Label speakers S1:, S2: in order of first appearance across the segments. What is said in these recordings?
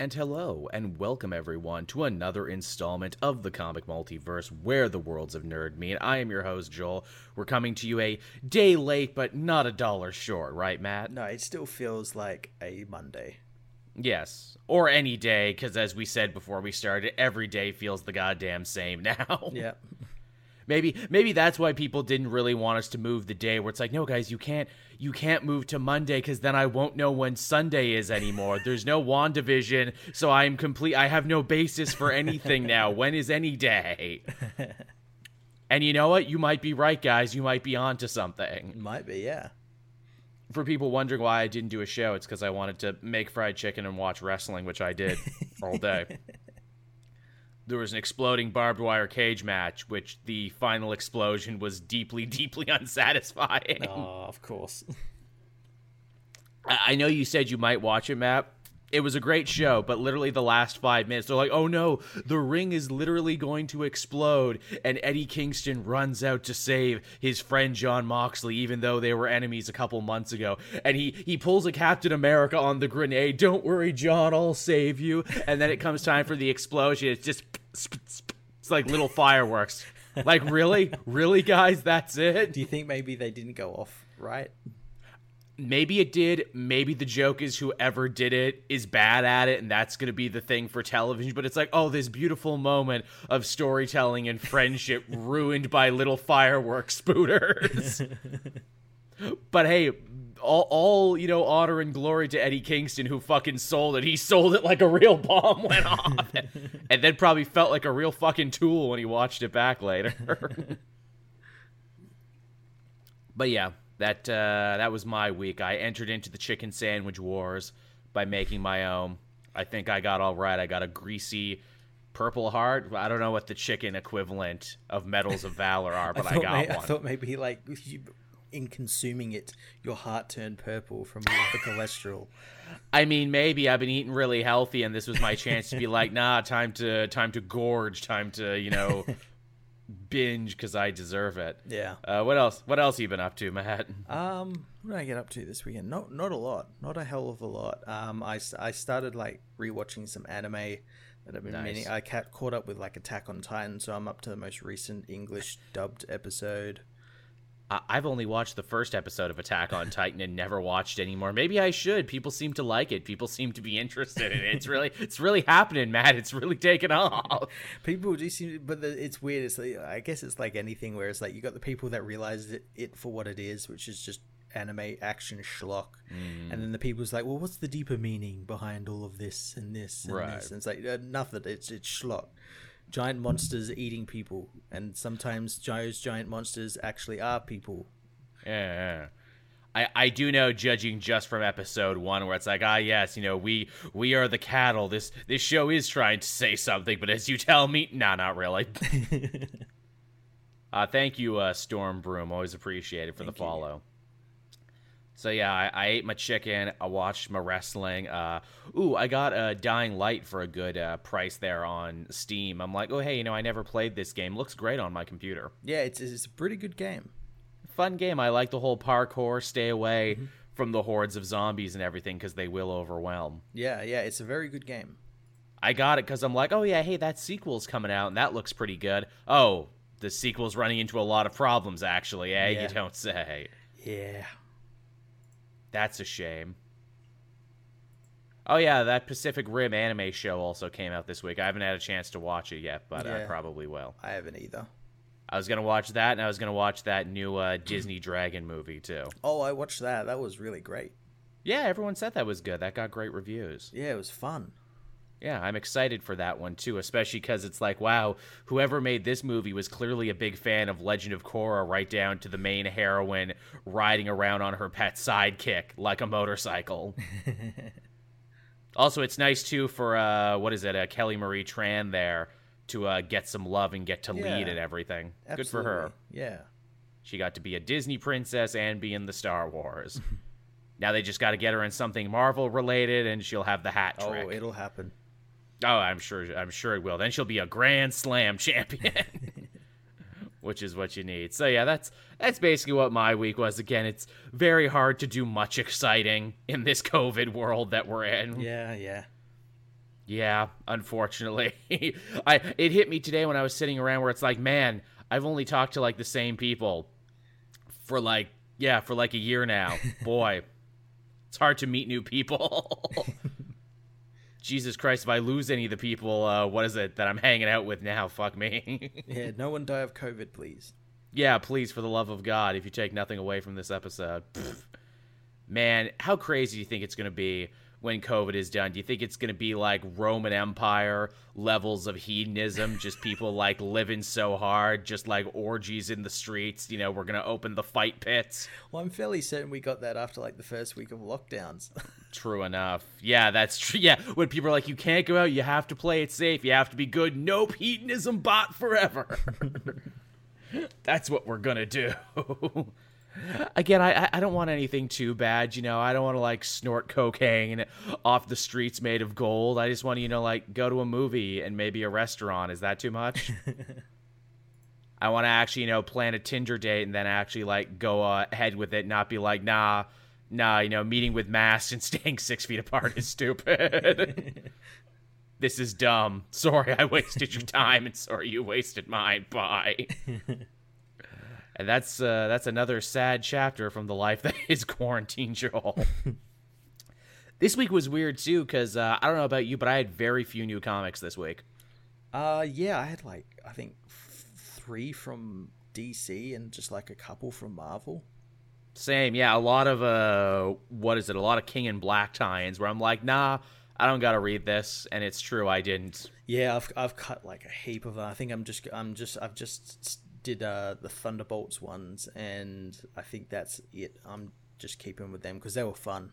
S1: And hello, and welcome everyone to another installment of the Comic Multiverse, where the worlds of nerd meet. I am your host, Joel. We're coming to you a day late, but not a dollar short, right, Matt?
S2: No, it still feels like a Monday.
S1: Yes, or any day, because as we said before we started, every day feels the goddamn same now.
S2: Yeah.
S1: maybe maybe that's why people didn't really want us to move the day where it's like no guys you can't you can't move to monday because then i won't know when sunday is anymore. There's no wandavision so i'm complete i have no basis for anything now. When is any day? And you know what? You might be right guys. You might be onto something.
S2: Might be, yeah.
S1: for people wondering why i didn't do a show it's because i wanted to make fried chicken and watch wrestling which i did all day there was an exploding barbed wire cage match, which the final explosion was deeply, deeply unsatisfying.
S2: Oh, of course.
S1: I I know you said you might watch it, Matt. It was a great show, but literally the last five minutes, they're like, oh no, the ring is literally going to explode. And Eddie Kingston runs out to save his friend Jon Moxley, even though they were enemies a couple months ago. And he, he pulls a Captain America on the grenade. Don't worry, John, I'll save you. And then it comes time for the explosion. It's just, it's like little fireworks. Like, really? Really, guys? That's it?
S2: Do you think maybe they didn't go off right?
S1: Maybe it did maybe the joke is whoever did it is bad at it and that's going to be the thing for television but it's like oh this beautiful moment of storytelling and friendship ruined by little fireworks spooters. But hey all, all you know honor and glory to eddie kingston who fucking sold it. He sold it like a real bomb went off. And then probably felt like a real fucking tool when he watched it back later. But yeah, that uh, that was my week. I entered into the chicken sandwich wars by making my own. I think I got all right. I got a greasy purple heart. I don't know what the chicken equivalent of medals of valor are, but I,
S2: thought
S1: got
S2: may-
S1: one.
S2: I thought maybe like you, in consuming it, your heart turned purple from all the cholesterol.
S1: I mean, maybe I've been eating really healthy, and this was my chance to be like, nah, time to time to gorge, time to you know binge because I deserve it.
S2: Yeah.
S1: Uh, what else? What else have you been up to, Matt?
S2: Um, what did I get up to this weekend? Not not a lot. Not a hell of a lot. Um, I, I started like rewatching some anime that I've been
S1: Nice.
S2: meaning. I ca- caught up with like Attack on Titan, so I'm up to the most recent English dubbed episode.
S1: I've only watched the first episode of Attack on Titan and never watched anymore. Maybe I should. People seem to like it. People seem to be interested in it. It's really, it's really happening, Matt. It's really taken off.
S2: People do seem, but the, it's weird. It's like, I guess it's like anything where it's like you got the people that realize it, it for what it is, which is just anime action schlock, and then the people's like, well, what's the deeper meaning behind all of this and this and
S1: Right.
S2: this? And it's like uh, nothing. It's it's schlock. Giant monsters eating people, and sometimes those giant monsters actually are people.
S1: Yeah, yeah. I, I do know, judging just from episode one, where it's like, ah, yes, you know, we we are the cattle. This this show is trying to say something, but as you tell me, nah, not really. uh, thank you, uh, Storm Broom. Always appreciated for the
S2: follow you.
S1: So yeah, I, I ate my chicken. I watched my wrestling. Uh, ooh, I got a Dying Light for a good uh, price there on Steam. I'm like, oh hey, you know, I never played this game. Looks great on my computer
S2: Yeah, it's it's a pretty good game.
S1: fun game. I like the whole parkour, stay away from the hordes of zombies and everything because they will overwhelm.
S2: Yeah, yeah, it's a very good game.
S1: I got it because I'm like, oh yeah, hey, that sequel's coming out and that looks pretty good. Oh, the sequel's running into a lot of problems, actually, eh?
S2: Yeah.
S1: You don't say.
S2: Yeah.
S1: That's a shame. Oh yeah, that Pacific Rim anime show also came out this week. I haven't had a chance to watch it yet, but I probably will.
S2: I haven't either.
S1: I was gonna watch that, and I was gonna watch that new uh, Disney Dragon movie too.
S2: Oh, I watched that. That was really great.
S1: Yeah, everyone said that was good. That got great reviews.
S2: Yeah, it was fun.
S1: Yeah, I'm excited for that one too, especially because it's like, wow, whoever made this movie was clearly a big fan of Legend of Korra, right down to the main heroine riding around on her pet sidekick like a motorcycle. also, it's nice too for uh, what is it, uh, Kelly Marie Tran there to uh, get some love and get to lead
S2: Yeah.
S1: and everything. Good for her.
S2: Yeah.
S1: She got to be a Disney princess and be in the Star Wars. now they just got to get her in something Marvel related, and she'll have the hat trick.
S2: Oh, it'll happen.
S1: Oh, I'm sure. I'm sure it will. Then she'll be a Grand Slam champion, which is what you need. So yeah, that's that's basically what my week was. Again, it's very hard to do much exciting in this COVID world that we're in.
S2: Yeah, yeah.
S1: Yeah, unfortunately. I it hit me today when I was sitting around where it's like, man, I've only talked to like the same people for like yeah, for like a year now. Boy, it's hard to meet new people. Jesus Christ, if I lose any of the people, uh, what is it that I'm hanging out with now? Fuck
S2: me. yeah, no one die of COVID, please.
S1: Yeah, please, for the love of God, if you take nothing away from this episode. Man, how crazy do you think it's going to be when COVID is done? Do you think it's going to be like Roman Empire levels of hedonism? just people like living so hard, just like orgies in the streets. You know, we're going to open the fight pits.
S2: Well, I'm fairly certain we got that after like the first week of lockdowns.
S1: true enough. Yeah, that's true. Yeah, when people are like, you can't go out, you have to play it safe, you have to be good. Nope, hedonism bot forever. that's what we're going to do. Again, I I don't want anything too bad, you know. I don't want to like snort cocaine off the streets made of gold. I just want to, you know, like go to a movie and maybe a restaurant. Is that too much? I want to actually, you know, plan a Tinder date and then actually like go uh, ahead with it, not be like, nah, nah, you know, meeting with masks and staying six feet apart is stupid. this is dumb. Sorry, I wasted your time, and sorry you wasted mine. Bye and that's uh, that's another sad chapter from the life that is quarantine Joel. this week was weird too because uh, I don't know about you, but I had very few new comics this week.
S2: Uh, yeah, I had like I think f- three from DC and just like a couple from Marvel.
S1: Same, yeah, a lot of uh, what is it? A lot of King in Black tie-ins where I'm like, nah, I don't gotta read this, and it's true, I didn't.
S2: Yeah, I've I've cut like a heap of them. I think I'm just I'm just I've just did uh, the Thunderbolts ones, and I think that's it. I'm just keeping with them because they were fun.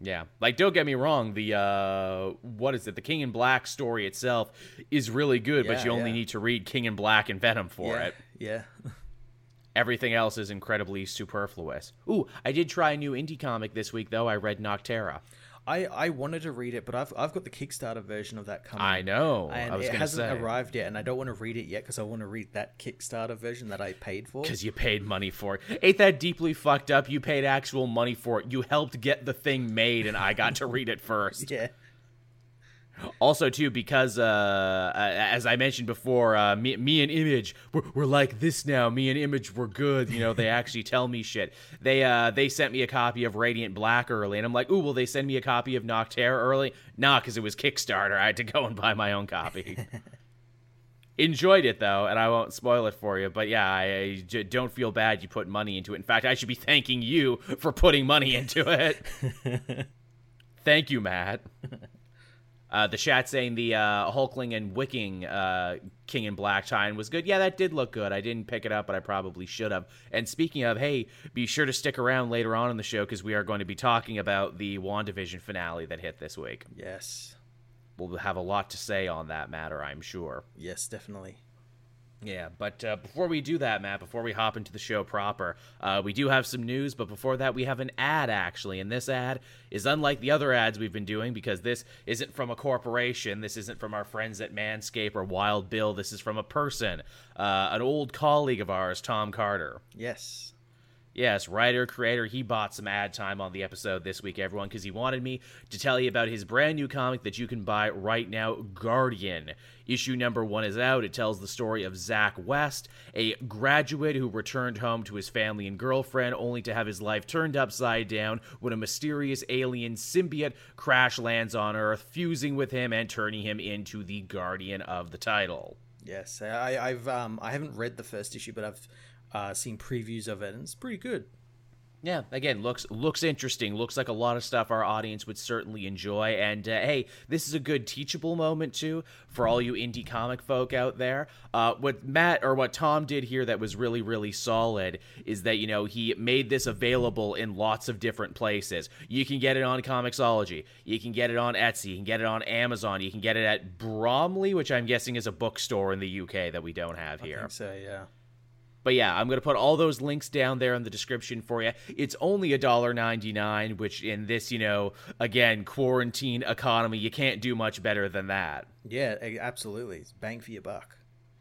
S1: Yeah, like don't get me wrong, the uh, what is it? The King in Black story itself is really good, yeah, but you only yeah. need to read King in Black and Venom for
S2: yeah,
S1: it.
S2: Yeah.
S1: Everything else is incredibly superfluous. Ooh, I did try a new indie comic this week though. I read Nocterra.
S2: I, I wanted to read it, but I've I've got the Kickstarter version of that coming.
S1: I know,
S2: and
S1: I
S2: it hasn't say. arrived yet, and I don't want to read it yet because I want to read that Kickstarter version that I paid for.
S1: Because you paid money for it. Ain't that deeply fucked up? You paid actual money for it. You helped get the thing made, and I got to read it first.
S2: yeah
S1: also too because uh, as i mentioned before uh, me, me and image we're, we're like this now. Me and image were good. You know they actually tell me shit. They uh, they sent me a copy of radiant black early and i'm like ooh will they send me a copy of nocterra early? Nah because it was kickstarter. I had to go and buy my own copy. Enjoyed it though and i won't spoil it for you but yeah I, I don't feel bad you put money into it. In fact i should be thanking you for putting money into it. Thank you matt uh, the chat saying the uh, Hulkling and Wiccan uh, King in Black Time was good. Yeah, that did look good. I didn't pick it up, but I probably should have. And speaking of, hey, be sure to stick around later on in the show because we are going to be talking about the WandaVision finale that hit this week.
S2: Yes.
S1: We'll have a lot to say on that matter, I'm sure.
S2: Yes, definitely.
S1: Yeah, but uh, before we do that, Matt, before we hop into the show proper, uh, we do have some news. But before that, we have an ad actually, and this ad is unlike the other ads we've been doing because this isn't from a corporation. This isn't from our friends at Manscaped or Wild Bill. This is from a person, uh, an old colleague of ours, Tom Carter.
S2: Yes.
S1: Yes, writer, creator, he bought some ad time on the episode this week, everyone, because he wanted me to tell you about his brand new comic that you can buy right now, Guardian. Issue number one is out. It tells the story of Zach West, a graduate who returned home to his family and girlfriend, only to have his life turned upside down when a mysterious alien symbiote crash lands on Earth, fusing with him and turning him into the Guardian of the title.
S2: Yes, I, I've um, I haven't read the first issue, but I've uh, seen previews of it, and it's pretty good.
S1: Yeah, again, looks looks interesting. Looks like a lot of stuff our audience would certainly enjoy. And uh, hey, this is a good teachable moment too for all you indie comic folk out there. Uh, what Matt or what Tom did here that was really really solid is that you know he made this available in lots of different places. You can get it on Comixology, you can get it on Etsy, you can get it on Amazon, you can get it at Bromley, which I'm guessing is a bookstore in the UK that we don't have here.
S2: So, yeah.
S1: But yeah, I'm going to put all those links down there in the description for you. It's only a dollar ninety nine, which in this, you know, again, quarantine economy, you can't do much better than that.
S2: Yeah, absolutely. It's bang for your buck.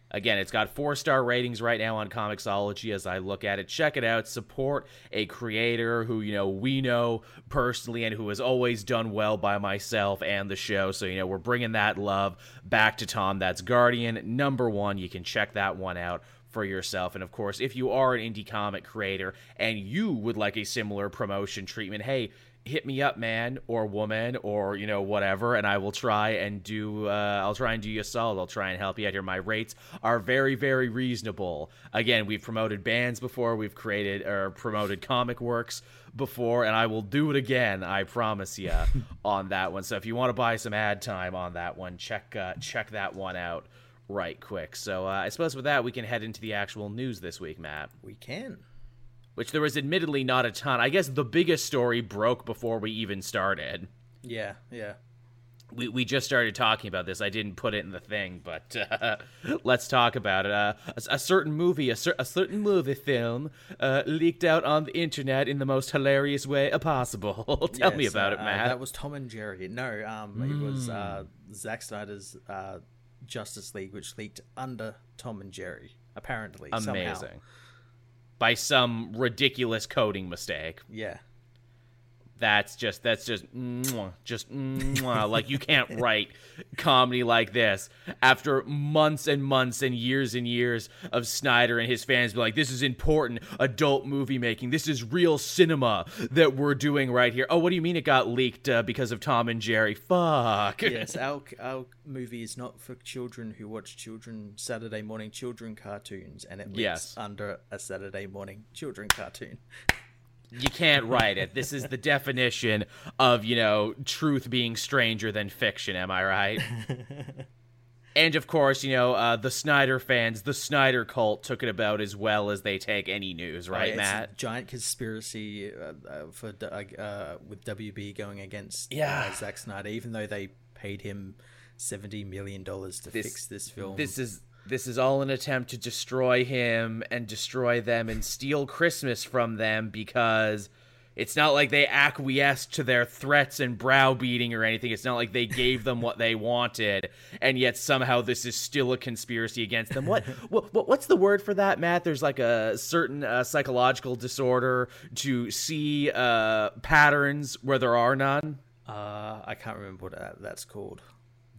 S1: Again, it's got four star ratings right now on Comixology as I look at it. Check it out. Support a creator who, you know, we know personally and who has always done well by myself and the show. So, you know, we're bringing that love back to Tom. That's Guardian number one. You can check that one out for yourself. And of course, if you are an indie comic creator and you would like a similar promotion treatment, hey, hit me up man or woman or you know whatever and i will try and do uh, i'll try and do you a solid. I'll try and help you out here. My rates are very very reasonable. Again we've promoted bands before. We've created or promoted comic works before and i will do it again i promise you on that one. So if you want to buy some ad time on that one check uh, check that one out right quick so uh, i suppose with that we can head into the actual news this week matt
S2: We can.
S1: which there was admittedly not a ton. I guess the biggest story broke before we even started.
S2: Yeah, yeah.
S1: We, we just started talking about this. I didn't put it in the thing, but uh, let's talk about it. Uh, a, a certain movie, a, cer- a certain movie film, uh, leaked out on the internet in the most hilarious way possible. Tell me
S2: Yes,
S1: about it,
S2: uh,
S1: Matt.
S2: That was Tom and Jerry. No, um, it was uh, Zack Snyder's uh, Justice League, which leaked under Tom and Jerry. Apparently, somehow.
S1: By some ridiculous coding mistake.
S2: Yeah,
S1: that's just that's just just like you can't write comedy like this after months and months and years and years of Snyder and his fans be like this is important adult movie making this is real cinema that we're doing right here oh what do you mean it got leaked uh, because of Tom and Jerry fuck
S2: yes. Our our movie is not for children who watch children Saturday morning children cartoons, and it leaks
S1: Yes.
S2: under a Saturday morning children cartoon.
S1: You can't write it this is the definition of you know truth being stranger than fiction am I right And of course, you know, uh, the Snyder fans, the Snyder cult took it about as well as they take any news, right,
S2: It's a
S1: Matt?
S2: giant conspiracy uh, uh, for uh, with WB going against
S1: Yeah.
S2: uh, Zack Snyder, even though they paid him seventy million dollars to
S1: This-
S2: fix this film.
S1: This is this is all an attempt to destroy him and destroy them and steal Christmas from them because it's not like they acquiesced to their threats and browbeating or anything. It's not like they gave them what they wanted, and yet somehow this is still a conspiracy against them. What, what, what what's the word for that, Matt? There's like a certain uh, psychological disorder to see uh, patterns where there are none.
S2: uh, I can't remember what that, that's called.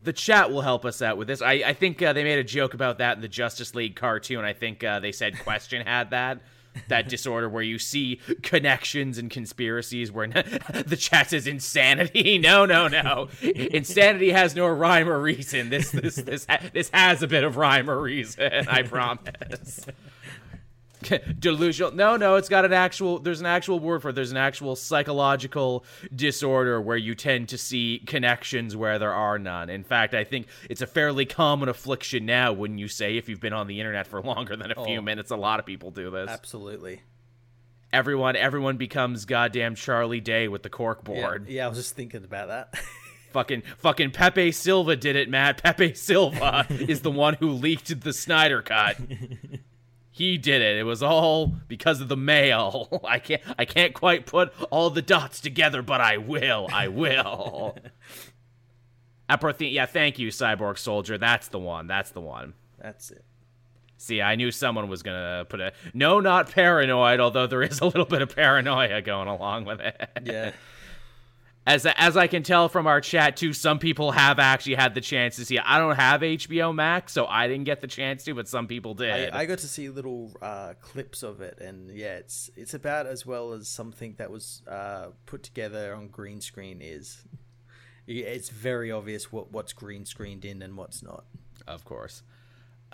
S1: The chat will help us out with this. I, I think uh, they made a joke about that in the Justice League cartoon. I think uh, they said Question had that. That disorder where you see connections and conspiracies where the chat says insanity. No, no, no. Insanity has no rhyme or reason. This this this ha- this has a bit of rhyme or reason. I promise. Delusional. No no it's got an actual there's an actual word for it. There's an actual psychological disorder where you tend to see connections where there are none. In fact i think it's a fairly common affliction now wouldn't you say if you've been on the internet for longer than a few
S2: Oh.
S1: minutes a lot of people do this.
S2: Absolutely.
S1: everyone everyone becomes goddamn charlie day with the cork
S2: Yeah,
S1: board.
S2: yeah, I was just thinking about that.
S1: fucking fucking pepe silva did it matt. Pepe silva is the one who leaked the snyder cut he did it. It was all because of the mail. I can't I can't quite put all the dots together, but I will. I will. Apothe- yeah, thank you, Cyborg Soldier. That's the one. That's the one.
S2: that's it.
S1: See, I knew someone was gonna put a no, not paranoid. Although there is a little bit of paranoia going along with it.
S2: Yeah.
S1: As as I can tell from our chat too, some people have actually had the chance to see. it. I don't have HBO Max, so I didn't get the chance to, but some people did.
S2: I, I got to see little uh, clips of it, and yeah, it's it's about as well as something that was uh, put together on green screen is. It's very obvious what what's green screened in and what's not.
S1: Of course.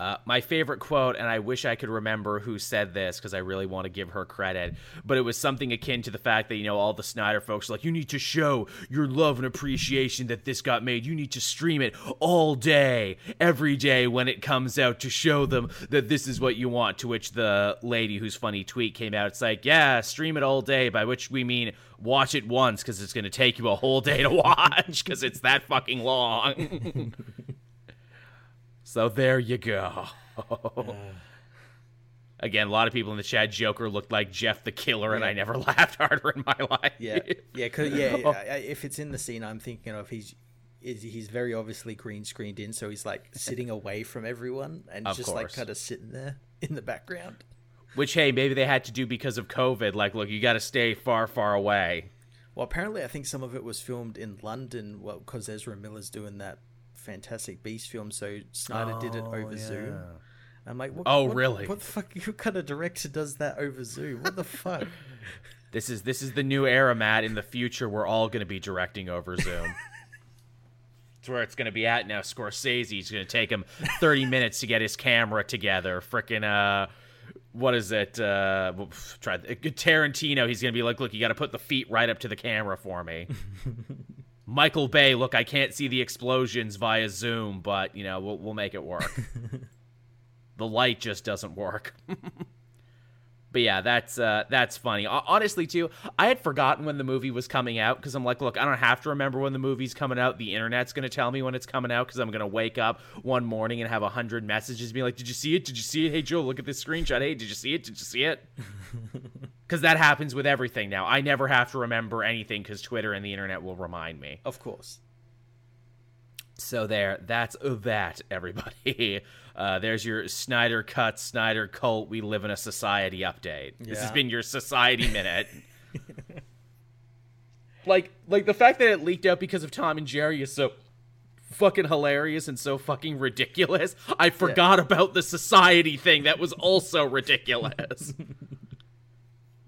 S1: Uh, my favorite quote, and I wish I could remember who said this because I really want to give her credit, but it was something akin to the fact that, you know, all the Snyder folks are like, you need to show your love and appreciation that this got made. You need to stream it all day, every day when it comes out to show them that this is what you want. To which the lady whose funny tweet came out, it's like, yeah, stream it all day, by which we mean watch it once because it's going to take you a whole day to watch because it's that fucking long. So there you go. Again, a lot of people in the chat. Joker looked like Jeff the Killer, and I never laughed harder in my life.
S2: Yeah, yeah, yeah. I, if it's in the scene I'm thinking of, he's is he's very obviously green screened in, so he's like sitting away from everyone and
S1: Of
S2: just like kind of sitting there in the background.
S1: Which hey, maybe they had to do because of COVID. Like, look, you got to stay far, far away.
S2: Well, apparently, I think some of it was filmed in London. Well, because Ezra Miller's doing that Fantastic Beast film, so Snyder did it over Zoom. I'm like, what,
S1: Oh,
S2: what-
S1: really?
S2: What the fuck? What kind of director does that over Zoom? What the fuck?
S1: This is this is the new era, Matt. In the future, we're all going to be directing over Zoom. It's where it's going to be at now. Scorsese's going to take him 30 minutes to get his camera together. Frickin' uh, what is it? Uh, try Tarantino. He's going to be like, look, you got to put the feet right up to the camera for me. Michael Bay, look, I can't see the explosions via Zoom, but you know we'll we'll make it work. the light just doesn't work. But yeah, that's uh, that's funny. Ho- Honestly, too, I had forgotten when the movie was coming out because I'm like, look, I don't have to remember when the movie's coming out. The internet's gonna tell me when it's coming out because I'm gonna wake up one morning and have a hundred messages being like, "Did you see it? Did you see it? Hey Joe, look at this screenshot. Hey, did you see it? Did you see it?" Because that happens with everything now. I never have to remember anything because Twitter and the internet will remind me.
S2: Of course.
S1: So there, that's that, everybody. Uh, there's your Snyder cut, Snyder cult. We live in a society update. This has been your society minute. like, like the fact that it leaked out because of Tom and Jerry is so fucking hilarious and so fucking ridiculous. I forgot about the society thing that was also ridiculous.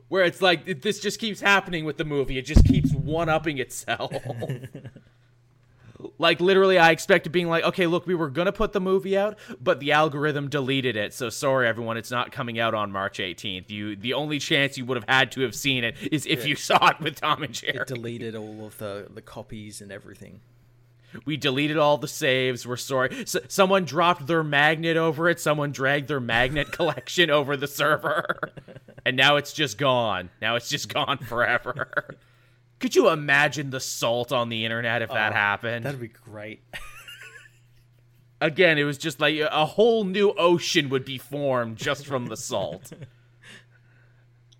S1: Where it's like it- this just keeps happening with the movie. It just keeps one upping itself. like literally I expected being like, okay, look, we were gonna put the movie out, but the algorithm deleted it. So sorry everyone, it's not coming out on March 18th. You the only chance you would have had to have seen it is if you saw it with Tom and Jerry.
S2: It deleted all of the, the copies and everything.
S1: we deleted all the saves. We're sorry. S- someone dropped their magnet over it. Someone dragged their magnet collection over the server. And now it's just gone. Now it's just gone forever. Could you imagine the salt on the internet if that
S2: Oh,
S1: happened?
S2: That'd be great.
S1: Again, it was just like a whole new ocean would be formed just from the salt.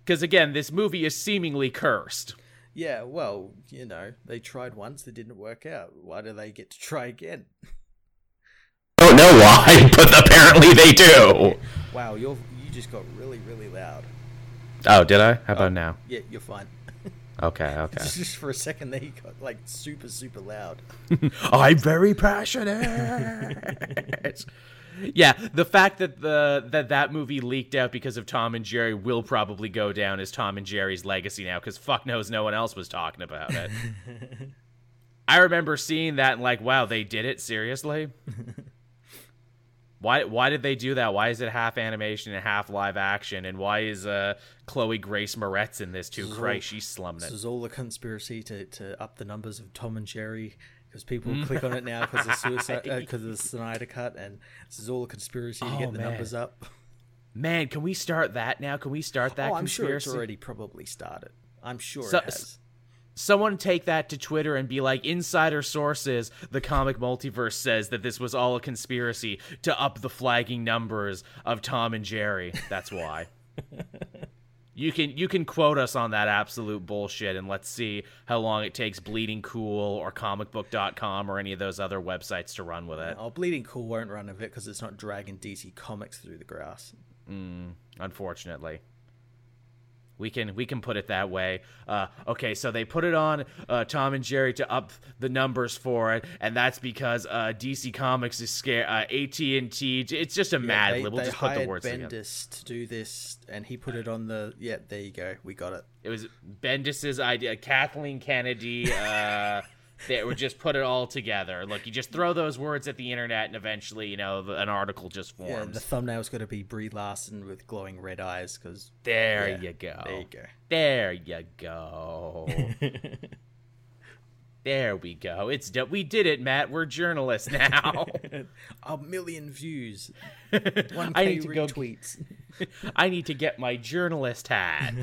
S1: Because again, this movie is seemingly cursed.
S2: yeah, well, you know, they tried once, it didn't work out. Why do they get to try again?
S1: I Don't know why, but apparently they do.
S2: Wow, you're you just got really, really loud.
S1: Oh, did I? How oh, about now?
S2: Yeah, you're fine.
S1: Okay, okay.
S2: Just for a second there, you got like super, super loud.
S1: I'm very passionate. yeah, the fact that the that that movie leaked out because of Tom and Jerry will probably go down as Tom and Jerry's legacy now because fuck knows no one else was talking about it. I remember seeing that and like, wow, they did it seriously. Why why did they do that? Why is it half animation and half live action? And why is uh Chloe Grace Moretz in this too?
S2: This
S1: Christ, she's slumming
S2: This
S1: it.
S2: is all a conspiracy to, to up the numbers of Tom and Jerry because people click on it now because of suicide because of the Snyder cut, and this is all a conspiracy to
S1: Oh,
S2: get the
S1: man.
S2: numbers up.
S1: Man, can we start that now? Can we start that
S2: oh, I'm sure it's
S1: conspiracy?
S2: already probably started. I'm sure
S1: So-
S2: it has.
S1: Someone take that to Twitter and be like, insider sources, the comic multiverse says that this was all a conspiracy to up the flagging numbers of Tom and Jerry. That's why. you can you can quote us on that absolute bullshit and let's see how long it takes Bleeding Cool or comicbook.com or any of those other websites to run with it.
S2: Oh, Bleeding Cool won't run with it because it's not dragging DC Comics through the grass.
S1: Mm, unfortunately. We can we can put it that way. Uh, okay, so they put it on uh, Tom and Jerry to up the numbers for it, and that's because uh, DC Comics is scared. Uh, AT and T, it's just a mad
S2: they,
S1: lib. We'll
S2: they
S1: just put the words together.
S2: Bendis to do this, and he put it on the. Yeah, there you go. We got it.
S1: It was Bendis's idea. Kathleen Kennedy. They would just put it all together. Look, you just throw those words at the internet, and eventually, you know, the, an article just forms.
S2: Yeah, the thumbnail's got to be Brie Larson with glowing red eyes because
S1: there
S2: yeah,
S1: you go.
S2: there you go.
S1: There you go. there we go. It's do- we did it, Matt. We're journalists now.
S2: A million views, one
S1: I need to go-
S2: retweets.
S1: I need to get my journalist hat.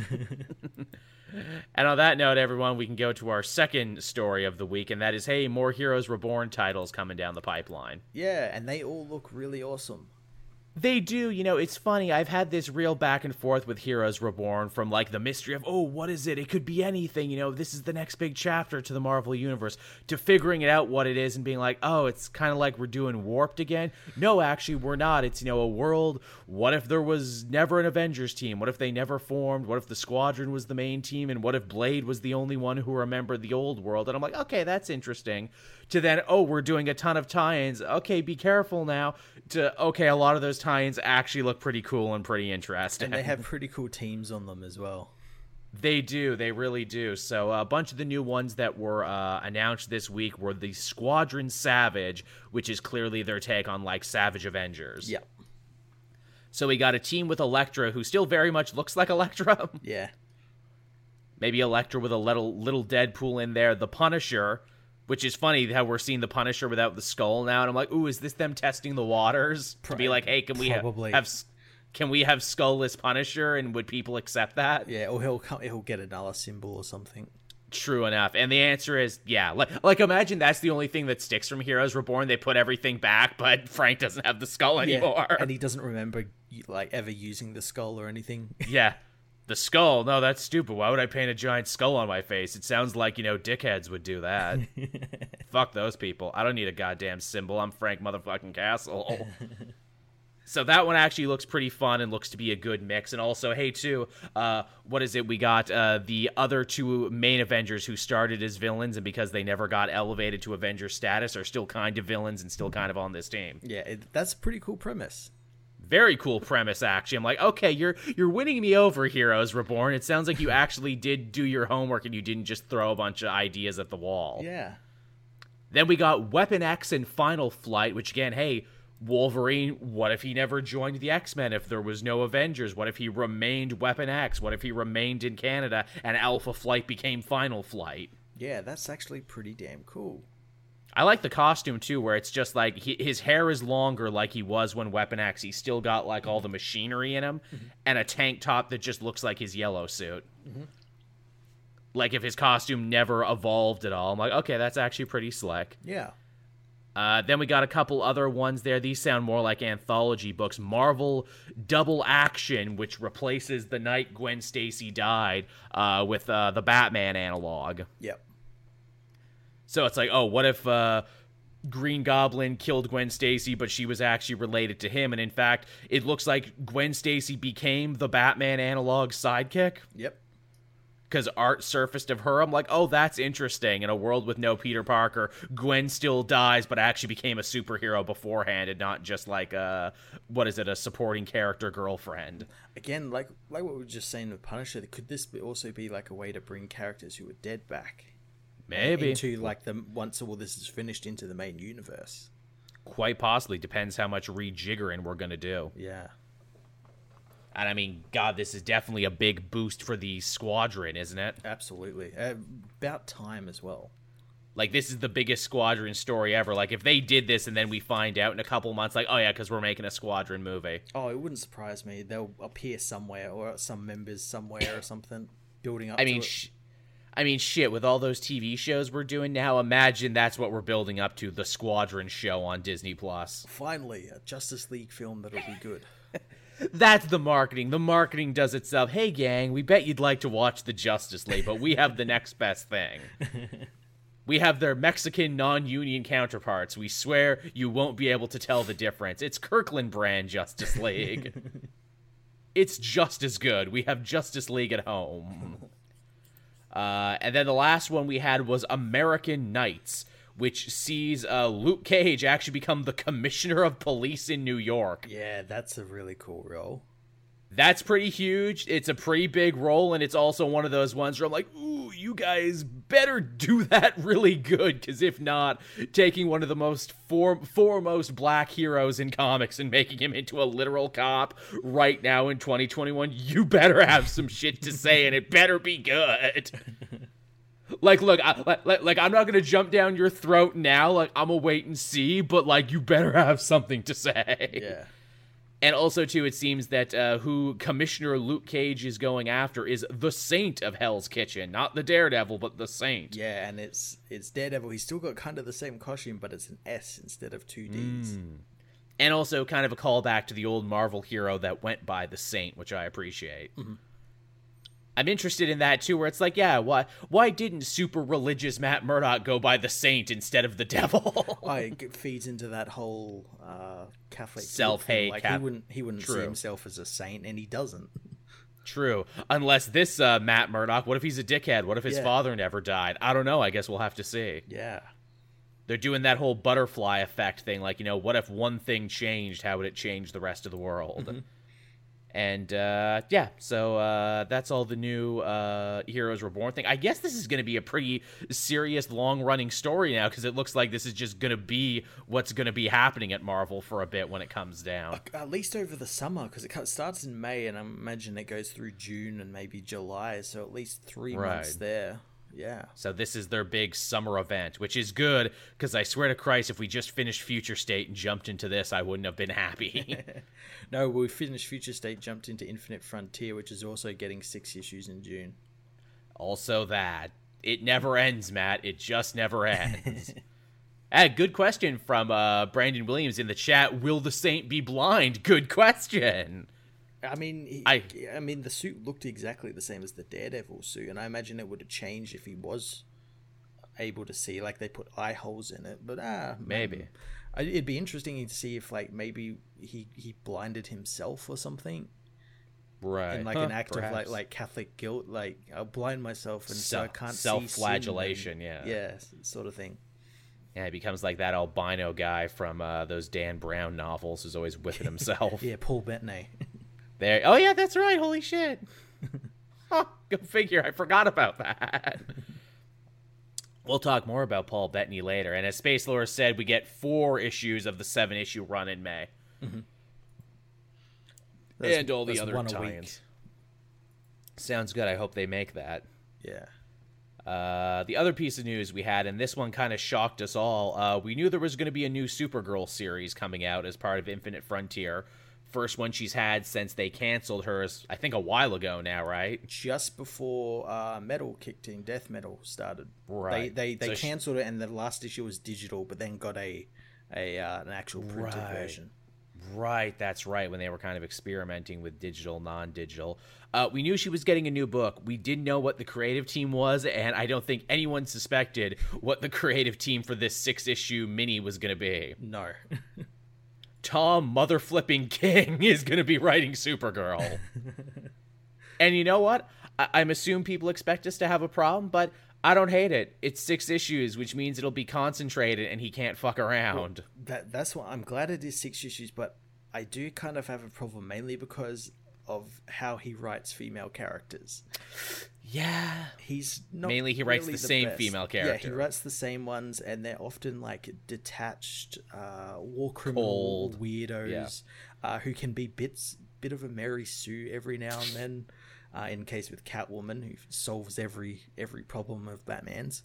S1: And on that note, everyone, we can go to our second story of the week, and that is, hey, more Heroes Reborn titles coming down the pipeline.
S2: yeah, and they all look really awesome.
S1: They do, you know, it's funny. I've had this real back and forth with Heroes Reborn from like the mystery of, oh, what is it? It could be anything, you know, this is the next big chapter to the Marvel Universe, to figuring it out what it is and being like, oh, it's kind of like we're doing Warped again. No, actually, we're not. It's, you know, a world. What if there was never an Avengers team? What if they never formed? What if the Squadron was the main team? And what if Blade was the only one who remembered the old world? And I'm like, okay, that's interesting. To then, oh, we're doing a ton of tie ins. Okay, be careful now. To, okay, a lot of those tie-ins actually look pretty cool and pretty interesting.
S2: And they have pretty cool teams on them as well.
S1: They do, they really do. So a bunch of the new ones that were uh, announced this week were the Squadron Savage, which is clearly their take on like Savage Avengers.
S2: yep
S1: So we got a team with Elektra, who still very much looks like Elektra.
S2: Yeah.
S1: Maybe Elektra with a little little Deadpool in there. The Punisher, which is funny how we're seeing the Punisher without the skull now, and I'm like, ooh, is this them testing the waters to be like, hey, can we
S2: Probably.
S1: have can we have skullless Punisher, and would people accept that?
S2: Yeah, or he'll come, he'll get another symbol or something.
S1: True enough, and the answer is yeah. Like, like imagine that's the only thing that sticks from Heroes Reborn. They put everything back, but Frank doesn't have the skull anymore.
S2: Yeah, and he doesn't remember like ever using the skull or anything.
S1: yeah. The skull? No, that's stupid. Why would I paint a giant skull on my face? It sounds like, you know, dickheads would do that. Fuck those people. I don't need a goddamn symbol. I'm Frank motherfucking Castle. so that one actually looks pretty fun and looks to be a good mix. And also, hey, too, uh, what is it? We got uh, the other two main Avengers who started as villains, and because they never got elevated to Avenger status, are still kind of villains and still kind of on this team.
S2: Yeah, it, that's a pretty cool premise
S1: very cool premise actually. I'm like okay you're you're winning me over heroes reborn. It sounds like you actually did do your homework and you didn't just throw a bunch of ideas at the wall.
S2: Yeah.
S1: Then we got weapon x and final flight which again hey wolverine what if he never joined the x-men if there was no avengers? What if he remained weapon x? What if he remained in canada and alpha flight became final flight?
S2: Yeah that's actually pretty damn cool
S1: I like the costume too, where it's just like he, his hair is longer, like he was when Weapon X. He's still got like all the machinery in him, mm-hmm. and a tank top that just looks like his yellow suit. Mm-hmm. Like if his costume never evolved at all, I'm like, okay, that's actually pretty slick.
S2: Yeah.
S1: Uh, then we got a couple other ones there. These sound more like anthology books. Marvel Double Action, which replaces the night Gwen Stacy died uh, with uh, the Batman analog.
S2: Yep.
S1: So it's like, oh, what if uh, Green Goblin killed Gwen Stacy, but she was actually related to him, and in fact, it looks like Gwen Stacy became the Batman analog sidekick.
S2: Yep.
S1: Because art surfaced of her, I'm like, oh, that's interesting. In a world with no Peter Parker, Gwen still dies, but actually became a superhero beforehand, and not just like a what is it, a supporting character girlfriend.
S2: Again, like like what we were just saying with Punisher, could this be also be like a way to bring characters who are dead back?
S1: Maybe
S2: into like the once all this is finished into the main universe.
S1: Quite possibly depends how much rejiggering we're gonna do.
S2: Yeah.
S1: And I mean, God, this is definitely a big boost for the squadron, isn't it?
S2: Absolutely. Uh, about time as well.
S1: Like this is the biggest squadron story ever. Like if they did this and then we find out in a couple months, like oh yeah, because we're making a squadron movie.
S2: Oh, it wouldn't surprise me. They'll appear somewhere or some members somewhere or something building up.
S1: I mean, sh- I mean, shit, with all those TV shows we're doing now, imagine that's what we're building up to the Squadron show on Disney Plus.
S2: Finally, a Justice League film that'll be good.
S1: that's the marketing. The marketing does itself. Hey, gang, we bet you'd like to watch the Justice League, but we have the next best thing. We have their Mexican non union counterparts. We swear you won't be able to tell the difference. It's Kirkland brand Justice League. it's just as good. We have Justice League at home. Uh, and then the last one we had was American Knights, which sees uh, Luke Cage actually become the commissioner of police in New York.
S2: Yeah, that's a really cool role.
S1: That's pretty huge. It's a pretty big role, and it's also one of those ones where I'm like, ooh, you guys better do that really good, because if not, taking one of the most for- foremost black heroes in comics and making him into a literal cop right now in 2021, you better have some shit to say, and it better be good. like look I, like, like i'm not gonna jump down your throat now like i'm gonna wait and see but like you better have something to say
S2: yeah
S1: and also, too, it seems that uh, who Commissioner Luke Cage is going after is the Saint of Hell's Kitchen, not the Daredevil, but the Saint.
S2: Yeah, and it's it's Daredevil. He's still got kind of the same costume, but it's an S instead of two Ds. Mm.
S1: and also kind of a callback to the old Marvel hero that went by the Saint, which I appreciate.
S2: Mm-hmm.
S1: I'm interested in that too, where it's like, yeah, why why didn't super religious Matt Murdock go by the Saint instead of the Devil?
S2: like it feeds into that whole uh, Catholic
S1: Self-hate.
S2: Like
S1: Cath-
S2: he wouldn't he wouldn't see himself as a saint, and he doesn't.
S1: True, unless this uh, Matt Murdock. What if he's a dickhead? What if his
S2: Yeah.
S1: father never died? I don't know. I guess we'll have to see.
S2: Yeah.
S1: They're doing that whole butterfly effect thing, like you know, what if one thing changed? How would it change the rest of the world? And uh, yeah, so uh, that's all the new uh, Heroes Reborn thing. I guess this is going to be a pretty serious, long-running story now because it looks like this is just going to be what's going to be happening at Marvel for a bit when it comes down.
S2: At least over the summer, because it starts in May, and I imagine it goes through June and maybe July. So at least three months there. Yeah.
S1: So this is their big summer event, which is good because I swear to Christ, if we just finished Future State and jumped into this, I wouldn't have been happy.
S2: No, we finished Future State, jumped into Infinite Frontier, which is also getting six issues in June.
S1: also, that it never ends, Matt. It just never ends. Ah, good question from uh, Brandon Williams in the chat. Will the Saint be blind? Good question.
S2: I mean, he,
S1: I-
S2: I, mean, the suit looked exactly the same as the Daredevil suit, and I imagine it would have changed if he was able to see. Like they put eye holes in it, but ah,
S1: Maybe.
S2: I, it'd be interesting to see if like maybe he he blinded himself or something
S1: Right.
S2: in like
S1: Huh,
S2: an act of like like Catholic guilt. Like I'll blind myself and so I
S1: Self-
S2: can't see sin and-
S1: self-flagellation, yeah.
S2: yeah, sort of thing.
S1: Yeah, he becomes like that albino guy from uh, those Dan Brown novels who's always whipping himself.
S2: Yeah, Paul Bettany.
S1: There. Oh yeah, that's right. Holy shit. huh, go figure. I forgot about that. We'll talk more about Paul Bettany later. And as Space Lore said, we get four issues of the seven issue run in May.
S2: That's-
S1: and all the other
S2: one
S1: tie-ins. Sounds good. I hope they make that.
S2: Yeah.
S1: Uh, the other piece of news we had, and this one kind of shocked us all. Uh, we knew there was going to be a new Supergirl series coming out as part of Infinite Frontier. First one she's had since they canceled hers, I think a while ago now, right?
S2: just before uh, metal kicked in, death metal started.
S1: Right.
S2: They they, they
S1: So she-
S2: cancelled it, and the last issue was digital, but then got a a uh, an actual printed
S1: Right.
S2: version.
S1: Right, that's right. When they were kind of experimenting with digital, non-digital, uh, we knew she was getting a new book. We didn't know what the creative team was, and I don't think anyone suspected what the creative team for this six-issue mini was going to be.
S2: No,
S1: Tom Mother Flipping King is going to be writing Supergirl. and you know what? I- I'm assuming people expect us to have a problem, but I don't hate it. It's six issues, which means it'll be concentrated, and he can't fuck around.
S2: that that's what I'm glad it is six issues, but I do kind of have a problem mainly because of how he writes female characters.
S1: Yeah.
S2: He's not
S1: Mainly he writes
S2: really
S1: the same
S2: best.
S1: female
S2: Yeah, he writes the same ones, and they're often like detached, uh, war criminal
S1: Cold.
S2: weirdos uh, who can be bits bit of a Mary Sue every now and then. Uh, in case with Catwoman, who solves every every problem of Batman's.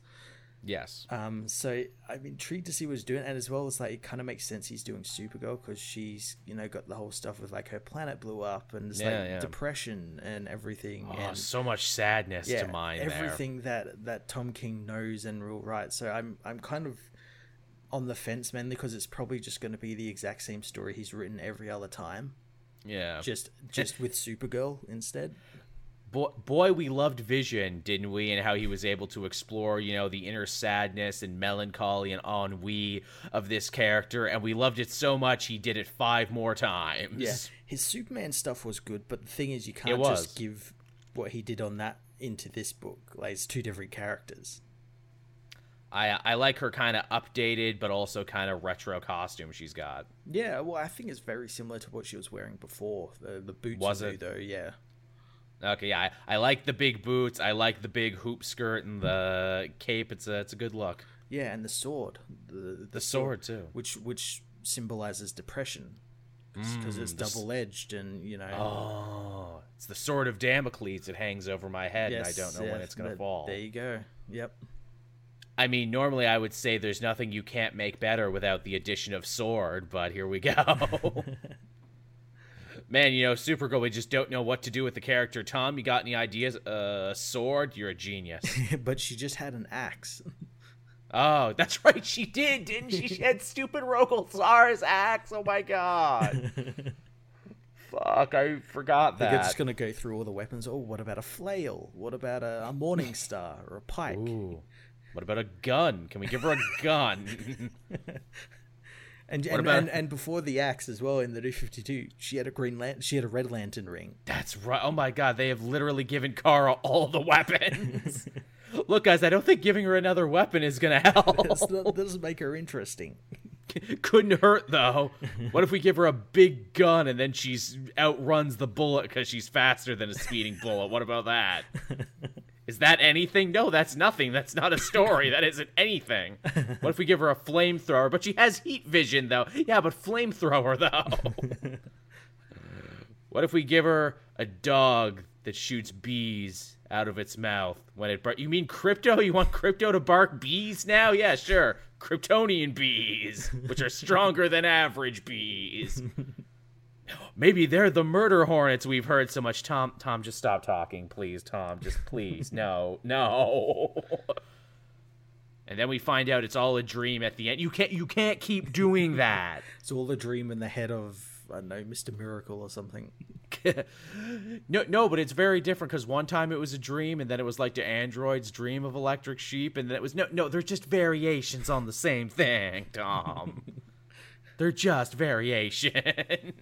S1: Yes.
S2: Um, so I'm intrigued to see what he's doing, and as well as like it kind of makes sense he's doing Supergirl because she's you know got the whole stuff with like her planet blew up and it's
S1: Yeah,
S2: like
S1: yeah.
S2: depression and everything.
S1: Oh,
S2: and
S1: so much sadness
S2: yeah,
S1: to mine there.
S2: everything that that Tom King knows and will write. So I'm I'm kind of on the fence mainly because it's probably just going to be the exact same story he's written every other time,
S1: Yeah.
S2: just just with Supergirl instead.
S1: Boy, boy, we loved Vision, didn't we? And how he was able to explore, you know, the inner sadness and melancholy and ennui of this character. And we loved it so much, he did it five more times.
S2: Yeah, his Superman stuff was good, but the thing is, you can't just give what he did on that into this book. Like it's two different characters.
S1: I, I like her kind of updated, but also kind of retro costume she's got.
S2: Yeah, well, I think it's very similar to what she was wearing before. The the boots
S1: Was it?
S2: though. Yeah,
S1: Okay, yeah, I, I like the big boots. I like the big hoop skirt and the cape. It's a it's a good look.
S2: yeah, and the sword, the
S1: The sword too.
S2: which which symbolizes depression because it's
S1: Mm, the
S2: double edged and you know.
S1: Oh, it's the sword of Damocles. It hangs over my head, and I don't know when it's gonna fall.
S2: There you go. Yep.
S1: I mean, normally I would say there's nothing you can't make better without the addition of sword, but here we go. Man, you know, Supergirl, we just don't know what to do with the character. Tom, you got any ideas? Uh, sword? You're a genius.
S2: but she just had an axe.
S1: Oh, that's right. She did, didn't she? She had stupid Rogol Zar's axe. Oh my god. Fuck, I forgot that.
S2: They're just gonna go through all the weapons. Oh, what about a flail? What about a, a morning star or a pike?
S1: Ooh. What about a gun? Can we give her a gun?
S2: And and,
S1: about-
S2: and and before the axe as well in the New Fifty Two, she had a green lan- she had a red lantern ring.
S1: That's right. Oh my god, they have literally given Kara all the weapons. Look, guys, I don't think giving her another weapon is gonna help.
S2: That doesn't make her interesting.
S1: Couldn't hurt though. What if we give her a big gun and then she's outruns the bullet because she's faster than a speeding bullet? What about that? Is that anything? No, that's nothing. That's not a story. That isn't anything. What if we give her a flamethrower? But she has heat vision though. Yeah, but flamethrower though. what if we give her a dog that shoots bees out of its mouth when it bar- You mean Krypto? You want Krypto to bark bees now? Yeah, sure. Kryptonian bees, which are stronger than average bees. Maybe they're the murder hornets we've heard so much. Tom, Tom, just stop talking, please. Tom, just please. No, no. And then we find out it's all a dream at the end. You can't, you can't keep doing that.
S2: It's all a dream in the head of I don't know Mister Miracle or something.
S1: no, no, but it's very different because one time it was a dream, and then it was like the android's dream of Electric Sheep, and then it was no, no. They're just variations on the same thing, Tom. they're just variations.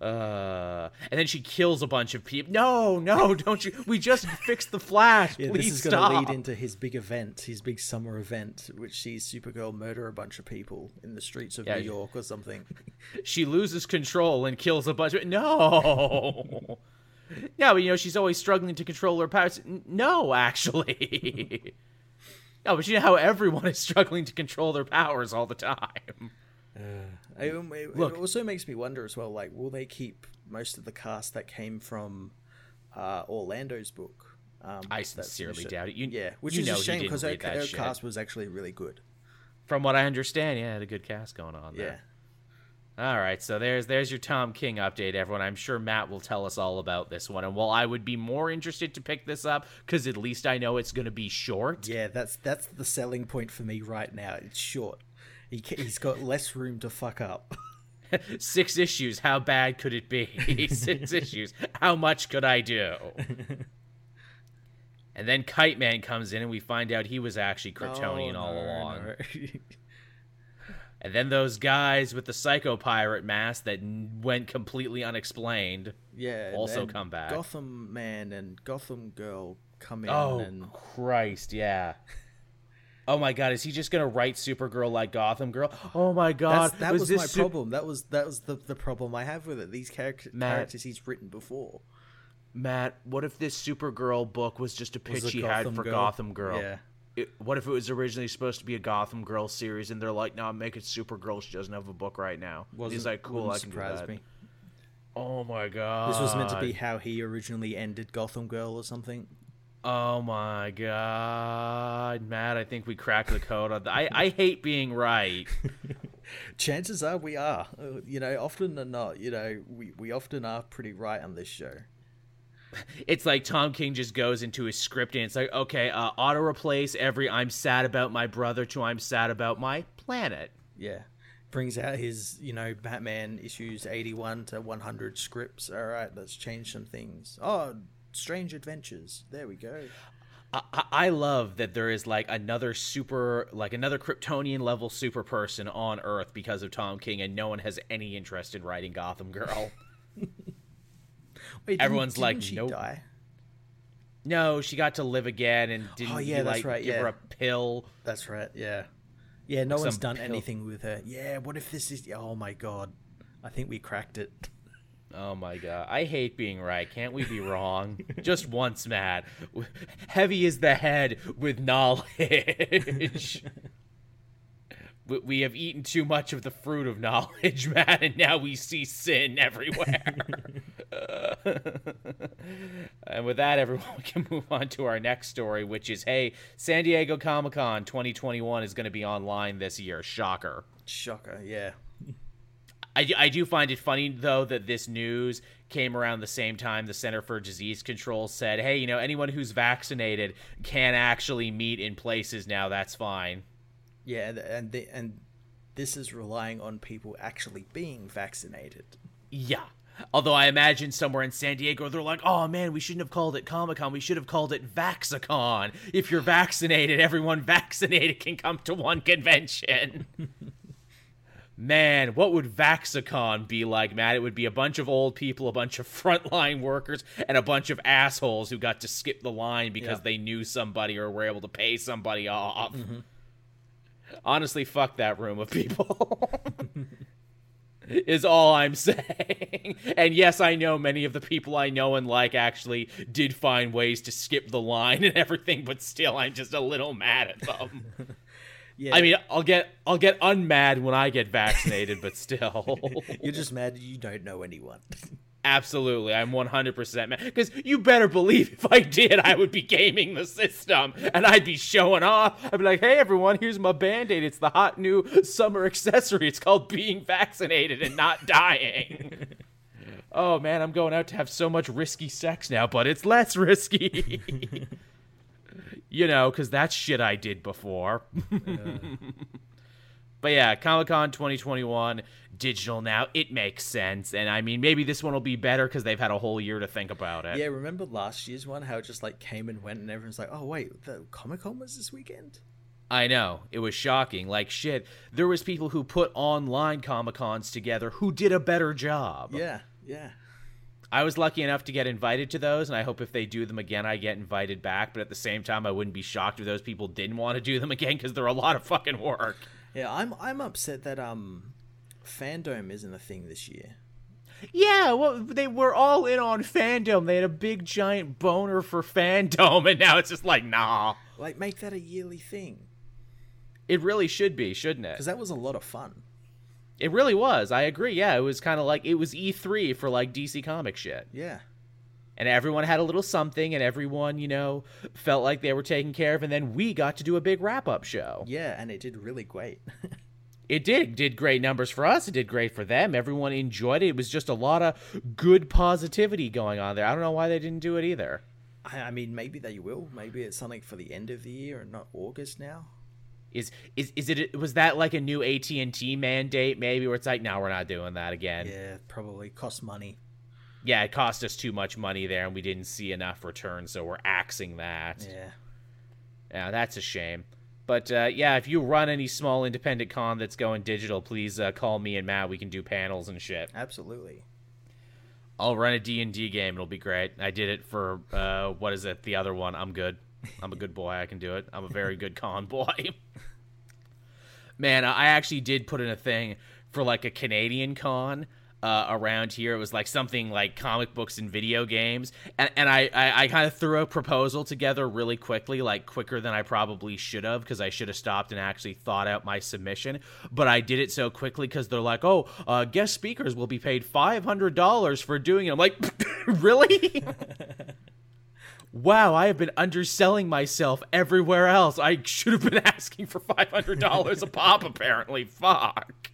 S1: Uh, and then she kills a bunch of people. No, no, don't you? We just fixed the Flash.
S2: Yeah,
S1: Please
S2: this is going to lead into his big event, his big summer event, which sees Supergirl murder a bunch of people in the streets of
S1: Yeah,
S2: New. York or something.
S1: she loses control and kills a bunch of no no but you know she's always struggling to control her powers no actually no but you know how everyone is struggling to control their powers all the time
S2: It, it-
S1: Look.
S2: it also makes me wonder as well, like, will they keep most of the cast that came from uh, Orlando's book? Um,
S1: i sincerely doubt it you,
S2: Yeah, which
S1: you
S2: is
S1: know
S2: a shame because her,
S1: read that
S2: her cast was actually really good.
S1: from what i understand yeah had a good cast going on
S2: Yeah.
S1: there all right so there's there's your tom king update everyone i'm sure matt will tell us all about this one and while i would be more interested to pick this up because at least i know it's going to be short
S2: Yeah, that's that's the selling point for me right now. It's short. He, he's got less room to fuck up.
S1: Six issues. How bad could it be? Six issues. How much could I do? And then Kite Man comes in, and we find out he was actually Kryptonian
S2: Oh,
S1: all along.
S2: no.
S1: And then those guys with the Psycho Pirate mask that went completely unexplained.
S2: yeah,
S1: Also come back.
S2: Gotham Man and Gotham Girl come in
S1: Oh
S2: and
S1: Christ, yeah. Oh my God, is he just gonna write Supergirl like Gotham Girl? Oh my God,
S2: That's, that was,
S1: this
S2: my
S1: Su-
S2: problem. That was that was the, the problem I have with it. These character,
S1: Matt.
S2: characters he's written before.
S1: Matt, what if this Supergirl book was just a pitch
S2: Was
S1: he had for
S2: Girl.
S1: Gotham Girl?
S2: Yeah.
S1: It, what if it was originally supposed to be a Gotham Girl series, and they're like, "No, make it Supergirl. She doesn't have a book right now." He's
S2: Wasn't-
S1: like, "Cool,
S2: wouldn't
S1: I can do that."
S2: me.
S1: Oh my god!
S2: This was meant to be how he originally ended Gotham Girl or something.
S1: Oh my god, Matt! I think we cracked the code on that. I I hate being right.
S2: Chances are we are. Uh, You know, often or not, you know, we, we often are pretty right on this show.
S1: It's like Tom King just goes into his script and it's like, okay, uh, auto replace every "I'm sad about my brother" to "I'm sad about my planet."
S2: Yeah. Brings out his, you know, Batman issues 81 to 100 scripts. All right, let's change some things. Oh, Strange Adventures. There we go.
S1: I, I- I love that there is like another super, like another Kryptonian level super person on Earth because of Tom King, and no one has any interest in writing Gotham Girl.
S2: Wait, didn't-
S1: Everyone's
S2: didn't
S1: like,
S2: she
S1: nope.
S2: die?
S1: no, she got to live again, and didn't
S2: Oh,
S1: you,
S2: yeah, that's
S1: like
S2: right,
S1: give her a pill?
S2: That's right. Yeah. Yeah, no one's done
S1: pill-
S2: anything with her. Yeah, what if this is. Oh my god. I think we cracked it.
S1: Oh my god, I hate being right. Can't we be wrong? Just once, Matt. Heavy is the head with knowledge. We- we have eaten too much of the fruit of knowledge, Matt, and now we see sin everywhere. and with that, everyone, we can move on to our next story, which is hey, San Diego Comic Con 2021 is going to be online this year. Shocker.
S2: Shocker, yeah.
S1: I I do find it funny though that this news came around the same time the Center for Disease Control said, "Hey, you know, anyone who's vaccinated can actually meet in places now. That's fine."
S2: Yeah, and and, the, and this is relying on people actually being vaccinated.
S1: Yeah. Although I imagine somewhere in San Diego, they're like, "Oh man, we shouldn't have called it Comic Con. We should have called it Vaxicon. If you're vaccinated, everyone vaccinated can come to one convention." Man, what would Vaxicon be like, Matt? It would be a bunch of old people, a bunch of frontline workers, and a bunch of assholes who got to skip the line because
S2: Yeah.
S1: they knew somebody or were able to pay somebody off. Mm-hmm. Honestly, fuck that room of people. is all I'm saying. And yes, I know many of the people I know and like actually did find ways to skip the line and everything, but still I'm just a little mad at them.
S2: Yeah,
S1: I mean, I'll get I'll get unmad when I get vaccinated, but still.
S2: you're just mad you don't know anyone.
S1: Absolutely, I'm 100% mad. Because you better believe if I did, I would be gaming the system and I'd be showing off. I'd be like, hey, everyone, here's my band aid. It's the hot new summer accessory. It's called being vaccinated and not dying. oh, man, I'm going out to have so much risky sex now, but it's less risky. you know, because that's shit I did before. But yeah, Comic Con 2021, digital now. It makes sense. And I mean, maybe this one will be better because they've had a whole year to think about it.
S2: yeah, remember last year's one? How it just like came and went, and everyone's like, "Oh wait, the Comic Con was this weekend."
S1: I know. It was shocking. Like, shit, there was people who put online Comic Cons together who did a better job.
S2: Yeah, yeah.
S1: I was lucky enough to get invited to those, and I hope if they do them again, I get invited back. But at the same time, I wouldn't be shocked if those people didn't want to do them again because they're a lot of fucking work.
S2: Yeah, I'm I'm upset that um, fandom isn't a thing this year.
S1: Yeah, well, they were all in on fandom. They had a big giant boner for fandom, and now it's just like, nah.
S2: Like, make that a yearly thing
S1: It really should be, shouldn't it?
S2: because that was a lot of fun.
S1: It really was. I agree. Yeah, it was kind of like it was E3 for like DC comic shit.
S2: Yeah,
S1: And everyone had a little something and everyone, you know, felt like they were taken care of and then we got to do a big wrap-up show.
S2: yeah, and it did really great.
S1: It did it did great numbers for us. It did great for them. Everyone enjoyed it. It was just a lot of good positivity going on there. I don't know why they didn't do it either.
S2: I, I mean, maybe they will. Maybe it's something for the end of the year and not August now.
S1: Is is is it was that like a new AT&T mandate maybe where it's like no, we're not doing that again.
S2: Yeah, probably cost money.
S1: yeah, it cost us too much money there and we didn't see enough return, so we're axing that.
S2: Yeah,
S1: Yeah, that's a shame. But uh, yeah, if you run any small independent con that's going digital, please uh, call me and Matt. We can do panels and shit.
S2: absolutely.
S1: I'll run a D&D game. It'll be great. I did it for, uh, what is it, the other one. I'm good. I'm a good boy. I can do it. I'm a very good con boy. Man, I actually did put in a thing for like a Canadian con uh, around here. It was like something like comic books and video games, and, and I, I, I kind of threw a proposal together really quickly, like quicker than I probably should have, because I should have stopped and actually thought out my submission. But I did it so quickly because they're like, "Oh, uh, guest speakers will be paid five hundred dollars for doing it." I'm like, "Really?" Wow, I have been underselling myself everywhere else. I should have been asking for $500 a pop, apparently. Fuck.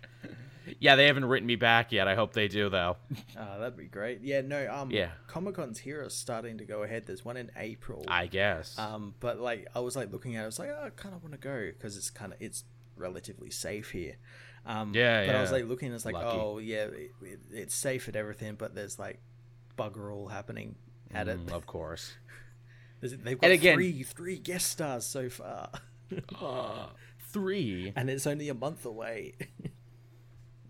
S1: Yeah, they haven't written me back yet. I hope they do, though.
S2: Uh, that'd be great. Yeah, no. Um,
S1: Yeah.
S2: Comic Cons here are starting to go ahead. There's one in April.
S1: I guess.
S2: Um, but like I was like looking at, it, I was like, oh, I kind of want to go because it's kind of it's relatively safe here. Um,
S1: Yeah,
S2: But I was like looking, it's like,
S1: Lucky.
S2: oh yeah, it, it, it's safe and everything, but there's like bugger all happening at it.
S1: Mm, of course.
S2: They've got
S1: again-
S2: three three guest stars so far,
S1: Three.
S2: and it's only a month away.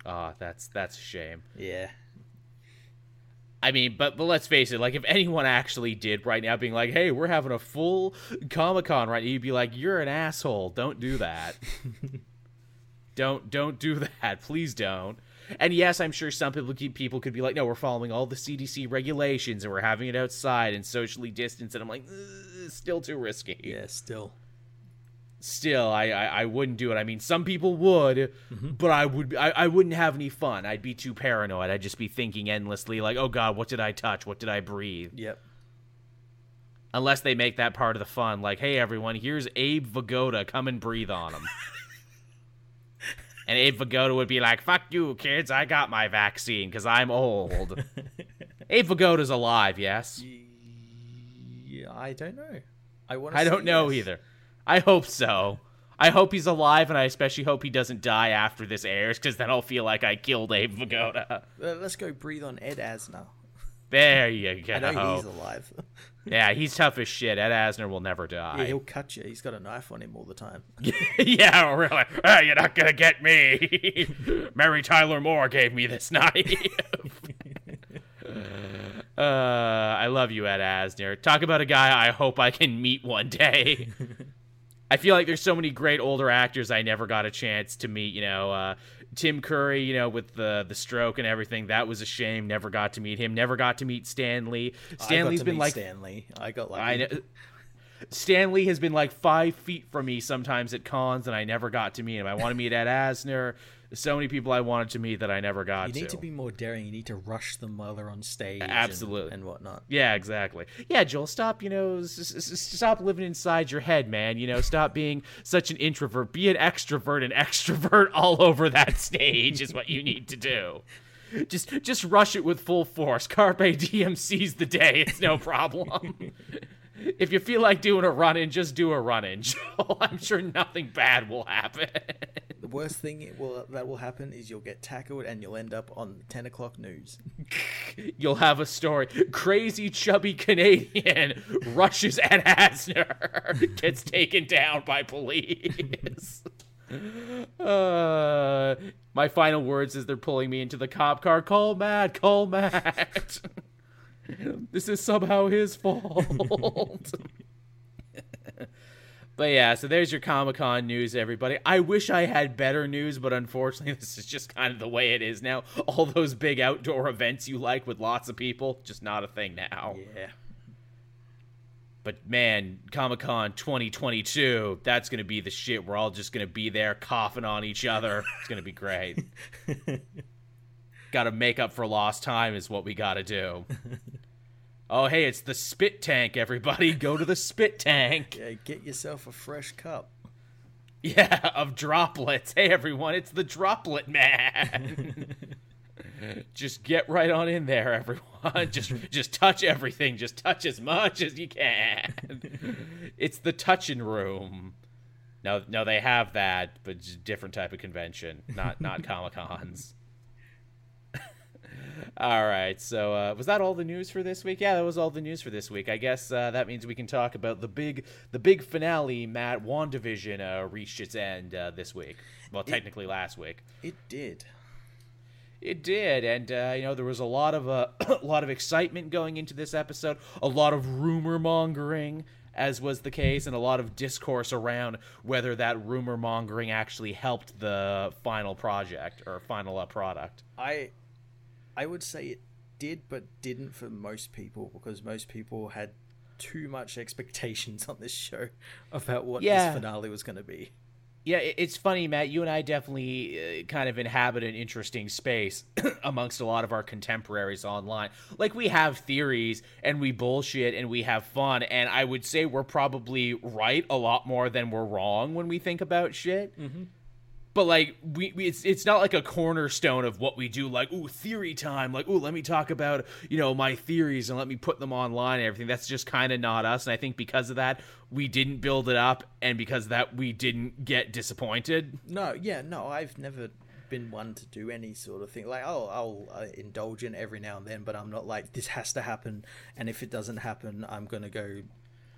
S1: Ah, that's that's a shame.
S2: yeah,
S1: I mean, but but let's face it. Like, if anyone actually did right now, being like, "Hey, we're having a full Comic Con right," now, you'd be like, "You're an asshole. Don't do that. don't don't do that. Please don't." And yes, I'm sure some people people could be like, "No, we're following all the CDC regulations and we're having it outside and socially distanced." And I'm like, "Still too risky."
S2: yeah, still.
S1: Still, I, I I wouldn't do it. I mean, some people would, mm-hmm. but I would I, I wouldn't have any fun. I'd be too paranoid. I'd just be thinking endlessly, like, "Oh God, what did I touch? What did I breathe?"
S2: Yep.
S1: Unless they make that part of the fun, like, "Hey, everyone, here's Abe Vigoda. Come and breathe on him." And Abe Vigoda would be like, "Fuck you, kids! I got my vaccine because I'm old." Abe Vigoda's alive, yes.
S2: Yeah, I don't know. I want.
S1: I don't know
S2: yes.
S1: either. I hope so. I hope he's alive, and I especially hope he doesn't die after this airs, because then I'll feel like I killed Abe Vigoda.
S2: Uh, let's go breathe on Ed Asner.
S1: There you go.
S2: I know he's alive.
S1: yeah, he's tough as shit. Ed Asner will never die.
S2: yeah, he'll cut you. He's got a knife on him all the time.
S1: yeah, really. You're not gonna get me. Mary Tyler Moore gave me this knife. uh, I love you, Ed Asner. Talk about a guy I hope I can meet one day. I feel like there's so many great older actors I never got a chance to meet. You know, uh, Tim Curry. You know, with the the stroke and everything, that was a shame. Never got to meet him. Never got to meet
S2: Stan Lee. Stanley's
S1: been like
S2: Stan Lee. I got like
S1: I know. Stan Lee has been like five feet from me sometimes at cons, and I never got to meet him. I want to meet Ed Asner. So many people I wanted to meet that I never got
S2: You need to be more daring. You need to rush them while they're on stage.
S1: Absolutely.
S2: And, whatnot.
S1: Yeah, exactly. Yeah, Joel, stop, you know, s- s- stop living inside your head, man. You know, stop being such an introvert. Be an extrovert an extrovert all over that stage is what you need to do. Just just rush it with full force. Carpe diem seize the day. It's no problem. if you feel like doing a run in, just do a run in, Joel. I'm sure nothing bad will happen.
S2: The worst thing it will that will happen is you'll get tackled and you'll end up on ten o'clock news.
S1: You'll have a story. Crazy chubby Canadian rushes at Asner, gets taken down by police. Uh, my final words as they're pulling me into the cop car. Call Matt. Call Matt. This is somehow his fault. But yeah, so there's your Comic Con news, everybody. I wish I had better news, but unfortunately, this is just kind of the way it is now. All those big outdoor events you like with lots of people, just not a thing now.
S2: Yeah.
S1: But man, Comic Con 2022, that's going to be the shit. We're all just going to be there coughing on each other. It's going to be great. got to make up for lost time, is what we got to do. Oh, hey, it's the spit tank, everybody. Go to the spit tank.
S2: Yeah, get yourself a fresh cup.
S1: Yeah, of droplets. Hey everyone, it's the droplet man. just get right on in there, everyone. Just just touch everything. Just touch as much as you can. it's the touching room. No, no, they have that, but different type of convention, not not Comic Cons. All right, so uh, was that all the news for this week? Yeah, that was all the news for this week. I guess uh, that means we can talk about the big the big finale. Matt Wandavision uh, reached its end uh, this week. Well, technically last week.
S2: It did.
S1: It did, and uh, you know there was a lot of uh, a lot of excitement going into this episode, a lot of rumor mongering, as was the case, and a lot of discourse around whether that rumor mongering actually helped the final project or final uh, product.
S2: I I would say it did, but didn't for most people because most people had too much expectations on this show about what
S1: Yeah.
S2: this finale was going to be.
S1: Yeah, it's funny, Matt. You and I definitely uh, kind of inhabit an interesting space amongst a lot of our contemporaries online. Like, we have theories and we bullshit and we have fun. And I would say we're probably right a lot more than we're wrong when we think about shit.
S2: Mm-hmm.
S1: But like we, we, it's it's not like a cornerstone of what we do. Like, ooh, theory time. Like, ooh, let me talk about you know my theories and let me put them online and everything. That's just kind of not us. And I think because of that, we didn't build it up, and because of that, we didn't get disappointed.
S2: No, yeah, no, I've never been one to do any sort of thing. Like, oh, I'll uh, indulge in every now and then, but I'm not like this has to happen, and if it doesn't happen, I'm gonna go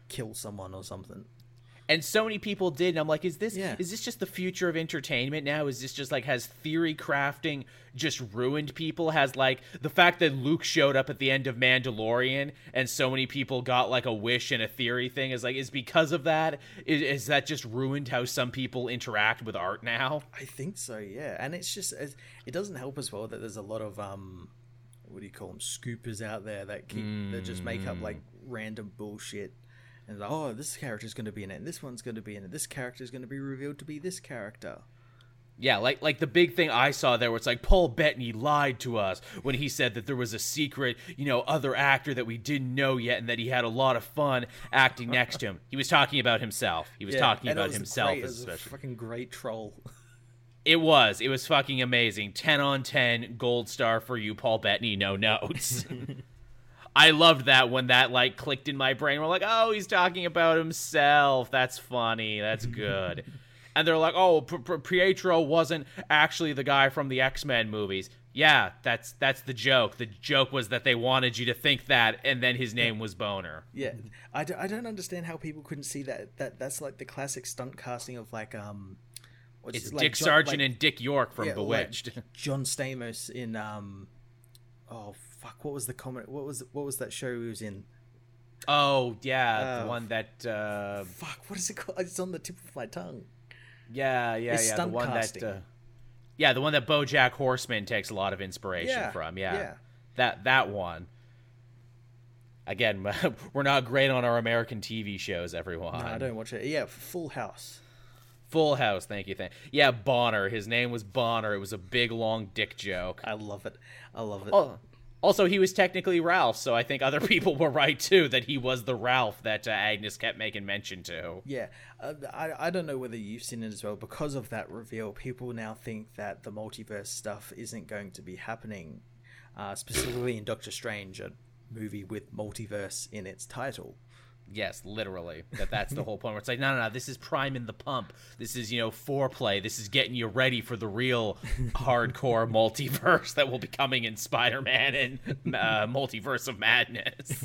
S2: kill someone or something.
S1: And so many people did. And I'm like, is this
S2: Yeah.
S1: is this just the future of entertainment now? Is this just like has theory crafting just ruined people? Has like the fact that Luke showed up at the end of Mandalorian and so many people got like a wish and a theory thing is like is because of that? Is, is that just ruined how some people interact with art now?
S2: I think so, yeah. And it's just it it doesn't help as well that there's a lot of um, what do you call them, scoopers out there that keep that just make up like random bullshit. And like, oh, this character's going to be in it, and this one's going to be in it. This character's going to be revealed to be this character.
S1: Yeah, like like the big thing I saw there was like Paul Bettany lied to us when he said that there was a secret, you know, other actor that we didn't know yet and that he had a lot of fun acting next to him. He was talking about himself. He was
S2: Yeah,
S1: talking about
S2: was
S1: himself
S2: great. It was a fucking great troll.
S1: It was. It was fucking amazing. 10 on 10, gold star for you, Paul Bettany, no notes. I loved that when that like clicked in my brain. We're like, oh, he's talking about himself. That's funny. That's good. and they're like, oh, P- P- Pietro wasn't actually the guy from the X Men movies. Yeah, that's that's the joke. The joke was that they wanted you to think that, and then his name was Bohner.
S2: Yeah, I, d- I don't understand how people couldn't see that. That that's like the classic stunt casting of like um, what's
S1: It's
S2: it, like
S1: Dick
S2: John-
S1: Sargent
S2: like-
S1: and Dick York from
S2: yeah, like
S1: Bewitched.
S2: John Stamos in um, oh fuck, what was the comment? What was what was that show he was in?
S1: oh yeah,
S2: Oh.
S1: the one that. Uh,
S2: Fuck, what is it called? It's on the tip of my tongue.
S1: Yeah, yeah,
S2: It's
S1: yeah. The one
S2: casting.
S1: that. Uh, yeah, the one that BoJack Horseman takes a lot of inspiration
S2: Yeah,
S1: from. Yeah,
S2: yeah.
S1: that that one. Again, we're not great on our American TV shows, everyone.
S2: No, I don't watch it. Yeah, Full House.
S1: Full House, thank you, thank. Yeah, Bohner. His name was Bohner. It was a big long dick joke.
S2: I love it. I love it.
S1: Oh, also, he was technically Ralph, so I think other people were right too that he was the Ralph that uh, Agnes kept making mention to.
S2: Yeah, uh, I I don't know whether you've seen it as well. Because of that reveal, people now think that the multiverse stuff isn't going to be happening, uh, specifically in Doctor Strange, a movie with multiverse in its title.
S1: Yes, literally. That that's the whole point. Where it's like, no, no, no. This is priming the pump. This is you know foreplay. This is getting you ready for the real hardcore multiverse that will be coming in Spider-Man and uh, Multiverse of Madness.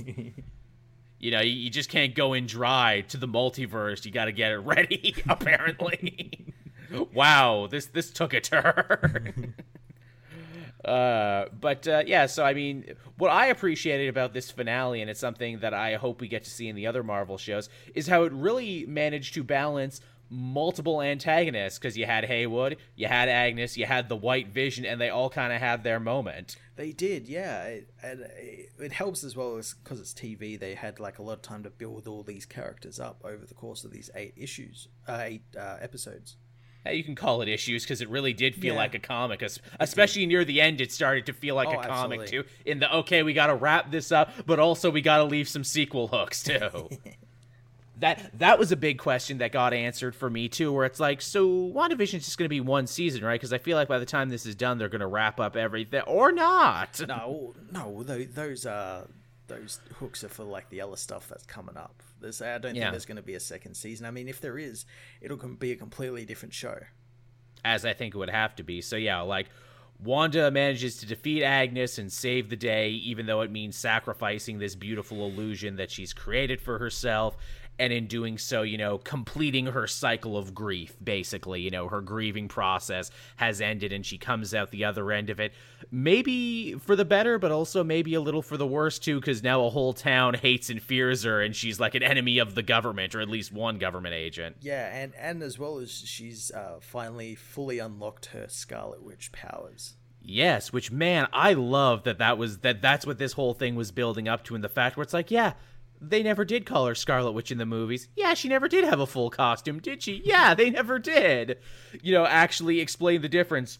S1: you know, you, you just can't go in dry to the multiverse. You got to get it ready. Apparently. wow, this this took a turn. Uh, but uh, yeah, so I mean, what I appreciated about this finale, and it's something that I hope we get to see in the other Marvel shows, is how it really managed to balance multiple antagonists. Because you had Hayward, you had Agnes, you had the White Vision, and they all kind of had their moment.
S2: They did, yeah, it, and it, it helps as well as because it's TV. They had like a lot of time to build all these characters up over the course of these eight issues, uh, eight uh, episodes.
S1: Uh, You can call it issues because it really did feel
S2: Yeah.
S1: like a comic, especially near the end. It started to feel like
S2: Oh,
S1: a comic
S2: absolutely.
S1: too. In the okay, we got to wrap this up, but also we got to leave some sequel hooks too. that that was a big question that got answered for me too. Where it's like, so WandaVision is just going to be one season, right? Because I feel like by the time this is done, they're going to wrap up everything, or not.
S2: No, no, tho- those uh those hooks are for like the other stuff that's coming up. There's, I don't
S1: Yeah.
S2: think there's going to be a second season. I mean, if there is, it'll be a completely different show.
S1: as I think it would have to be. So yeah, like Wanda manages to defeat Agnes and save the day, even though it means sacrificing this beautiful illusion that she's created for herself. And in doing so, you know, completing her cycle of grief, basically. You know, her grieving process has ended and she comes out the other end of it. Maybe for the better, but also maybe a little for the worse, too, because now a whole town hates and fears her and she's like an enemy of the government, or at least one government agent.
S2: Yeah, and and as well as she's uh, finally fully unlocked her Scarlet Witch powers.
S1: Yes, which man, I love that that was that that's what this whole thing was building up to in the fact where it's like, yeah, they never did call her Scarlet Witch in the movies. Yeah, she never did have a full costume, did she? Yeah, they never did. You know, actually explain the difference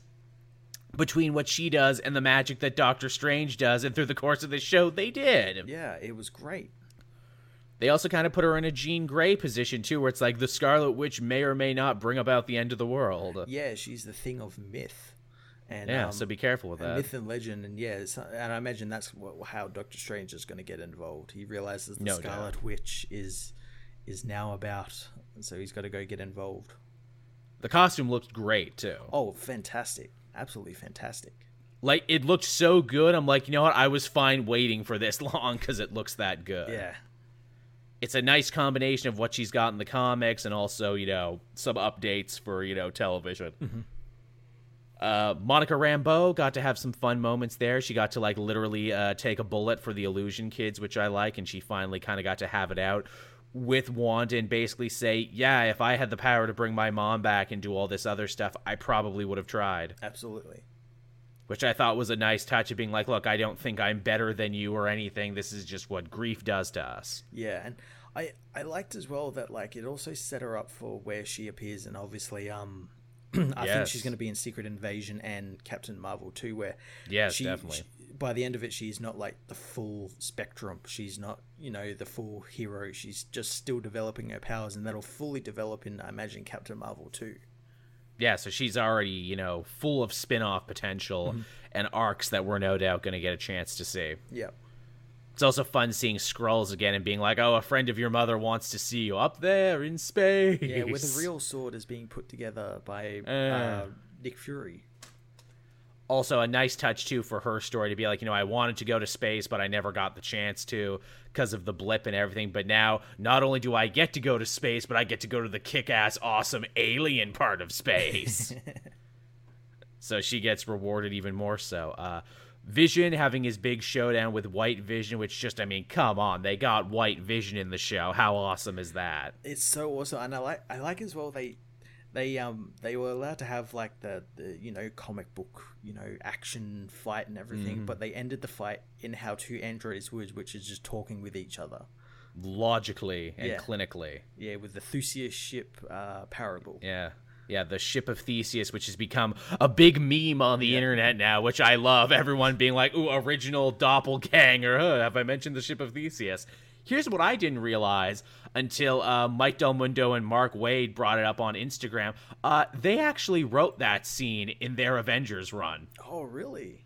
S1: between what she does and the magic that Doctor Strange does, and through the course of the show, they did.
S2: Yeah, it was great.
S1: They also kind of put her in a Jean Grey position too, where it's like the Scarlet Witch may or may not bring about the end of the world.
S2: Yeah, she's the thing of myth. And
S1: Yeah,
S2: um,
S1: so be careful with that.
S2: myth and legend, and yeah, and I imagine that's wh- how Doctor Strange is going to get involved. He realizes the
S1: No
S2: Scarlet Witch is is now about, so he's got to go get involved.
S1: The costume looked great too.
S2: Oh, fantastic! Absolutely fantastic.
S1: like it looked so good i'm like you know what i was fine waiting for this long because it looks that good
S2: Yeah,
S1: it's a nice combination of what she's got in the comics and also you know some updates for you know television uh, Monica Rambeau got to have some fun moments there. She got to like literally uh, take a bullet for the illusion kids, which I like, and she finally kind of got to have it out with Wanda and basically say, "Yeah, if I had the power to bring my mom back and do all this other stuff, I probably would have tried."
S2: absolutely.
S1: which I thought was a nice touch of being like, look, I don't think I'm better than you or anything. This is just what grief does to us.
S2: Yeah, and I I liked as well that like it also set her up for where she appears, and obviously um. I think she's going to be in Secret Invasion and Captain Marvel too, where
S1: Yes,
S2: she,
S1: definitely.
S2: she- by the end of it, she's not like the full spectrum. She's not, you know, the full hero. She's just still developing her powers, and that'll fully develop in, I imagine, Captain Marvel too.
S1: Yeah, so she's already, you know, full of spin off potential
S2: Mm-hmm.
S1: and arcs that we're no doubt going to get a chance to see.
S2: Yeah.
S1: It's also fun seeing Skrulls again and being like, oh, a friend of your mother wants to see you up there in space.
S2: Yeah, where the real sword is being put together by uh,
S1: Uh.
S2: Nick Fury.
S1: also a nice touch too for her story to be like you know i wanted to go to space but i never got the chance to because of the blip and everything but now not only do i get to go to space but i get to go to the kick-ass awesome alien part of space so she gets rewarded even more so uh Vision having his big showdown with White Vision, which just, I mean, come on, they got White Vision in the show. How awesome is that?
S2: It's so awesome, and I like I like as well they they um they were allowed to have like the, the you know comic book you know action fight and everything, but they ended the fight in how two androids would, which is just talking with each other.
S1: Logically and
S2: Yeah.
S1: clinically.
S2: Yeah, with the Theseus ship uh, parable.
S1: Yeah. Yeah, the ship of Theseus, which has become a big meme on the internet now, which I love. Everyone being like, ooh, original doppelganger. Huh, have I mentioned the ship of Theseus? Here's what I didn't realize until uh, Mike Del Mundo and Mark Waid brought it up on Instagram. Uh, they actually wrote that scene in their Avengers run.
S2: Oh, really?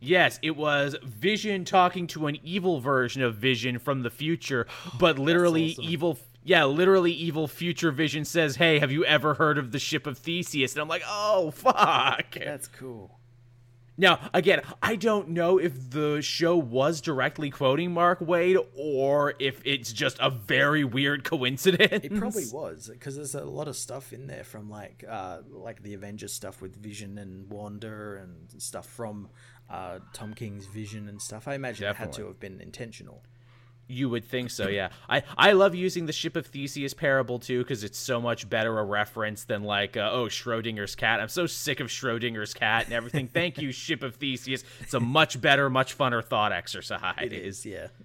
S1: Yes, it was Vision talking to an evil version of Vision from the future, but literally
S2: awesome.
S1: evil. Yeah, literally evil future Vision says, "Hey, have you ever heard of the ship of Theseus?" And I'm like, "Oh, fuck."
S2: That's cool.
S1: Now, again, I don't know if the show was directly quoting Mark Waid or if it's just a very weird coincidence.
S2: It probably was because there's a lot of stuff in there from like uh, like the Avengers stuff with Vision and Wanda and stuff from uh, Tom King's Vision and stuff. I imagine it had to have been intentional.
S1: You would think so, yeah. I, I love using the Ship of Theseus parable too because it's so much better a reference than like uh, oh Schrodinger's cat. I'm so sick of Schrodinger's cat and everything. Thank you, Ship of Theseus. It's a much better, much funner thought exercise.
S2: It is, yeah.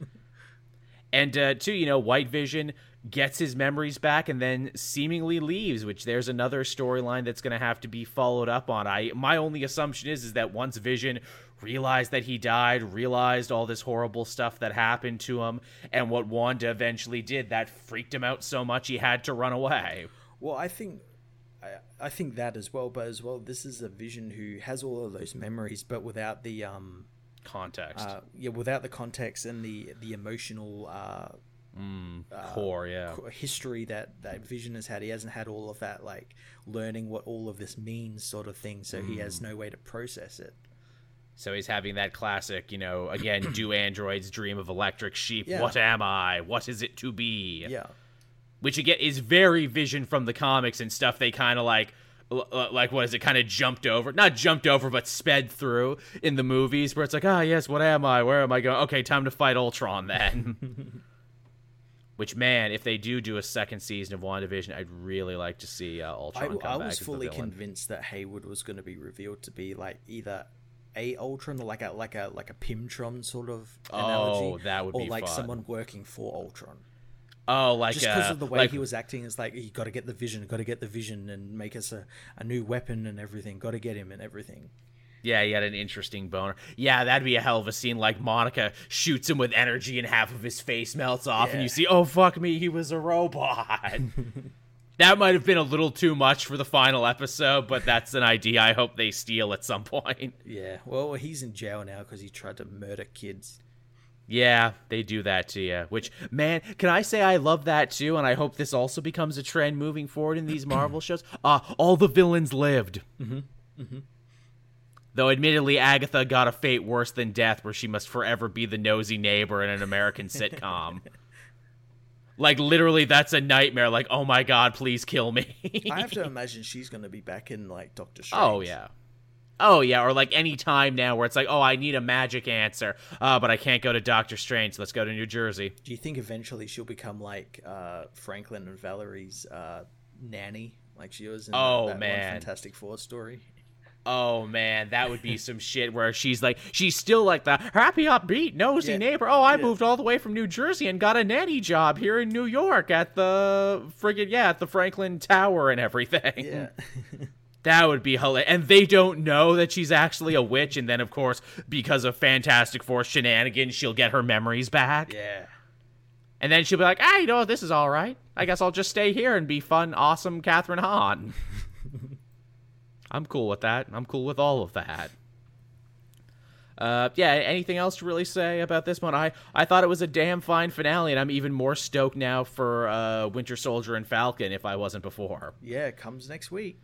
S1: And uh, two, you know, White Vision gets his memories back and then seemingly leaves, which there's another storyline that's going to have to be followed up on. I my only assumption is is that once Vision realized that he died, realized all this horrible stuff that happened to him, and what Wanda eventually did, that freaked him out so much he had to run away.
S2: Well, I think I, think that as well, but as well, this is a Vision who has all of those memories, but without the um
S1: Context,
S2: uh, yeah, without the context and the the emotional uh, mm,
S1: core, yeah.
S2: history that that Vision has had. He hasn't had all of that like learning what all of this means, sort of thing. So he
S1: Mm.
S2: has no way to process it.
S1: So he's having that classic, you know, again, do androids dream of electric sheep?
S2: Yeah.
S1: What am I? What is it to be?
S2: Yeah.
S1: which again is very vision from the comics and stuff they kind of like like what is it kind of jumped over not jumped over but sped through in the movies where it's like ah yes what am i where am i going okay time to fight ultron then which man if they do do a second season of wandavision i'd really like to see uh,
S2: I,
S1: ultron come
S2: I
S1: back
S2: was
S1: as
S2: fully convinced that Hayward was going to be revealed to be like either a Ultron, like a like a like a Pimtron sort of analogy,
S1: Oh, that would
S2: or
S1: be
S2: like
S1: fun.
S2: someone working for Ultron.
S1: oh like
S2: Just because
S1: uh,
S2: of the way
S1: like,
S2: he was acting, it's like you got to get the vision, got to get the vision, and make us a, a new weapon and everything. Got to get him and everything.
S1: Yeah, he had an interesting boner. Yeah, that'd be a hell of a scene. Like Monica shoots him with energy, and half of his face melts off, and you see, oh fuck me, he was a robot. that might have been a little too much for the final episode, but that's an idea I hope they steal at some point.
S2: Yeah. Well, he's in jail now because he tried to murder kids.
S1: Yeah, they do that to you. Which, man, can I say I love that too? And I hope this also becomes a trend moving forward in these Marvel shows. Uh, all the villains lived. Mm-hmm. Mm-hmm. Though, admittedly, Agatha got a fate worse than death, where she must forever be the nosy neighbor in an American sitcom. Like, literally, that's a nightmare. Like, oh my god, please kill me.
S2: I have to imagine she's going to be back in like Doctor Strange.
S1: Oh yeah. Oh yeah, or like any time now where it's like, oh, I need a magic answer, uh, but I can't go to Doctor Strange. So let's go to New Jersey.
S2: Do you think eventually she'll become like uh, Franklin and Valerie's uh, nanny, like she was in that-
S1: Oh,
S2: that
S1: man.
S2: Fantastic Four story?
S1: Oh man, that would be some shit where she's like, she's still like the happy, upbeat, nosy
S2: Yeah.
S1: neighbor. Oh, I
S2: Yeah.
S1: moved all the way from New Jersey and got a nanny job here in New York at the friggin' yeah, at the Franklin Tower and everything.
S2: Yeah.
S1: That would be hilarious. And they don't know that she's actually a witch. And then, of course, because of Fantastic Four shenanigans, she'll get her memories back.
S2: yeah.
S1: And then she'll be like, ah, you know, this is all right. I guess I'll just stay here and be fun, awesome Kathryn Hahn. I'm cool with that. I'm cool with all of that. Uh, yeah. Anything else to really say about this one? I I thought it was a damn fine finale, and I'm even more stoked now for uh, Winter Soldier and Falcon if I wasn't before.
S2: Yeah, it comes next week.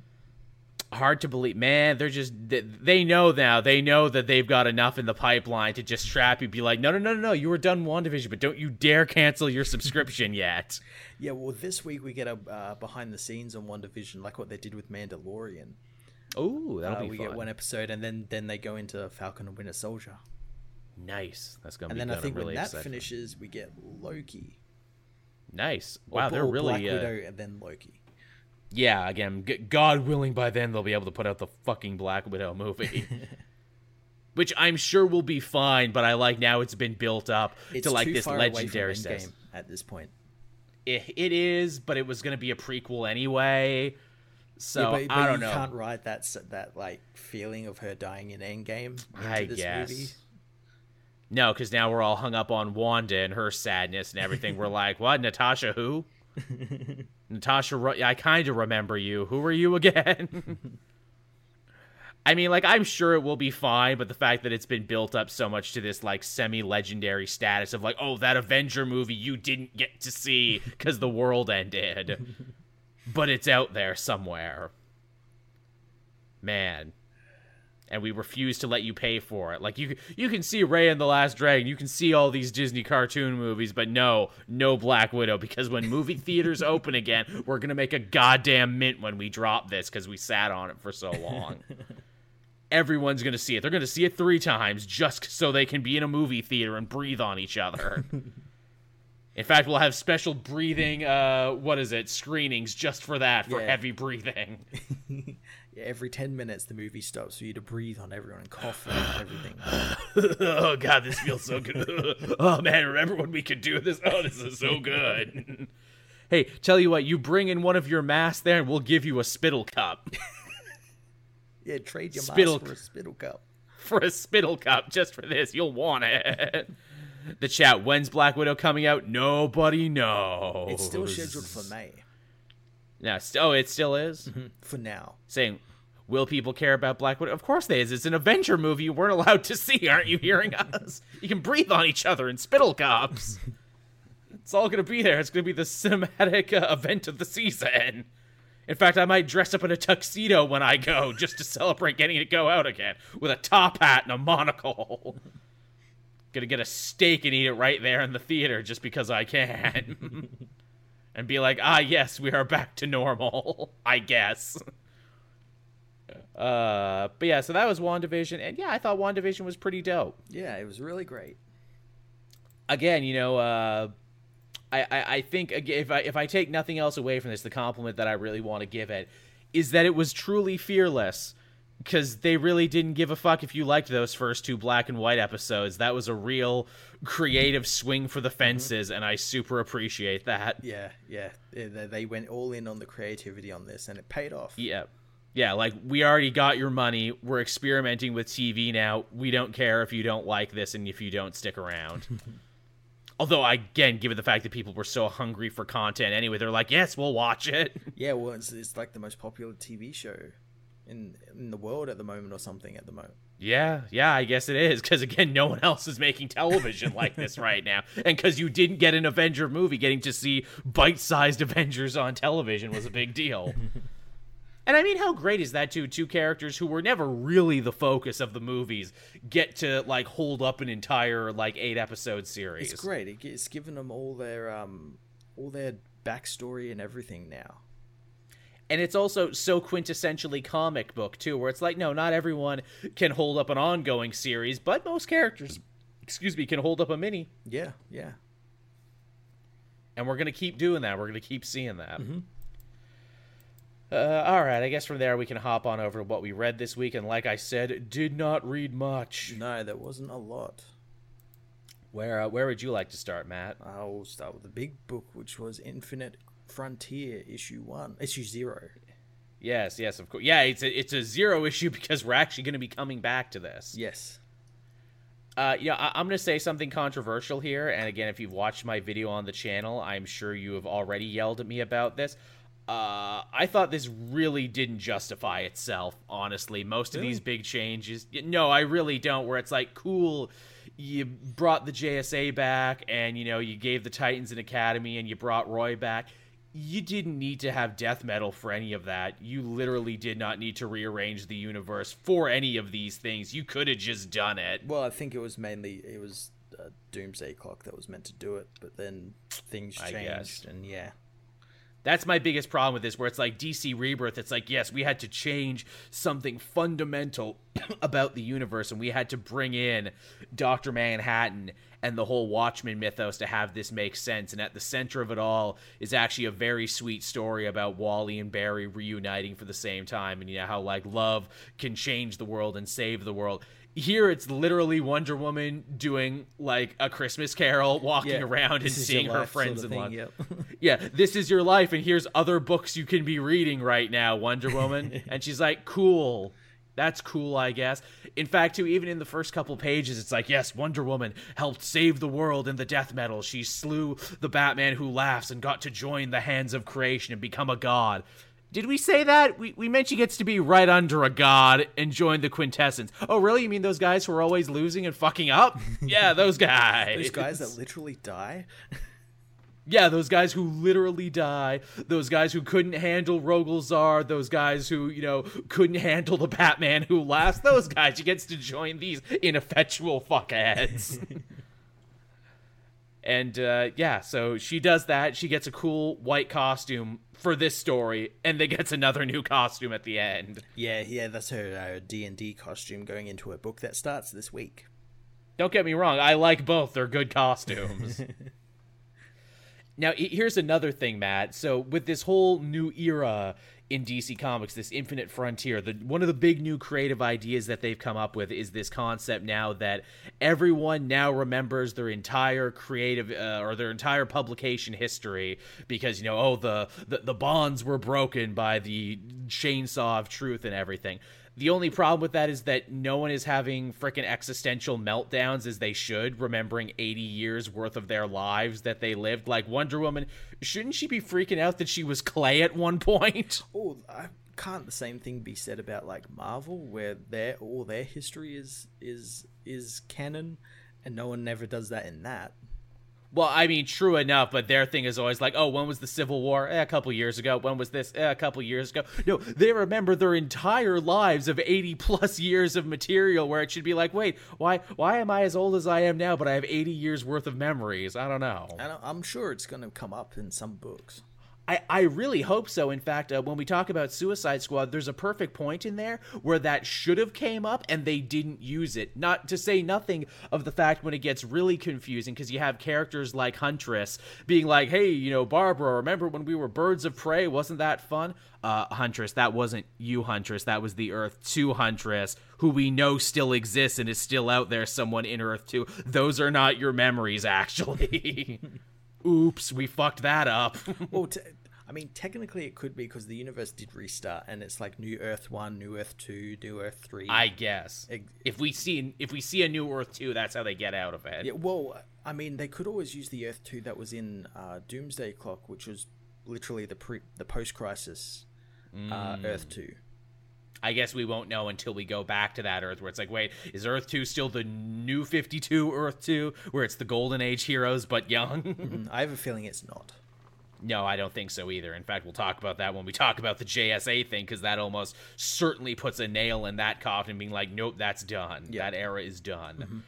S1: Hard to believe, man. They're just they, they know now. They know that they've got enough in the pipeline to just trap you. Be like, no, no, no, no, no. You were done Wandavision, but don't you dare cancel your subscription yet.
S2: Yeah, well, this week we get a uh, behind the scenes on WandaVision, like what they did with Mandalorian.
S1: Oh, that'll
S2: Uh,
S1: be
S2: we
S1: fun.
S2: get one episode, and then then they go into Falcon and Winter Soldier,
S1: Nice. That's gonna
S2: and
S1: be
S2: then
S1: good.
S2: I think
S1: really
S2: when that
S1: excited.
S2: finishes, we get Loki.
S1: Nice.
S2: Or-
S1: Wow, they're
S2: or
S1: really.
S2: Black
S1: Uh,
S2: Widow and then Loki.
S1: yeah, again, God willing, by then they'll be able to put out the fucking Black Widow movie. Which I'm sure will be fine, but I like now it's been built up
S2: It's
S1: to like this
S2: far away from
S1: legendary
S2: game at this point.
S1: It, it is, but it was going to be a prequel anyway. So
S2: yeah, but, but
S1: I don't
S2: you
S1: know.
S2: can't write that that like feeling of her dying in Endgame into
S1: I
S2: this
S1: guess.
S2: movie.
S1: No, because now we're all hung up on Wanda and her sadness and everything. we're like, what? Natasha who? Natasha, I kind of remember you. Who are you again? I mean, like, I'm sure it will be fine, but the fact that it's been built up so much to this, like, semi legendary status of, like, oh, that Avenger movie you didn't get to see because the world ended, but it's out there somewhere. Man. And we refuse to let you pay for it. Like you, you can see Raya and the Last Dragon, you can see all these Disney cartoon movies, but no, no Black Widow. Because when movie theaters open again, we're gonna make a goddamn mint when we drop this because we sat on it for so long. Everyone's gonna see it. They're gonna see it three times just so they can be in a movie theater and breathe on each other. In fact, we'll have special breathing. Uh, what is it? Screenings just for that for
S2: Yeah.
S1: heavy breathing.
S2: Yeah, every ten minutes the movie stops for you to breathe on everyone and cough and everything.
S1: oh god, this feels so good. oh man, remember when we could do this? Oh, this is so good. hey, tell you what, you bring in one of your masks there, and we'll give you a spittle cup
S2: Yeah, trade your
S1: Spittle-
S2: mask for a spittle cup.
S1: for a spittle cup just for this. You'll want it. The chat. When's Black Widow coming out? Nobody knows.
S2: It's still scheduled for May.
S1: now. st- Oh, it still is.
S2: For now.
S1: Saying, will people care about Black Widow? Of course they is. It's an Avenger movie you weren't allowed to see. Aren't you hearing us? You can breathe on each other in spittle cups. it's all gonna be there. It's gonna be the cinematic uh, event of the season. In fact, I might dress up in a tuxedo when I go just to celebrate getting to go out again with a top hat and a monocle. Gonna get a steak and eat it right there in the theater just because I can. and be like, ah, yes, we are back to normal, I guess. Uh, but yeah, so that was WandaVision, and yeah, I thought WandaVision was pretty dope.
S2: Yeah, it was really great.
S1: Again, you know, uh, I, I, I think if I if I take nothing else away from this, the compliment that I really want to give it is that it was truly fearless. Because they really didn't give a fuck if you liked those first two black and white episodes. That was a real creative swing for the mm-hmm. fences, and I super appreciate that.
S2: Yeah, yeah. They went all in on the creativity on this, and it paid off.
S1: Yeah. Yeah, like we already got your money. We're experimenting with TV now. We don't care if you don't like this and if you don't stick around. Although, again, given the fact that people were so hungry for content anyway, they're like, yes, we'll watch it.
S2: Yeah, well, it's, it's like the most popular TV show in in the world at the moment, or something at the moment.
S1: yeah, yeah, I guess it is. Because, again, no one else is making television like this right now. And because you didn't get an Avenger movie, getting to see bite sized Avengers on television was a big deal. And I mean, how great is that too? Two characters who were never really the focus of the movies get to like hold up an entire like eight episode series.
S2: It's great. It's given them all their um all their backstory and everything now.
S1: And it's also so quintessentially comic book too, where it's like, no, not everyone can hold up an ongoing series, but most characters, excuse me, can hold up a mini.
S2: Yeah, yeah.
S1: And we're gonna keep doing that. We're gonna keep seeing that. Uh, all right, I guess from there we can hop on over to what we read this week. And like I said, did not read much.
S2: No, there wasn't a lot.
S1: Where uh, where would you like to start, Matt?
S2: I'll start with the big book, which was Infinite Frontier issue one, issue zero.
S1: Yes, yes, of course. Yeah, it's a it's a zero issue because we're actually going to be coming back to this.
S2: Yes.
S1: Uh, yeah, I- I'm going to say something controversial here, and again, if you've watched my video on the channel, I'm sure you have already yelled at me about this. uh, I thought this really didn't justify itself, honestly. Most of these big changes. No, I really don't, where it's like, cool, you brought the JSA back and, you know, you gave the Titans an academy and you brought Roy back. You didn't need to have death metal for any of that. You literally did not need to rearrange the universe for any of these things. You could have just done it.
S2: Well, I think it was mainly it was uh, Doomsday Clock that was meant to do it, but then things changed, and yeah,
S1: That's my biggest problem with this, where it's like DC Rebirth. It's like, yes, we had to change something fundamental about the universe, and we had to bring in Doctor Manhattan and the whole Watchmen mythos to have this make sense. And at the center of it all is actually a very sweet story about Wally and Barry reuniting for the same time, and you know how like love can change the world and save the world. Here, it's literally Wonder Woman doing like a Christmas Carol, walking
S2: Yeah,
S1: around and
S2: this is your
S1: seeing her
S2: life sort
S1: friends
S2: of
S1: in
S2: thing,
S1: love
S2: yep.
S1: yeah, this is your life, and here's other books you can be reading right now, Wonder Woman. and she's like, cool. That's cool, I guess. In fact, too, even in the first couple pages, it's like, yes, Wonder Woman helped save the world in the death metal. She slew the Batman who laughs and got to join the hands of creation and become a god. Did we say that? We, we meant she gets to be right under a god and join the quintessence. Oh, really? You mean those guys who are always losing and fucking up? Yeah, those guys.
S2: those guys that literally die.
S1: Yeah, those guys who literally die, those guys who couldn't handle Rogol Zaar, those guys who, you know, couldn't handle the Batman who laughs, those guys, she gets to join these ineffectual fuckheads. and uh, yeah, so she does that. She gets a cool white costume for this story, and then gets another new costume at the end.
S2: Yeah, yeah, that's her D and D costume going into her book that starts this week.
S1: Don't get me wrong, I like both. They're good costumes. now, here's another thing, Matt. So, with this whole new era in DC Comics, this infinite frontier, the one of the big new creative ideas that they've come up with is this concept now that everyone now remembers their entire creative uh, or their entire publication history because you know, oh, the, the the bonds were broken by the chainsaw of truth and everything. The only problem with that is that no one is having freaking existential meltdowns as they should, remembering 80 years worth of their lives that they lived. Like Wonder Woman, shouldn't she be freaking out that she was clay at one point?
S2: Oh, I can't the same thing be said about like Marvel, where their all their history is is is canon, and no one never does that in that.
S1: Well, I mean, true enough, but their thing is always like, oh, when was the Civil War? Eh, a couple years ago. When was this? Eh, a couple years ago. No, they remember their entire lives of 80 plus years of material where it should be like, wait, why why am I as old as I am now, but I have 80 years worth of memories? I don't know.
S2: I- I'm sure it's going to come up in some books.
S1: I, I really hope so. In fact, uh, when we talk about Suicide Squad, there's a perfect point in there where that should have came up and they didn't use it. Not to say nothing of the fact when it gets really confusing because you have characters like Huntress being like, "Hey, you know, Barbara, remember when we were birds of prey? Wasn't that fun?" Uh, Huntress, that wasn't you, Huntress. That was the Earth Two Huntress, who we know still exists and is still out there. Someone in Earth Two. Those are not your memories, actually. Oops, we fucked that up.
S2: Well, te- I mean, technically it could be because the universe did restart, and it's like New Earth One, New Earth Two, New Earth Three.
S1: I guess if we see if we see a new Earth two, that's how they get out of it.
S2: Yeah, well, I mean, they could always use the Earth Two that was in uh, Doomsday Clock, which was literally the pre the post crisis uh,
S1: Mm.
S2: Earth Two.
S1: I guess we won't know until we go back to that Earth where it's like, wait, is Earth two still the new Fifty two Earth two, where it's the Golden Age heroes but young?
S2: Mm, I have a feeling it's not.
S1: no, I don't think so either. In fact, we'll talk about that when we talk about the JSA thing because that almost certainly puts a nail in that coffin, being like, nope, that's done.
S2: Yeah.
S1: That era is done.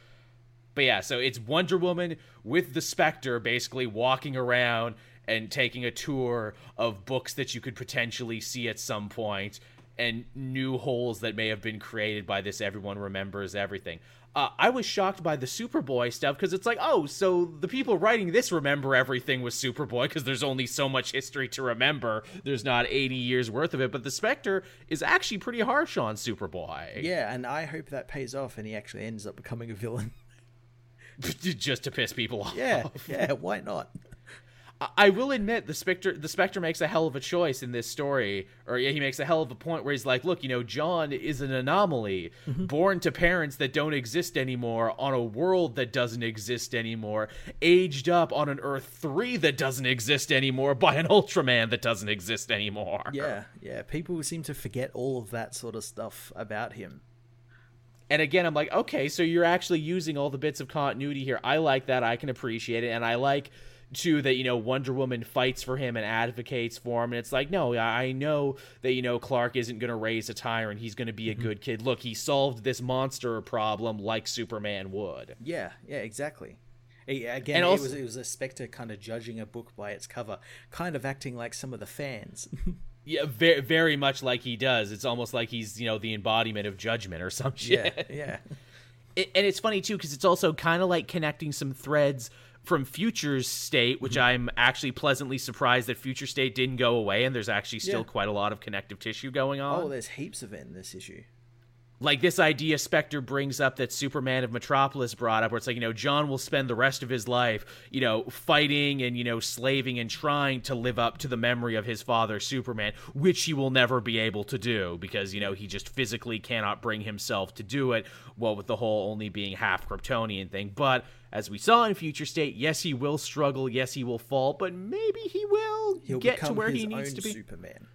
S1: But yeah, so it's Wonder Woman with the Spectre basically walking around and taking a tour of books that you could potentially see at some point and new holes that may have been created by this everyone remembers everything. Uh, I was shocked by the Superboy stuff because it's like, oh, so the people writing this remember everything with Superboy because there's only so much history to remember. There's not 80 years worth of it. But the Spectre is actually pretty harsh on Superboy.
S2: Yeah, and I hope that pays off, and he actually ends up becoming a villain.
S1: Just to piss people off.
S2: Yeah, yeah. Why not?
S1: I will admit the Spectre the Spectre makes a hell of a choice in this story, or yeah, he makes a hell of a point where he's like, "Look, you know, John is an anomaly, mm-hmm. born to parents that don't exist anymore, on a world that doesn't exist anymore, aged up on an Earth three that doesn't exist anymore by an Ultraman that doesn't exist anymore."
S2: Yeah, yeah. People seem to forget all of that sort of stuff about him.
S1: And again, I'm like, okay, so you're actually using all the bits of continuity here. I like that. I can appreciate it, and I like too that you know Wonder Woman fights for him and advocates for him. And it's like no I know that you know Clark isn't going to raise a tyrant. He's going to be a mm-hmm. good kid. Look he solved this monster problem like Superman would.
S2: Yeah yeah exactly. Again also, it was it was a Spectre kind of judging a book by its cover kind of acting like some of the fans.
S1: Yeah very, very much like he does. It's almost like he's you know the embodiment of judgment or some
S2: shit. yeah. Yeah
S1: it, and it's funny too because it's also kind of like connecting some threads from Future's State, which mm-hmm. I'm actually pleasantly surprised that Future State didn't go away, and there's actually still yeah. quite a lot of connective tissue going on.
S2: Oh, there's heaps of it in this issue
S1: like this idea Spectre brings up that Superman of Metropolis brought up, where it's like, you know, John will spend the rest of his life, you know, fighting and, you know, slaving and trying to live up to the memory of his father, Superman, which he will never be able to do because, you know, he just physically cannot bring himself to do it, well, with the whole only being half Kryptonian thing. But as we saw in Future State, yes, he will struggle, yes, he will fall, but maybe he will
S2: He'll
S1: get to where he needs to be.
S2: Superman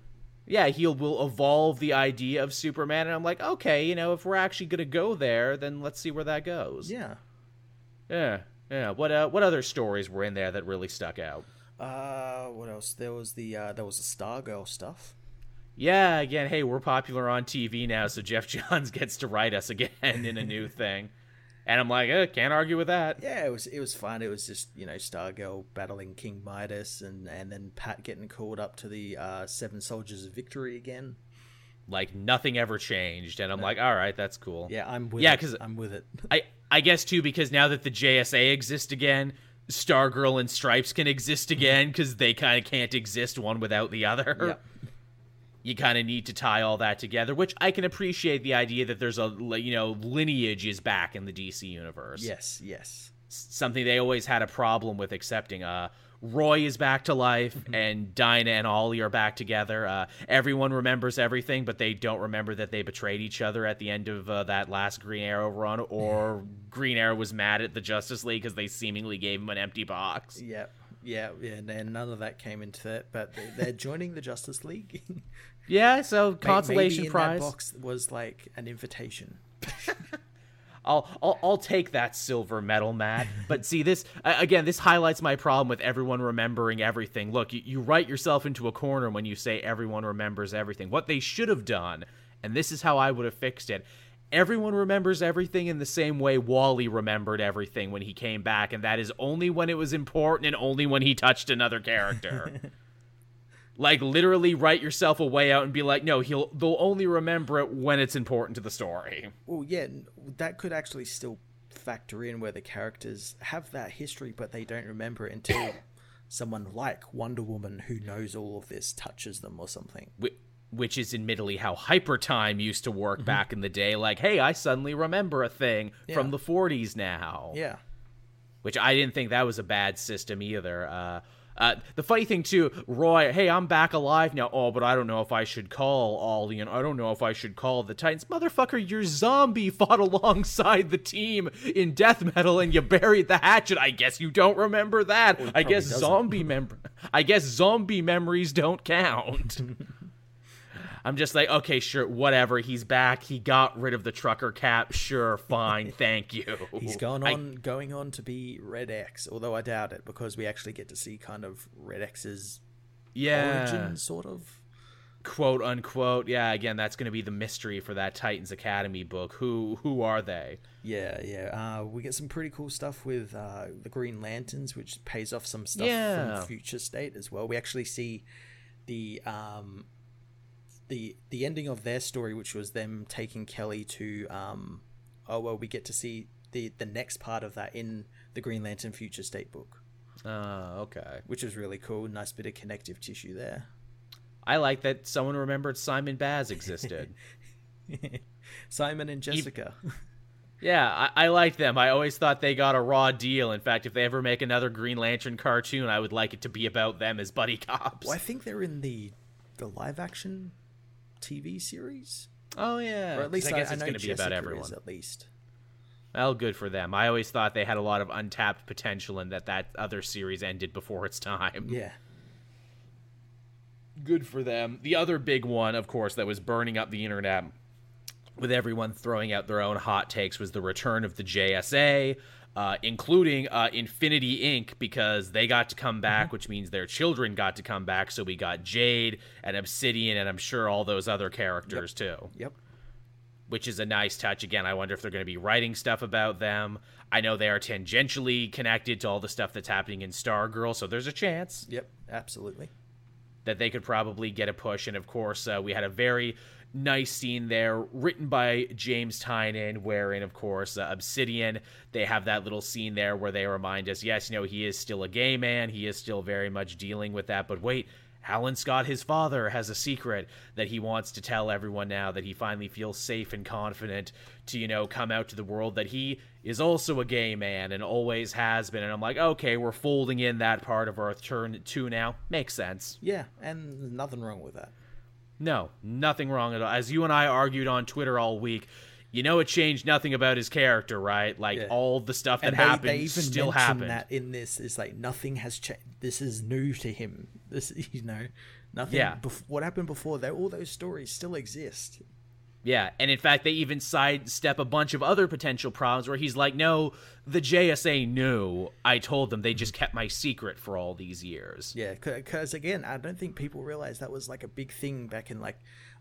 S1: yeah, he will evolve the idea of Superman, and I'm like, okay, you know, if we're actually gonna go there, then let's see where that goes.
S2: Yeah,
S1: yeah, yeah. What uh, what other stories were in there that really stuck out?
S2: Uh, what else? There was the uh, there was the Stargirl stuff.
S1: Yeah, again, hey, we're popular on TV now, so Jeff Johns gets to write us again in a new thing. And I'm like, eh, can't argue with that.
S2: Yeah, it was it was fun. It was just you know Stargirl battling King Midas, and and then Pat getting called up to the uh, Seven Soldiers of Victory again.
S1: Like nothing ever changed, and I'm no. like, all right, that's cool.
S2: Yeah, I'm with yeah, because I'm with it.
S1: I I guess too because now that the JSA exists again, Stargirl and Stripes can exist again because they kind of can't exist one without the other. Yep you kind of need to tie all that together which i can appreciate the idea that there's a you know lineage is back in the dc universe
S2: yes yes
S1: something they always had a problem with accepting uh roy is back to life mm-hmm. and dinah and ollie are back together uh, everyone remembers everything but they don't remember that they betrayed each other at the end of uh, that last green arrow run or green arrow was mad at the justice league because they seemingly gave him an empty box
S2: yep yeah, yeah, and none of that came into it. But they're joining the Justice League.
S1: Yeah, so consolation prize
S2: box was like an invitation.
S1: I'll, I'll I'll take that silver medal, Matt. But see, this again, this highlights my problem with everyone remembering everything. Look, you, you write yourself into a corner when you say everyone remembers everything. What they should have done, and this is how I would have fixed it. Everyone remembers everything in the same way Wally remembered everything when he came back, and that is only when it was important and only when he touched another character. like literally write yourself a way out and be like no he'll they'll only remember it when it's important to the story.
S2: Well yeah that could actually still factor in where the characters have that history but they don't remember it until someone like wonder woman who knows all of this touches them or something.
S1: Which is admittedly how hyper time used to work mm-hmm. back in the day. Like hey i suddenly remember a thing yeah. from the 40s now.
S2: Yeah.
S1: Which i didn't think that was a bad system either. Uh, uh, the funny thing too, Roy, hey, I'm back alive now. Oh, but I don't know if I should call Ollie, and I don't know if I should call the Titans. Motherfucker, your zombie fought alongside the team in death metal, and you buried the hatchet. I guess you don't remember that. Well, I guess doesn't. zombie mem- I guess zombie memories don't count. I'm just like, okay, sure, whatever. He's back. He got rid of the trucker cap. Sure, fine, thank you.
S2: He's gone on, I, going on to be Red X, although I doubt it because we actually get to see kind of Red X's yeah. origin, sort of
S1: quote unquote yeah again that's going to be the mystery for that titans academy book who who are they
S2: yeah yeah uh, we get some pretty cool stuff with uh, the green lanterns which pays off some stuff
S1: yeah.
S2: from future state as well we actually see the um the the ending of their story, which was them taking Kelly to um, oh well, we get to see the the next part of that in the Green Lantern Future State book.
S1: Uh, okay.
S2: Which was really cool. Nice bit of connective tissue there.
S1: I like that someone remembered Simon Baz existed.
S2: Simon and Jessica.
S1: Yeah, I, I like them. I always thought they got a raw deal. In fact, if they ever make another Green Lantern cartoon, I would like it to be about them as buddy cops.
S2: Well, I think they're in the the live action TV series,
S1: Oh yeah,
S2: or at least
S1: I guess
S2: I,
S1: it's going to be about
S2: Jessica
S1: everyone.
S2: is, at least.
S1: Well, good for them. I always thought they had a lot of untapped potential, and that that other series ended before its time.
S2: Yeah,
S1: good for them. The other big one, of course, that was burning up the internet with everyone throwing out their own hot takes was the return of the JSA, uh, including uh, Infinity Inc., because they got to come back, which means their children got to come back. So we got Jade and Obsidian, and I'm sure all those other characters too
S2: yep.
S1: which is a nice touch. Again, I wonder if they're going to be writing stuff about them. I know they are tangentially connected to all the stuff that's happening in Stargirl, so there's a chance
S2: Yep, absolutely.
S1: that they could probably get a push. And of course, uh, we had a very nice scene there written by James Tynion, wherein, of course, uh, Obsidian, they have that little scene there where they remind us, yes, you know, he is still a gay man. He is still very much dealing with that. But wait, Alan Scott, his father, has a secret that he wants to tell everyone now that he finally feels safe and confident to, you know, come out to the world that he is also a gay man and always has been. And I'm like, okay, we're folding in that part of Earth Turn 2 now. Makes sense.
S2: Yeah, and nothing wrong with that.
S1: No, nothing wrong at all. As you and I argued on Twitter all week, you know it changed nothing about his character, right? Like
S2: Yeah.
S1: all the stuff that
S2: and they,
S1: happened
S2: they even
S1: still happened.
S2: that in this is like nothing has changed. This is new to him. This, you know, nothing.
S1: Yeah.
S2: bef- what happened before? They, all those stories still exist.
S1: Yeah, and in fact, they even sidestep a bunch of other potential problems where he's like, "No, the JSA knew. I told them. They just kept my secret for all these years."
S2: Yeah, because again, I don't think people realize that was like a big thing back in like,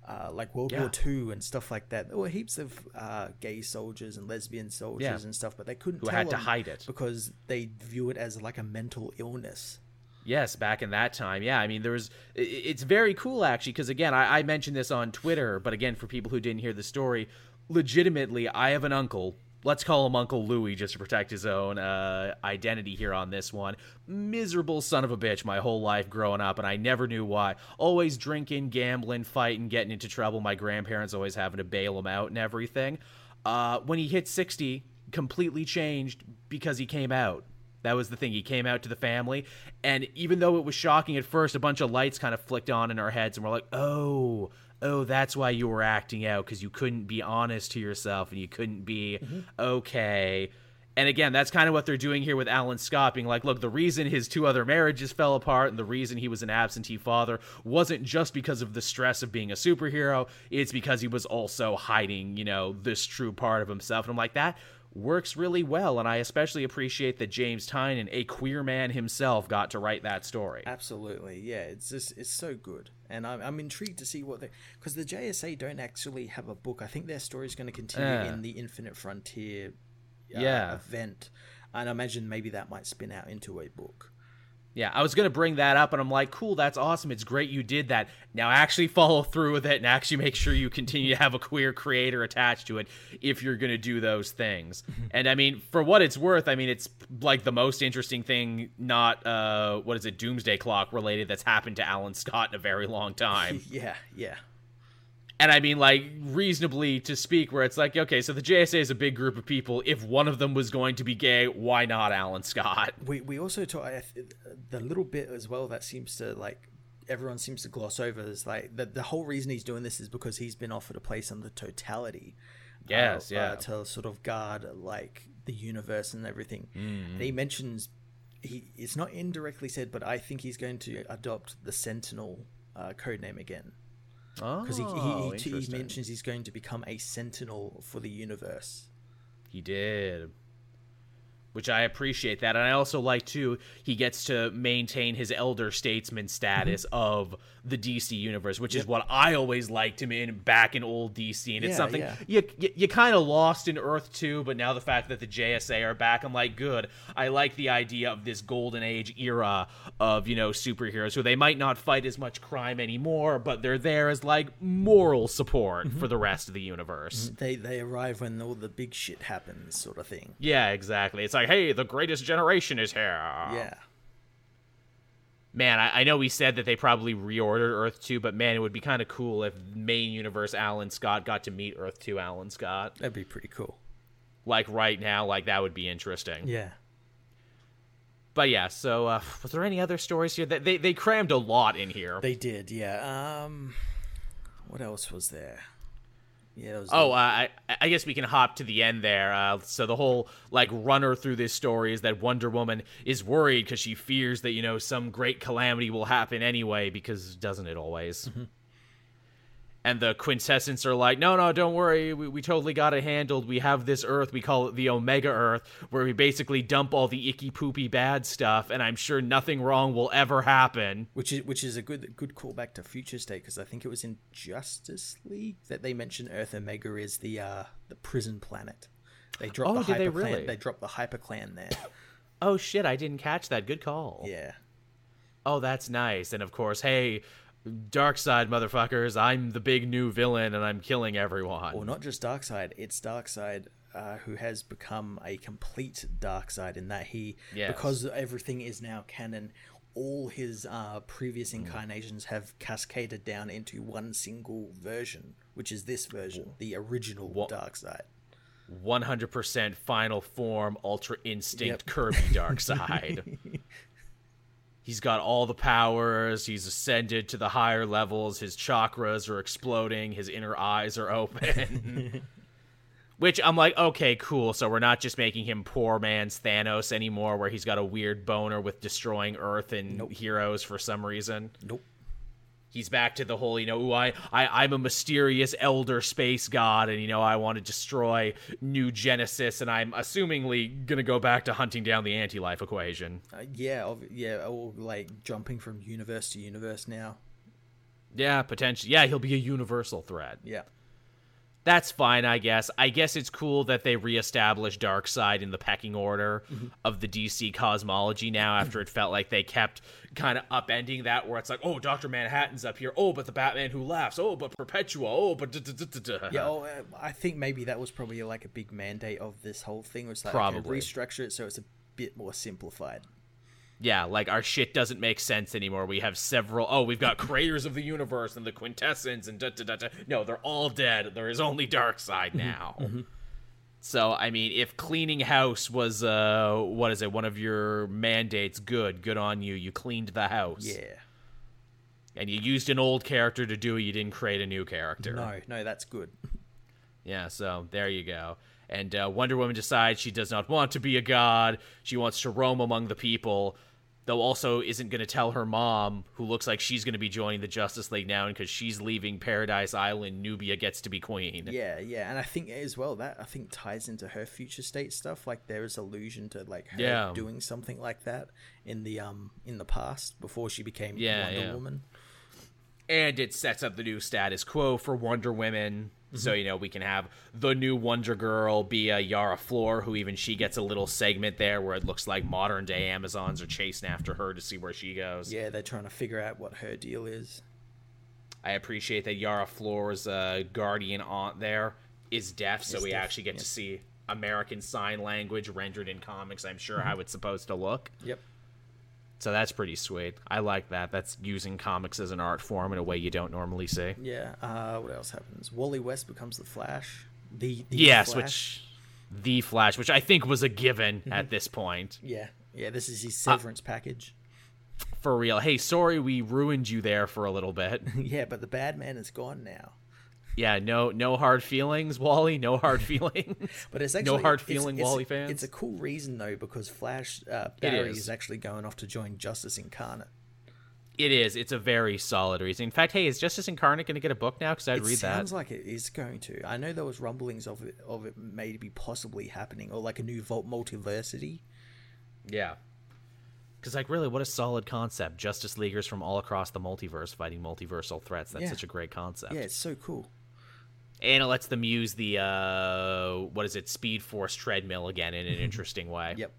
S2: uh, like World
S1: Yeah.
S2: War Two and stuff like that. There were heaps of uh, gay soldiers and lesbian soldiers
S1: Yeah.
S2: and stuff, but they couldn't
S1: Who had to hide it.
S2: because they view it as like a mental illness.
S1: Yes, back in that time. Yeah, I mean, there was. It's very cool, actually, because again, I, I mentioned this on Twitter, but again, for people who didn't hear the story, legitimately, I have an uncle. Let's call him Uncle Louie just to protect his own uh, identity here on this one. Miserable son of a bitch my whole life growing up, and I never knew why. Always drinking, gambling, fighting, getting into trouble. My grandparents always having to bail him out and everything. Uh, when he hit 60, completely changed because he came out. That was the thing. He came out to the family, and even though it was shocking at first, a bunch of lights kind of flicked on in our heads, and we're like, "Oh, oh, that's why you were acting out because you couldn't be honest to yourself, and you couldn't be mm-hmm. okay." And again, that's kind of what they're doing here with Alan Scott, being like, "Look, the reason his two other marriages fell apart, and the reason he was an absentee father, wasn't just because of the stress of being a superhero. It's because he was also hiding, you know, this true part of himself." And I'm like, that works really well and i especially appreciate that james tynion a queer man himself got to write that story
S2: Absolutely, yeah. It's just it's so good, and I'm, I'm intrigued to see what they because the JSA don't actually have a book. I think their story is going to continue
S1: Yeah.
S2: in the Infinite Frontier uh,
S1: Yeah.
S2: event, and I imagine maybe that might spin out into a book.
S1: Yeah i was gonna bring that up and i'm like cool that's awesome. It's great you did that. Now actually follow through with it and actually make sure you continue to have a queer creator attached to it if you're gonna do those things. And i mean for what it's worth i mean it's like the most interesting thing not uh what is it doomsday clock related that's happened to alan scott in a very long time.
S2: Yeah, yeah,
S1: And I mean, like, reasonably to speak, where it's like, okay, so the JSA is a big group of people. If one of them was going to be gay, why not Alan Scott?
S2: we we also talk I th- the little bit as well that seems to like everyone seems to gloss over is like the the whole reason he's doing this is because he's been offered a place on the totality.
S1: Yes,
S2: uh,
S1: yeah.
S2: uh, to sort of guard like the universe and everything.
S1: Mm-hmm.
S2: And he mentions he it's not indirectly said, but I think he's going to adopt the Sentinel uh, code name again
S1: Oh,
S2: because he, he, he, he mentions he's going to become a Sentinel for the universe.
S1: He did. Which I appreciate that. And I also like, too, he gets to maintain his elder statesman status
S2: Mm-hmm.
S1: of the DC universe, which is what I always liked him in back in old DC. And it's something
S2: yeah.
S1: you, you, you kind of lost in Earth 2, but now the fact that the JSA are back, I'm like, good. I like the idea of this golden age era of, you know, superheroes who they might not fight as much crime anymore, but they're there as, like, moral support
S2: Mm-hmm.
S1: for the rest of the universe.
S2: They they arrive when all the big shit happens, sort of thing.
S1: Yeah, exactly. It's like, hey, the greatest generation is here.
S2: Yeah.
S1: Man, I, I know we said that they probably reordered Earth 2, but man, it would be kind of cool if main universe Alan Scott got to meet Earth 2 Alan Scott.
S2: That'd be pretty cool.
S1: like right now, like that would be interesting.
S2: Yeah.
S1: But yeah, so uh, was there any other stories here? They, they they crammed a lot in here.
S2: They did, yeah. Um, what else was there? Yeah.
S1: Oh, uh, I I guess we can hop to the end there. Uh, so the whole like runner through this story is that Wonder Woman is worried because she fears that you know some great calamity will happen anyway. Because doesn't it always? And the quintessence are like, no, no, don't worry. We, we totally got it handled. We have this Earth. We call it the Omega Earth, where we basically dump all the icky, poopy, bad stuff. And I'm sure nothing wrong will ever happen.
S2: which is which is a good good callback to Future State because I think it was in Justice League that they mentioned Earth Omega is the uh the prison planet. They dropped
S1: Oh,
S2: the
S1: did they really?
S2: They dropped the hyper clan there.
S1: Oh shit! I didn't catch that. Good call.
S2: yeah.
S1: Oh, that's nice. And of course, hey, Darkseid motherfuckers, I'm the big new villain and I'm killing everyone.
S2: Well, not just Darkseid, it's Darkseid uh, who has become a complete Darkseid in that he,
S1: Yes.
S2: because everything is now canon, all his uh, previous
S1: Hmm.
S2: incarnations have cascaded down into one single version, which is this version, the original Darkseid.
S1: 100% final form, ultra instinct
S2: Yep.
S1: Kirby dark side. He's got all the powers. He's ascended to the higher levels. His chakras are exploding. His inner eyes are open. Which I'm like, okay, cool. So we're not just making him poor man's Thanos anymore, where he's got a weird boner with destroying Earth and heroes for some reason.
S2: Nope.
S1: He's back to the whole you know ooh, I, I i'm a mysterious elder space god and you know i want to destroy new genesis and i'm assumingly gonna go back to hunting down the anti-life equation
S2: Uh, yeah, yeah, or like jumping from universe to universe now.
S1: yeah potentially yeah he'll be a universal threat
S2: Yeah.
S1: That's fine i guess i guess it's cool that they reestablish darkseid in the pecking order of the dc cosmology now after it felt like they kept kind of upending that where it's like oh dr manhattan's up here oh but the batman who laughs oh but perpetua oh but.
S2: Yeah, oh, uh, I think maybe that was probably like a big mandate of this whole thing. Was like
S1: Probably.
S2: okay, restructure it so it's a bit more simplified.
S1: Yeah, like our shit doesn't make sense anymore. We have several. Oh, we've got creators of the universe and the quintessence and da da da da. No, they're all dead. There is only Darkseid now. So I mean, if cleaning house was uh, what is it? One of your mandates. Good, good on you. You cleaned the house.
S2: Yeah.
S1: And you used an old character to do it. You didn't create a new character.
S2: No, no, that's good.
S1: Yeah, so there you go. And uh, Wonder Woman decides she does not want to be a god. She wants to roam among the people, though also isn't going to tell her mom, who looks like she's going to be joining the Justice League now, and because she's leaving Paradise Island, Nubia gets to be queen.
S2: Yeah, yeah, and I think as well that I think ties into her future state stuff. Like there is allusion to like her
S1: Yeah.
S2: doing something like that in the um in the past before she became
S1: Yeah,
S2: Wonder
S1: yeah.
S2: Woman.
S1: And it sets up the new status quo for Wonder Women. So, you know, we can have the new Wonder Girl be a Yara Flor, who even she gets a little segment there where it looks like modern day Amazons are chasing after her to see where she goes.
S2: Yeah, they're trying to figure out what her deal is.
S1: I appreciate that Yara Flor's uh, guardian aunt there is deaf, so
S2: Is
S1: we
S2: deaf,
S1: actually get to see American Sign Language rendered in comics. I'm sure how it's supposed to look.
S2: Yep.
S1: So that's pretty sweet. I like that. That's using comics as an art form in a way you don't normally see.
S2: Yeah. Uh, what else happens? Wally West becomes the Flash. The, the
S1: yes,
S2: Flash.
S1: which the Flash, which I think was a given at this point.
S2: Yeah, yeah. This is his severance package.
S1: For real. Hey, sorry we ruined you there for a little bit.
S2: yeah, but the bad man is gone now.
S1: Yeah, no no hard feelings, Wally. No hard feelings.
S2: But it's actually
S1: no
S2: hard
S1: feeling,
S2: it's,
S1: Wally fans.
S2: It's a cool reason though because Flash uh, Barry
S1: is.
S2: is. actually going off to join Justice Incarnate.
S1: It is. It's a very solid reason. In fact, hey, is Justice Incarnate going to get a book now? Because I'd
S2: It
S1: read that.
S2: sounds like it is going to. I know there was rumblings of it of it maybe possibly happening or like a new Vault multiversity.
S1: Yeah. Because, like, really, what a solid concept. Justice Leaguers from all across the multiverse fighting multiversal threats. That's
S2: Yeah.
S1: such a great concept.
S2: Yeah, it's so cool.
S1: And it lets them use the, uh, what is it, Speed Force treadmill again in an interesting way.
S2: Yep.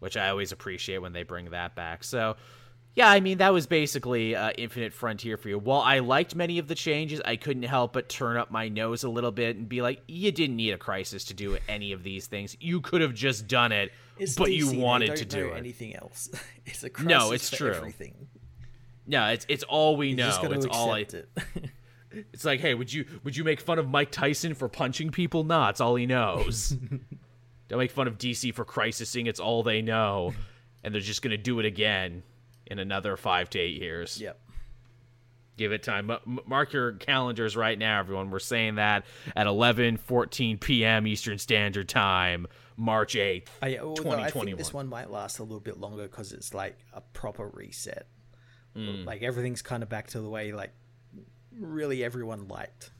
S1: which I always appreciate when they bring that back. So, yeah, I mean, that was basically uh, Infinite Frontier for you. While I liked many of the changes, I couldn't help but turn up my nose a little bit and be like, you didn't need a crisis to do any of these things. You could have just done it,
S2: It's
S1: but
S2: DC,
S1: you wanted to do it.
S2: anything else. it's a crisis
S1: No, it's true.
S2: everything.
S1: No, it's it's all we know.
S2: just got to
S1: It's all I,
S2: it.
S1: It's like, hey, would you would you make fun of Mike Tyson for punching people? Nah, it's all he knows. Don't make fun of DC for crisising. It's all they know, and they're just gonna do it again in another five to eight years.
S2: Yep.
S1: Give it time. M- mark your calendars right now, everyone. We're saying that at 11, 14 p.m. Eastern Standard Time, March 8th,
S2: I, I
S1: 2021.
S2: think this one might last a little bit longer because it's like a proper reset.
S1: Hmm.
S2: Like everything's kind of back to the way like really everyone liked.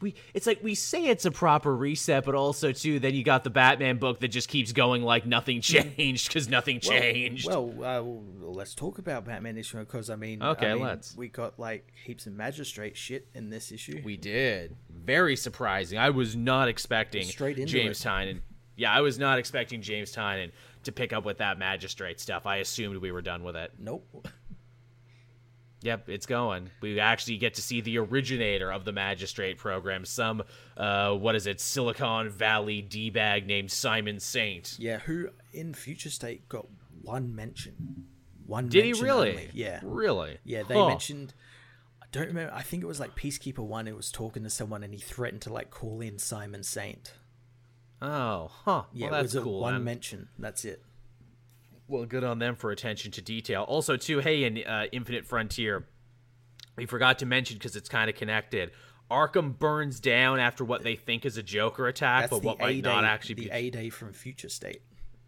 S1: we it's like we say it's a proper reset, but also too then you got the Batman book that just keeps going like nothing changed because nothing changed.
S2: Well, uh, let's talk about Batman issue because I mean,
S1: Okay,
S2: I mean,
S1: let's.
S2: We got like heaps of magistrate shit in this issue.
S1: we did. Very surprising. I was not expecting
S2: Straight into
S1: James
S2: it.
S1: Tynion. Yeah, I was not expecting James Tynion to pick up with that magistrate stuff. I assumed we were done with it.
S2: nope.
S1: Yep, it's going. We actually get to see the originator of the magistrate program, some uh what is it, Silicon Valley D bag named Simon Saint.
S2: Yeah, who in Future State got one mention? One.
S1: Did he really?
S2: only. Yeah.
S1: Really?
S2: Yeah, they
S1: Huh.
S2: mentioned. I don't remember. I think it was like Peacekeeper One. Who was talking to someone, and he threatened to like call in Simon Saint.
S1: Oh, huh.
S2: Yeah,
S1: well,
S2: it
S1: that's
S2: was a
S1: cool.
S2: one mention. That's it.
S1: Well, good on them for attention to detail. Also, too, hey, in uh, Infinite Frontier, we forgot to mention because it's kind of connected. Arkham burns down after what they think is a Joker attack,
S2: That's
S1: but what might not actually
S2: the
S1: be the
S2: A day from Future State.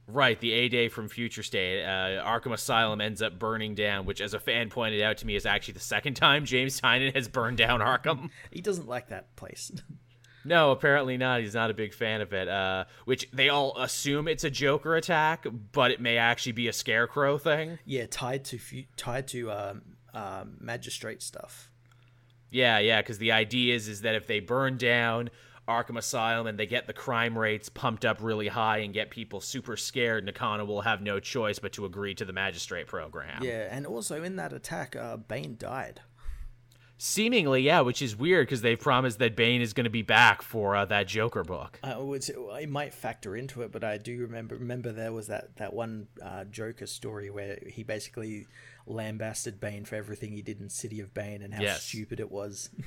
S1: right. The A Day from Future State, uh, Arkham Asylum ends up burning down, which, as a fan pointed out to me, is actually the second time James Tynion has burned down Arkham.
S2: He doesn't like that place.
S1: No, apparently not. He's not a big fan of it. Uh, which they all assume it's a Joker attack, but it may actually be a Scarecrow thing.
S2: yeah, tied to tied to um, um, magistrate stuff.
S1: Yeah, yeah, because the idea is is that if they burn down Arkham Asylum and they get the crime rates pumped up really high and get people super scared, Nakano will have no choice but to agree to the magistrate program.
S2: Yeah, and also in that attack, uh, Bane died.
S1: Seemingly, yeah, which is weird because they've promised that Bane is going to be back for uh, that Joker book.
S2: Uh, it, was- it might factor into it, but I do remember remember there was that that one uh, Joker story where he basically lambasted Bane for everything he did in City of Bane and how
S1: Yes.
S2: stupid it was.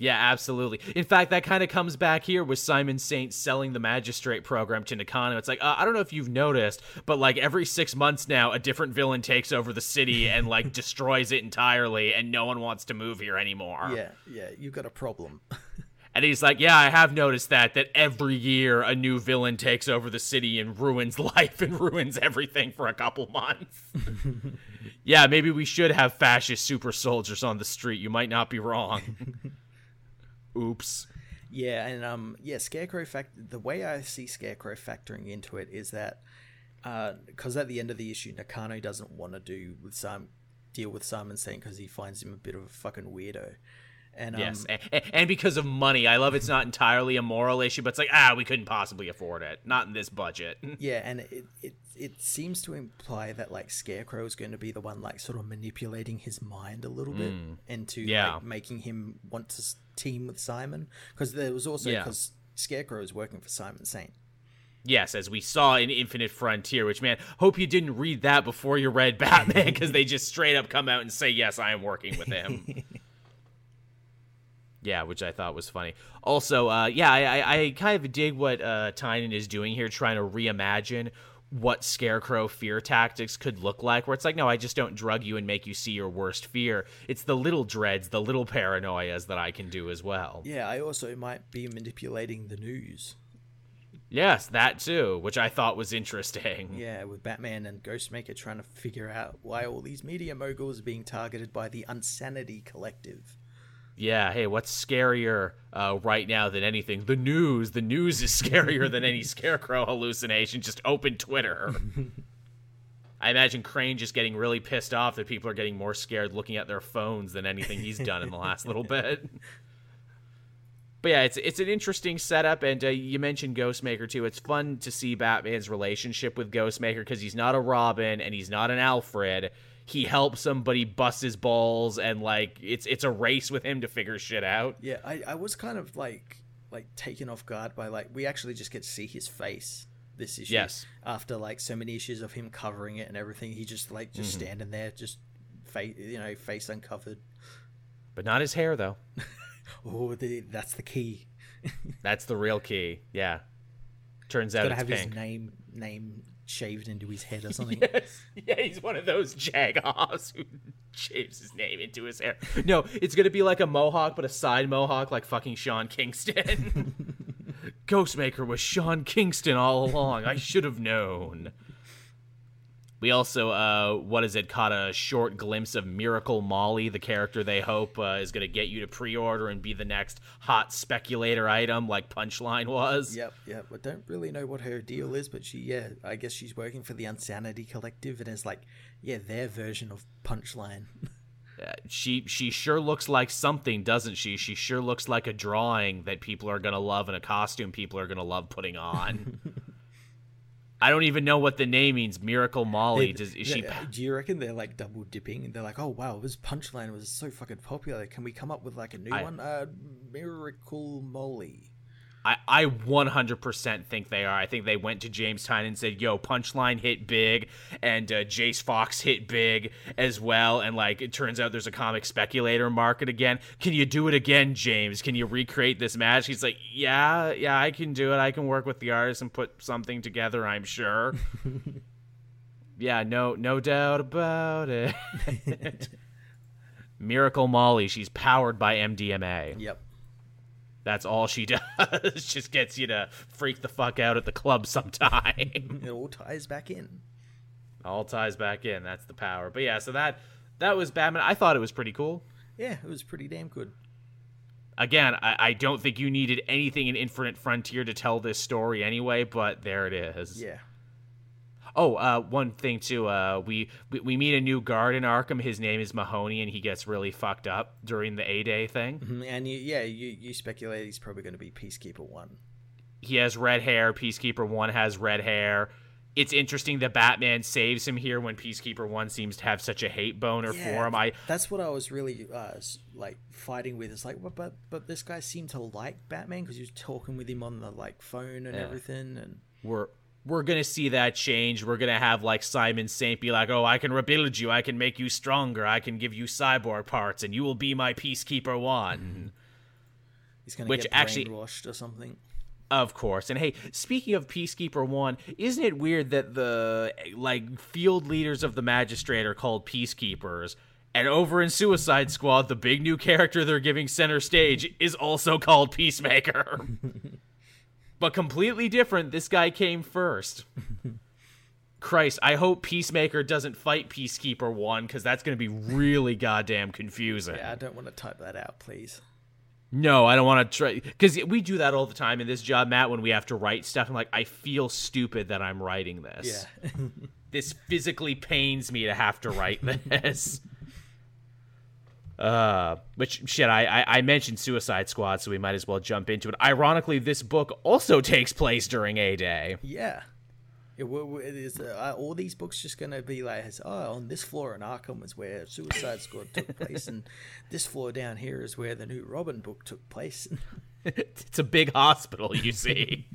S1: Yeah, absolutely. In fact, that kind of comes back here with Simon Saint selling the magistrate program to Nakano. It's like, uh, I don't know if you've noticed, but like every six months now, a different villain takes over the city and like destroys it entirely, and no one wants to move here anymore.
S2: yeah, yeah, you've got a problem.
S1: And he's like, Yeah, I have noticed that, that every year a new villain takes over the city and ruins life and ruins everything for a couple months. yeah, maybe we should have fascist super soldiers on the street. You might not be wrong. Oops.
S2: Yeah, and um, yeah, Scarecrow fact. The way I see Scarecrow factoring into it is that because at the end of the issue, Nakano doesn't want to do with some deal with Simon Saint because he finds him a bit of a fucking weirdo. And um,
S1: Yes, a- and because of money, I love it's not entirely a moral issue, but it's like ah, we couldn't possibly afford it, not in this budget.
S2: yeah, and it, it it seems to imply that like Scarecrow is going to be the one like sort of manipulating his mind a little bit into
S1: Mm. Yeah.
S2: like making him want to team with Simon because there was also
S1: Yeah.
S2: because Scarecrow is working for Simon Saint.
S1: yes, as we saw in Infinite Frontier, which man, hope you didn't read that before you read Batman, because they just straight up come out and say yes, I am working with him. Yeah, which I thought was funny. Also, uh, yeah, I, I, I kind of dig what uh, Tynion is doing here, trying to reimagine what Scarecrow fear tactics could look like. Where it's like, no, I just don't drug you and make you see your worst fear. It's the little dreads, the little paranoias that I can do as well.
S2: Yeah, I also might be manipulating the news.
S1: Yes, that too, which I thought was interesting.
S2: Yeah, with Batman and Ghostmaker trying to figure out why all these media moguls are being targeted by the Unsanity Collective.
S1: Yeah, hey, what's scarier uh, right now than anything? The news. The news is scarier than any scarecrow hallucination. Just open Twitter. I imagine Crane just getting really pissed off that people are getting more scared looking at their phones than anything he's done in the last little bit. But yeah, it's it's an interesting setup, and uh, you mentioned Ghostmaker too. It's fun to see Batman's relationship with Ghostmaker because he's not a Robin and he's not an Alfred. He helps him, but he busts his balls, and like it's it's a race with him to figure shit out.
S2: Yeah, I, I was kind of like like taken off guard by like we actually just get to see his face this issue.
S1: Yes.
S2: After like so many issues of him covering it and everything, he just like just
S1: Mm-hmm.
S2: standing there, just face you know face uncovered.
S1: But not his hair though.
S2: Oh, the, that's the key.
S1: That's the real key. Yeah. Turns out it's
S2: have
S1: pink.
S2: his name name shaved into his head or something.
S1: Yes. Yeah, he's one of those jagoffs who shaves his name into his hair. No, it's gonna be like a mohawk, but a side mohawk, like fucking Sean Kingston. Ghostmaker was Sean Kingston all along. I should have known. We also, uh, what is it, caught a short glimpse of Miracle Molly, the character they hope uh, is going to get you to pre order and be the next hot speculator item like Punchline was.
S2: Yep, yep. I don't really know what her deal is, but she, yeah, I guess she's working for the Unsanity Collective, and it's like, yeah, their version of Punchline.
S1: Uh, she she sure looks like something, doesn't she? She sure looks like a drawing that people are gonna love and a costume people are gonna love putting on. I don't even know what the name means. Miracle Molly. Does is she?
S2: Do you reckon they're like double dipping? They're like, oh wow, this Punchline was so fucking popular. Can we come up with like a new
S1: I-
S2: one? Uh, Miracle Molly.
S1: I I 100% think they are. I think they went to James Tynion said, "Yo, Punchline hit big, and uh, Jace Fox hit big as well." And like, it turns out there's a comic speculator market again. Can you do it again, James? Can you recreate this match? He's like, "Yeah, yeah, I can do it. I can work with the artist and put something together. I'm sure." yeah, no, no doubt about it. Miracle Molly. She's powered by MDMA.
S2: Yep.
S1: That's all she does. Just gets you to freak the fuck out at the club sometime.
S2: It all ties back in.
S1: all ties back in. That's the power. But yeah, so that that was Batman. I thought it was pretty cool.
S2: Yeah, it was pretty damn good.
S1: Again, I, I don't think you needed anything in Infinite Frontier to tell this story anyway, but there it is.
S2: Yeah.
S1: Oh, uh, one thing too. Uh, we, we we meet a new guard in Arkham. His name is Mahoney, and he gets really fucked up during the A Day thing.
S2: Mhm, And you, yeah, you, you speculate he's probably going to be Peacekeeper 1.
S1: he has red hair. Peacekeeper One has red hair. It's interesting that Batman saves him here when Peacekeeper One seems to have such a hate boner
S2: Yeah,
S1: for him. I
S2: That's what I was really uh, like fighting with. It's like, but but, but this guy seemed to like Batman because he was talking with him on the like phone and
S1: Yeah.
S2: everything. And
S1: we're we're gonna see that change. We're gonna have like Simon Saint be like, "Oh, I can rebuild you. I can make you stronger. I can give you cyborg parts, and you will be my Peacekeeper One." Mm-hmm.
S2: he's going to
S1: Which
S2: get
S1: actually-
S2: brainwashed or something.
S1: Of course. And hey, speaking of Peacekeeper 1, isn't it weird that the like field leaders of the magistrate are called peacekeepers? And over in Suicide Squad, the big new character they're giving center stage is also called Peacemaker. but completely different. This guy came first. Christ, I hope Peacemaker doesn't fight Peacekeeper 1 cuz that's going to be really goddamn confusing.
S2: Yeah, I don't want to type that out, please.
S1: No, I don't want to try because we do that all the time in this job, Matt. When we have to write stuff, I'm like, I feel stupid that I'm writing this.
S2: Yeah.
S1: This physically pains me to have to write this. Uh, which shit, I, I I mentioned Suicide Squad, so we might as well jump into it. Ironically, this book also takes place during A Day.
S2: yeah. It, it is, uh, all these books just going to be like, oh, on this floor in Arkham is where Suicide Squad took place, and this floor down here is where the new Robin book took place.
S1: it's a big hospital, you see.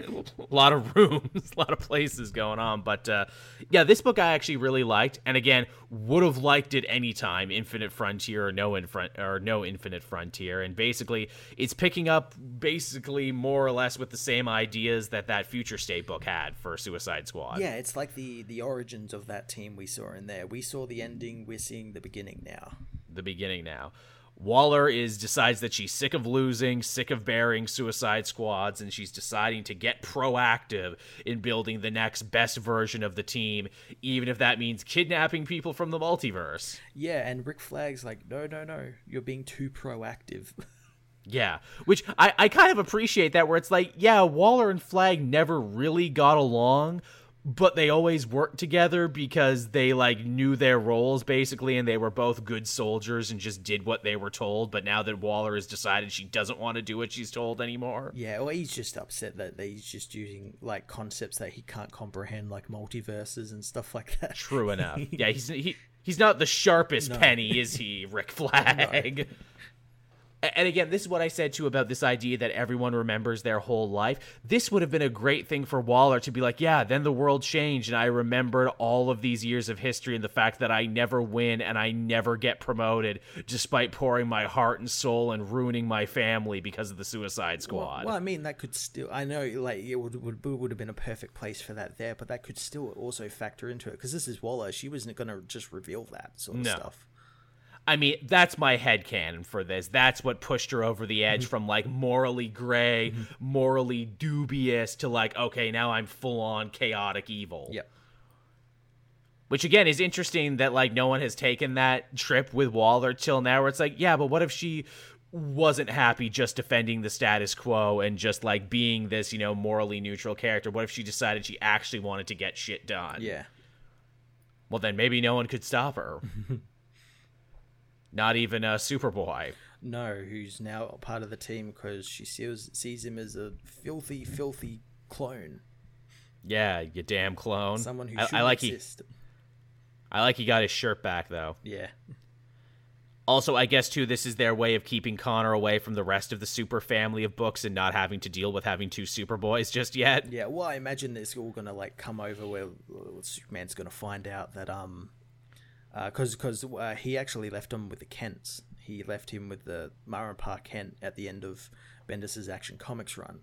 S1: A lot of rooms, a lot of places going on. But uh, yeah, this book I actually really liked, and again, would have liked it anytime, Infinite Frontier or no infront or no Infinite Frontier. And basically, it's picking up basically more or less with the same ideas that that Future State book had for Suicide Squad.
S2: yeah, it's like the, the origins of that team we saw in there. We saw the ending, we're seeing the beginning now.
S1: the beginning now. Waller is decides that she's sick of losing, sick of bearing suicide squads, and she's deciding to get proactive in building the next best version of the team, even if that means kidnapping people from the multiverse.
S2: Yeah, and Rick Flag's like, no, no, no, you're being too proactive.
S1: Yeah, which I, I kind of appreciate that, where it's like, yeah, Waller and Flag never really got along, but they always worked together because they like knew their roles basically, and they were both good soldiers and just did what they were told. But now that Waller has decided she doesn't want to do what she's told anymore,
S2: yeah, well, he's just upset that he's just using like concepts that he can't comprehend, like multiverses and stuff like that.
S1: true enough. Yeah, he's he he's not the sharpest
S2: No.
S1: penny, is he, Rick Flag? And again, this is what I said too about this idea that everyone remembers their whole life. This would have been a great thing for Waller to be like, yeah, then the world changed and I remembered all of these years of history and the fact that I never win and I never get promoted despite pouring my heart and soul and ruining my family because of the Suicide Squad.
S2: Well, well I mean, that could still, I know, like, it would, would, would have been a perfect place for that there, but that could still also factor into it because this is Waller. She wasn't going to just reveal that sort of
S1: No.
S2: stuff.
S1: I mean, that's my head headcanon for this. That's what pushed her over the edge mm-hmm. from like morally gray, mm-hmm. morally dubious to like, okay, now I'm full on chaotic evil.
S2: Yep.
S1: Which again is interesting that like no one has taken that trip with Waller till now where it's like, yeah, but what if she wasn't happy just defending the status quo and just like being this, you know, morally neutral character? What if she decided she actually wanted to get shit done?
S2: Yeah.
S1: Well, then maybe no one could stop her. Not even a Superboy.
S2: No, who's now a part of the team because she sees, sees him as a filthy, filthy clone.
S1: Yeah, you damn clone.
S2: Someone who
S1: I, I like
S2: exist.
S1: he. I like he got his shirt back though.
S2: Yeah.
S1: Also, I guess too, this is their way of keeping Connor away from the rest of the Super family of books and not having to deal with having two Superboys just yet.
S2: Yeah, well, I imagine it's all gonna like come over where Superman's gonna find out that um, because because uh, he actually left him with the Kents. He left him with the Mara Park Kent at the end of Bendis's Action Comics run.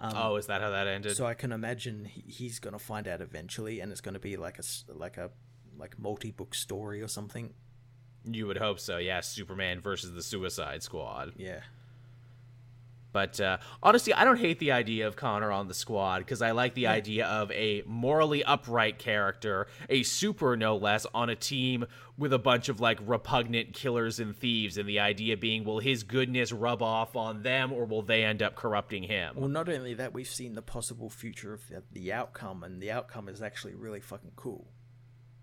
S2: Um,
S1: oh, is that how that ended?
S2: So I can imagine he, he's gonna find out eventually, and it's gonna be like a like a like multi book story or something.
S1: you would hope so. Yeah, Superman versus the Suicide Squad.
S2: Yeah.
S1: But uh, honestly, I don't hate the idea of Connor on the squad because I like the idea of a morally upright character, a super no less, on a team with a bunch of like repugnant killers and thieves. And the idea being, will his goodness rub off on them or will they end up corrupting him?
S2: Well, not only that, we've seen the possible future of the, the outcome, and the outcome is actually really fucking cool.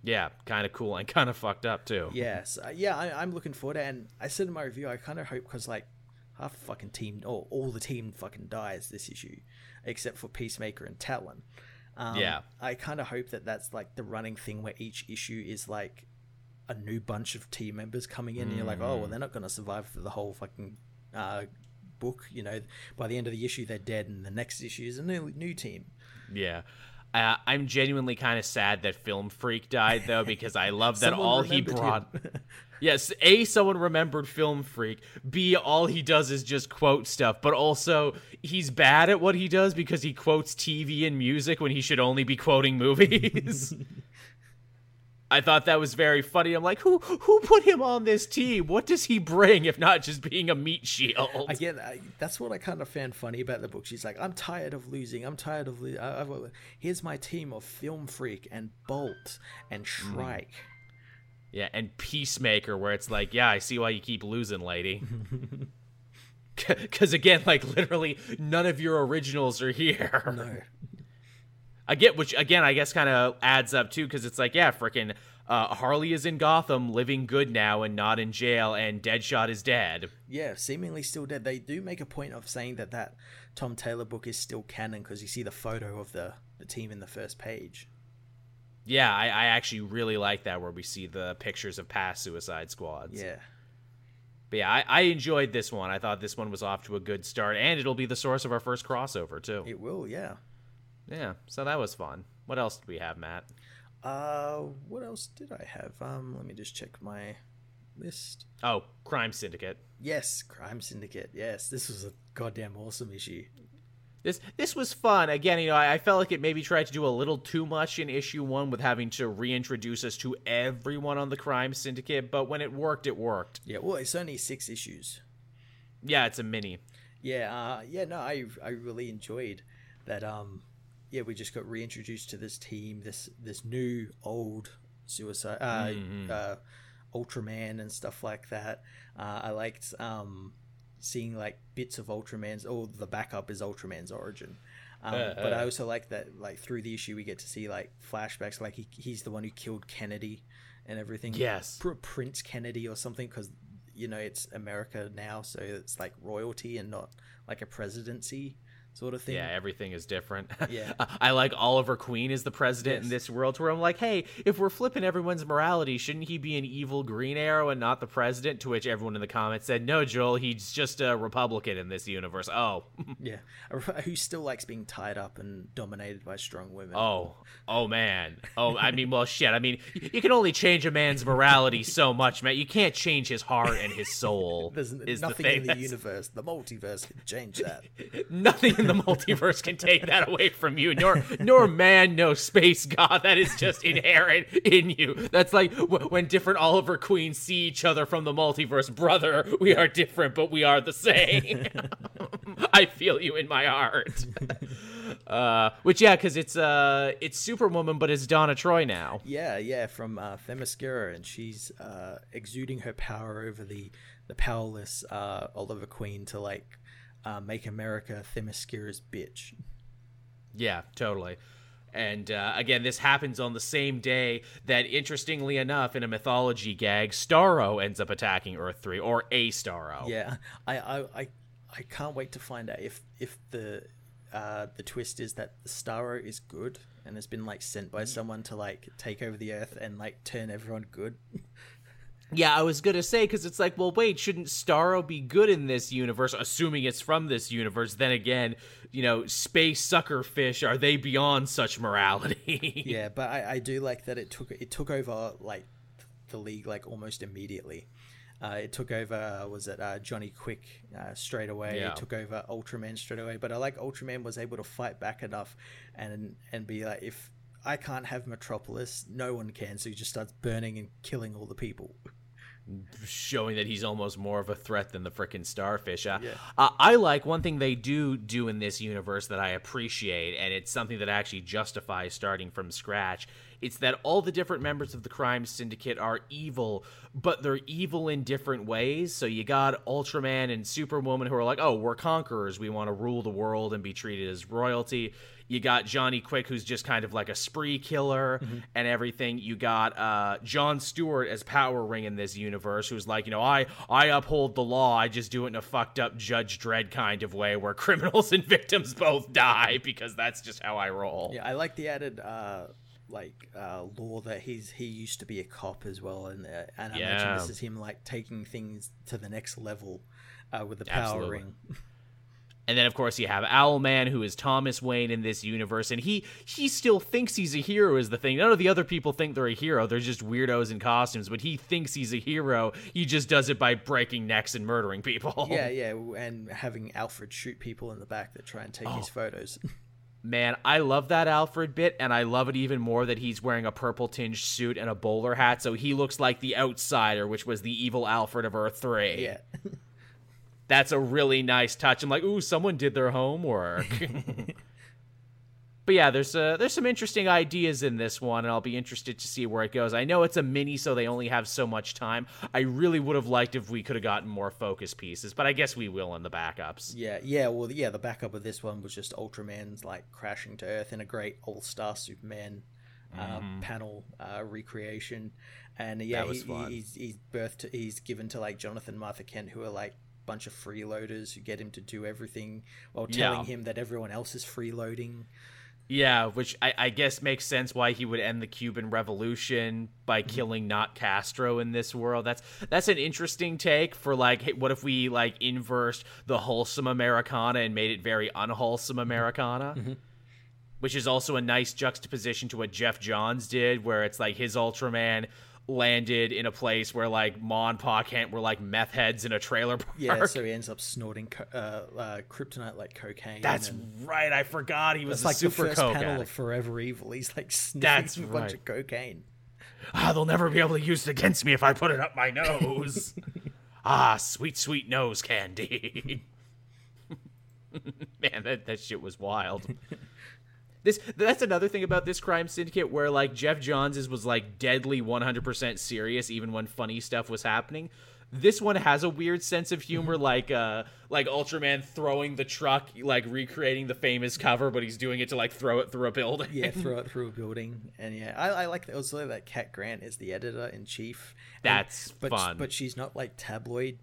S1: Yeah, kind of cool and kind of fucked up too.
S2: Yes, uh, yeah, I, I'm looking forward to it. And I said in my review, I kind of hope because like half fucking team, or all the team fucking dies this issue, except for Peacemaker and Talon. Um,
S1: Yeah.
S2: I kind of hope that that's like the running thing where each issue is like a new bunch of team members coming in, and you're like, oh, well, they're not going to survive for the whole fucking uh, book. You know, by the end of the issue, they're dead, and the next issue is a new new team.
S1: Yeah. Uh, I'm genuinely kind of sad that Film Freak died though because I love that all he brought. yes, a someone remembered Film Freak. B all he does is just quote stuff, but also he's bad at what he does because he quotes TV and music when he should only be quoting movies. I thought that was very funny. I'm like, who who put him on this team? What does he bring if not just being a meat shield?
S2: Again, I, that's what I kind of found funny about the book. She's like, "I'm tired of losing. I'm tired of losing. Here's my team of Film Freak and Bolt and mm. Shrike."
S1: Yeah, and Peacemaker, where it's like, yeah, I see why you keep losing, lady. Because again, like literally, none of your originals are here.
S2: No,
S1: I get, which again, I guess kind of adds up too, because it's like, yeah, freaking uh, Harley is in Gotham, living good now and not in jail, and Deadshot is dead.
S2: yeah, seemingly still dead. They do make a point of saying that that Tom Taylor book is still canon because you see the photo of the the team in the first page.
S1: Yeah, I, I actually really like that where we see the pictures of past Suicide Squads.
S2: Yeah,
S1: But yeah, I, I enjoyed this one. I thought this one was off to a good start, and it'll be the source of our first crossover too.
S2: it will. Yeah.
S1: Yeah, so that was fun. What else did we have, Matt?
S2: Uh, what else did I have? Um, let me just check my list.
S1: Oh, Crime Syndicate.
S2: Yes, Crime Syndicate. Yes, this was a goddamn awesome issue.
S1: This this was fun. Again, you know, I, I felt like it maybe tried to do a little too much in issue one with having to reintroduce us to everyone on the Crime Syndicate, but when it worked, it worked.
S2: Yeah, well, it's only six issues.
S1: Yeah, it's a mini.
S2: Yeah, uh, yeah, no, I I really enjoyed that. Um, yeah, we just got reintroduced to this team, this this new old suicide, uh,
S1: Mm-hmm.
S2: uh, Ultraman and stuff like that. Uh, I liked um seeing like bits of Ultraman's. Oh, the backup is Ultraman's origin. Um,
S1: Uh,
S2: but I
S1: uh.
S2: also like that, like through the issue, we get to see like flashbacks. Like he, he's the one who killed Kennedy and everything.
S1: Yes.
S2: Pr- Prince Kennedy or something, because you know it's America now, so it's like royalty and not like a presidency. Sort of thing.
S1: Yeah, everything is different.
S2: Yeah.
S1: I like Oliver Queen as the president in this world where I'm like, hey, if we're flipping everyone's morality, shouldn't he be an evil Green Arrow and not the president? To which everyone in the comments said, no, Joel, he's just a Republican in this universe. Oh,
S2: Yeah, who still likes being tied up and dominated by strong women.
S1: oh, oh, man. Oh, I mean, well, shit. I mean, you can only change a man's morality so much, man. You can't change his heart and his soul.
S2: There's
S1: is
S2: nothing
S1: the thing
S2: in the
S1: that's-
S2: universe, the multiverse, can change that.
S1: Nothing in the multiverse can take that away from you, nor nor man, no space god. That is just inherent in you. That's like w- when different Oliver Queens see each other from the multiverse. Brother, we are different, but we are the same. I feel you in my heart. Uh, which yeah, because it's uh it's Superwoman, but it's Donna Troy now.
S2: Yeah, yeah, from uh, Themyscira, and she's uh, exuding her power over the the powerless uh, Oliver Queen to like uh, make America Themyscira's bitch.
S1: Yeah, totally. And uh, again, this happens on the same day that, interestingly enough, in a mythology gag, Starro ends up attacking Earth Three, or a Starro.
S2: Yeah, I, I, I, I can't wait to find out if if the uh, the twist is that Starro is good and has been like sent by someone to like take over the Earth and like turn everyone good.
S1: Yeah, I was gonna say because it's like, well, wait, shouldn't Starro be good in this universe? Assuming it's from this universe, then again, you know, space sucker fish are they beyond such morality?
S2: yeah, but I, I do like that it took it took over like the league like almost immediately. Uh, it took over uh, was it uh, Johnny Quick uh, straight away.
S1: Yeah.
S2: It took over Ultraman straight away. But I like Ultraman was able to fight back enough and and be like, if I can't have Metropolis, no one can. So he just starts burning and killing all the people.
S1: Showing that he's almost more of a threat than the freaking starfish. Uh,
S2: Yeah.
S1: uh, I like one thing they do do in this universe that I appreciate, and it's something that actually justifies starting from scratch. It's that all the different members of the crime syndicate are evil, but they're evil in different ways. So you got Ultraman and Superwoman who are like, oh, we're conquerors. We want to rule the world and be treated as royalty. You got Johnny Quick, who's just kind of like a spree killer and everything. You got uh, John Stewart as Power Ring in this universe, who's like, you know, I I uphold the law. I just do it in a fucked up Judge Dredd kind of way, where criminals and victims both die because that's just how I roll.
S2: Yeah, I like the added uh, like uh, law that he's he used to be a cop as well, and uh, and I imagine this is him like taking things to the next level uh, with the power
S1: Absolutely.
S2: ring.
S1: And then of course you have Owlman, who is Thomas Wayne in this universe, and he he still thinks he's a hero is the thing. None of the other people think they're a hero. They're just weirdos in costumes, but he thinks he's a hero. He just does it by breaking necks and murdering people.
S2: Yeah, yeah, and having Alfred shoot people in the back that try and take
S1: Oh.
S2: his photos.
S1: Man, I love that Alfred bit, and I love it even more that he's wearing a purple tinged suit and a bowler hat, so he looks like the outsider, which was the evil Alfred of Earth 3.
S2: yeah,
S1: That's a really nice touch. I'm like, ooh, someone did their homework. but yeah, there's uh, there's some interesting ideas in this one, and I'll be interested to see where it goes. I know it's a mini, so they only have so much time. I really would have liked if we could have gotten more focus pieces, but I guess we will in the backups.
S2: yeah, yeah. Well, yeah. The backup of this one was just Ultraman's like crashing to Earth in a great All Star Superman uh, panel uh, recreation, and yeah,
S1: Mm-hmm.
S2: He, he's he's birthed to, he's given to like Jonathan Martha Kent, who are like bunch of freeloaders who get him to do everything while telling
S1: Yeah.
S2: him that everyone else is freeloading.
S1: Yeah, which I, I guess makes sense why he would end the Cuban Revolution by mm-hmm. killing not Castro in this world. That's that's an interesting take for like, hey, what if we like inversed the wholesome Americana and made it very unwholesome mm-hmm. Americana? Mm-hmm. Which is also a nice juxtaposition to what Geoff Johns did, where it's like his Ultraman landed in a place where like Ma and Pa Kent were like meth heads in a trailer park.
S2: Yeah, so he ends up snorting co- uh, uh, kryptonite like cocaine.
S1: That's
S2: and
S1: right. I forgot he was
S2: like
S1: super
S2: the first panel
S1: addict.
S2: of Forever Evil. He's like sniffing
S1: That's
S2: a bunch
S1: right.
S2: of cocaine.
S1: Ah, they'll never be able to use it against me if I put it up my nose. ah, sweet, sweet nose candy. Man, that, that shit was wild. This that's another thing about this crime syndicate where like Geoff Johns was like deadly 100% serious even when funny stuff was happening. This one has a weird sense of humor like uh like Ultraman throwing the truck like recreating the famous cover but he's doing it to like throw it through a building.
S2: Yeah, throw it through a building, and yeah, I, I like that also that Cat Grant is the editor in chief. And-
S1: That's
S2: but
S1: fun.
S2: but she's not like tabloid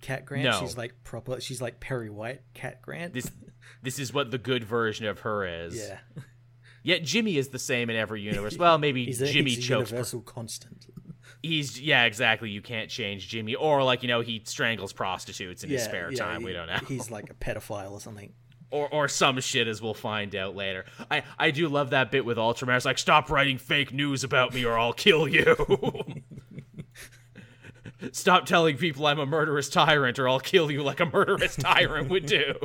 S2: Cat Grant.
S1: No.
S2: She's like proper. She's like Perry White Cat Grant.
S1: this This is what the good version of her is.
S2: Yeah.
S1: Yet Jimmy is the same in every universe. Well, maybe
S2: He's a,
S1: Jimmy
S2: he's a
S1: chokes.
S2: universal constant.
S1: He's yeah, exactly. You can't change Jimmy, or like you know, he strangles prostitutes in his spare
S2: yeah,
S1: time. we don't know.
S2: He's like a pedophile or something.
S1: or or some shit as we'll find out later. I I do love that bit with Ultraman. It's like stop writing fake news about me or I'll kill you. stop telling people I'm a murderous tyrant or I'll kill you like a murderous tyrant would do.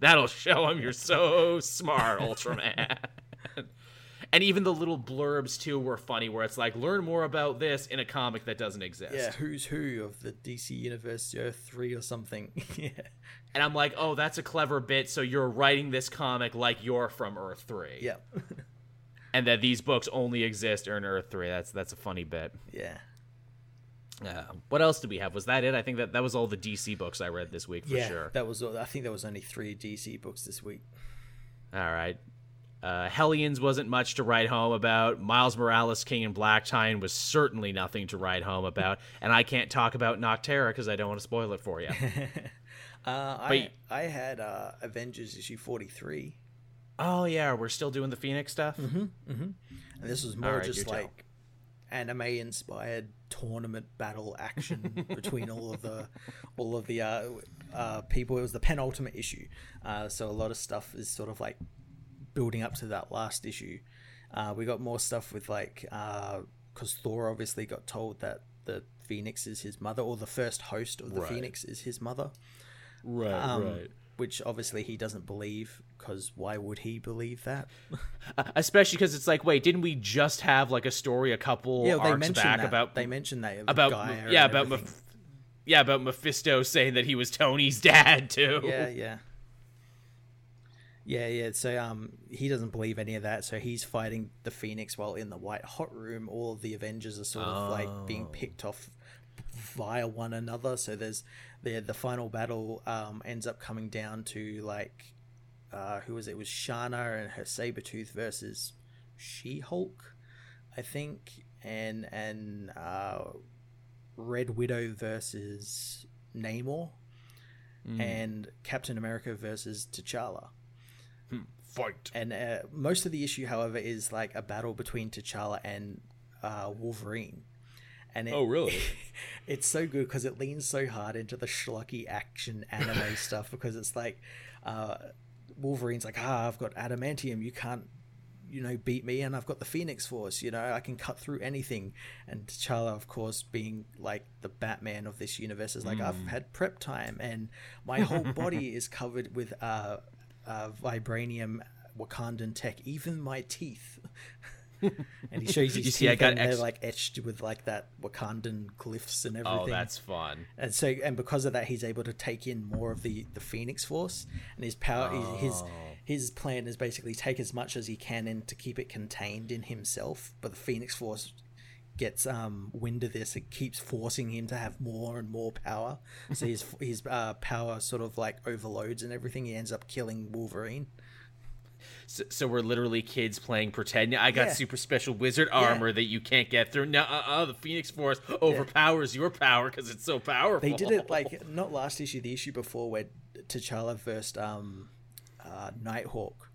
S1: That'll show them you're so smart, Ultraman. and even the little blurbs too were funny, where it's like learn more about this in a comic that doesn't exist.
S2: Yeah, who's who of the DC Universe Earth 3 or something. yeah.
S1: And I'm like, oh, that's a clever bit. So you're writing this comic like you're from Earth Three.
S2: Yeah.
S1: and that these books only exist in Earth Three. That's that's a funny bit.
S2: yeah.
S1: Uh, what else did we have? Was that it? I think that that was all the DC books I read this week for
S2: yeah,
S1: sure.
S2: that was. I think there was only three DC books this week.
S1: All right. Uh, Hellions wasn't much to write home about. Miles Morales, King and Black Time was certainly nothing to write home about. And I can't talk about Nocterra because I don't want to spoil it for you.
S2: Uh, I I had uh, Avengers issue 43.
S1: Oh, yeah, we're still doing the Phoenix stuff. Mm hmm.
S2: and this was more
S1: Alright,
S2: just like anime inspired tournament battle action between all of the all of the uh, uh, people. It was the penultimate issue, uh, so a lot of stuff is sort of like building up to that last issue. Uh, we got more stuff with like because Thor obviously got told that the Phoenix is his mother, or the first host of the
S1: Right.
S2: Phoenix is his mother.
S1: Right,
S2: Um, Which obviously he doesn't believe, because why would he believe that?
S1: Especially because it's like, wait, didn't we just have like a story a couple
S2: yeah, they
S1: arcs back
S2: that.
S1: about
S2: they mentioned that
S1: about yeah about. Meph- yeah about Mephisto saying that he was Tony's dad too.
S2: yeah, yeah, yeah, yeah. So um, he doesn't believe any of that. So he's fighting the Phoenix while in the White Hot Room. All of the Avengers are sort of like being
S1: Oh.
S2: picked off via one another. So there's the the final battle um ends up coming down to like uh who was it? It was Shanna and her saber tooth versus She Hulk, I think, and and uh, Red Widow versus Namor, and Captain America versus T'Challa.
S1: Fight.
S2: And uh, most of the issue, however, is like a battle between T'Challa and uh, Wolverine. And it,
S1: Oh, really?
S2: it's so good because it leans so hard into the schlocky action anime stuff because it's like uh, Wolverine's like, ah, I've got adamantium, you can't, you know, beat me, and I've got the Phoenix Force, you know, I can cut through anything. And T'Challa, of course, being like the Batman of this universe, is like, I've had prep time, and my whole body is covered with uh, uh, vibranium Wakandan tech, even my teeth. and he shows his
S1: You
S2: teeth,
S1: see, I got
S2: and they're like etched with like that Wakandan glyphs and everything.
S1: Oh, that's fun.
S2: and so and because of that, he's able to take in more of the the Phoenix Force, and his power, his his,
S1: Oh.
S2: his plan is basically take as much as he can and to keep it contained in himself. But the Phoenix Force gets um wind of this it keeps forcing him to have more and more power so his his uh, power sort of like overloads and everything he ends up killing wolverine
S1: So, so we're literally kids playing pretend. I got
S2: Yeah.
S1: super special wizard armor that you can't get through. No, uh, uh, the Phoenix Force overpowers your power because it's so powerful.
S2: They did it like not last issue, the issue before, where T'Challa versed um, uh, Nighthawk,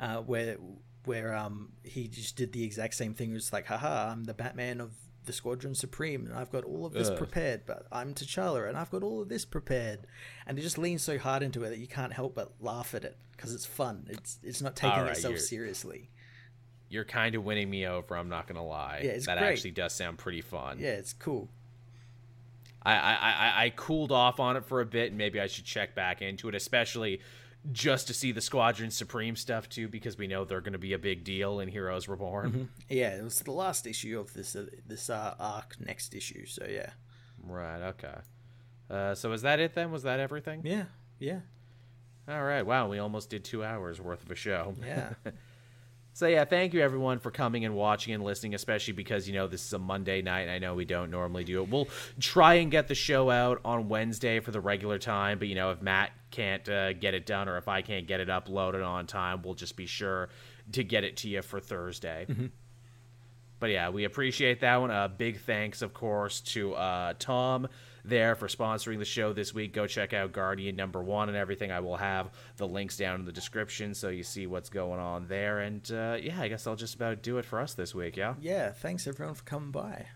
S2: uh, where where um he just did the exact same thing. It was like, haha, I'm the Batman of the Squadron Supreme, and I've got all of this
S1: Ugh.
S2: prepared. But I'm T'Challa, and I've got all of this prepared. And it just leans so hard into it that you can't help but laugh at it because it's fun. It's it's not taking
S1: Alright,
S2: itself
S1: you're-
S2: seriously.
S1: You're kind of winning me over. I'm not gonna lie.
S2: Yeah, it's
S1: that
S2: great.
S1: actually does sound pretty fun.
S2: Yeah, it's cool.
S1: I, I, I, I cooled off on it for a bit, and maybe I should check back into it, especially just to see the Squadron Supreme stuff too, because we know they're going to be a big deal in Heroes Reborn.
S2: Yeah, it was the last issue of this uh, this uh, arc. Next issue, so yeah,
S1: Right. Okay. Uh, so is that it then? Was that everything?
S2: yeah, yeah,
S1: All right. Wow, we almost did two hours worth of a show.
S2: yeah.
S1: So yeah, thank you everyone for coming and watching and listening, especially because you know this is a Monday night. And I know we don't normally do it. We'll try and get the show out on Wednesday for the regular time, but you know if Matt can't uh, get it done or if I can't get it uploaded on time, we'll just be sure to get it to you for Thursday. But yeah, we appreciate that one. Uh, big thanks, of course, to uh, Tom, there for sponsoring the show this week. Go check out Guardian number one and everything. I will have the links down in the description so you see what's going on there. And uh, yeah, I guess I'll just about do it for us this week. Yeah.
S2: Yeah. Thanks everyone for coming by.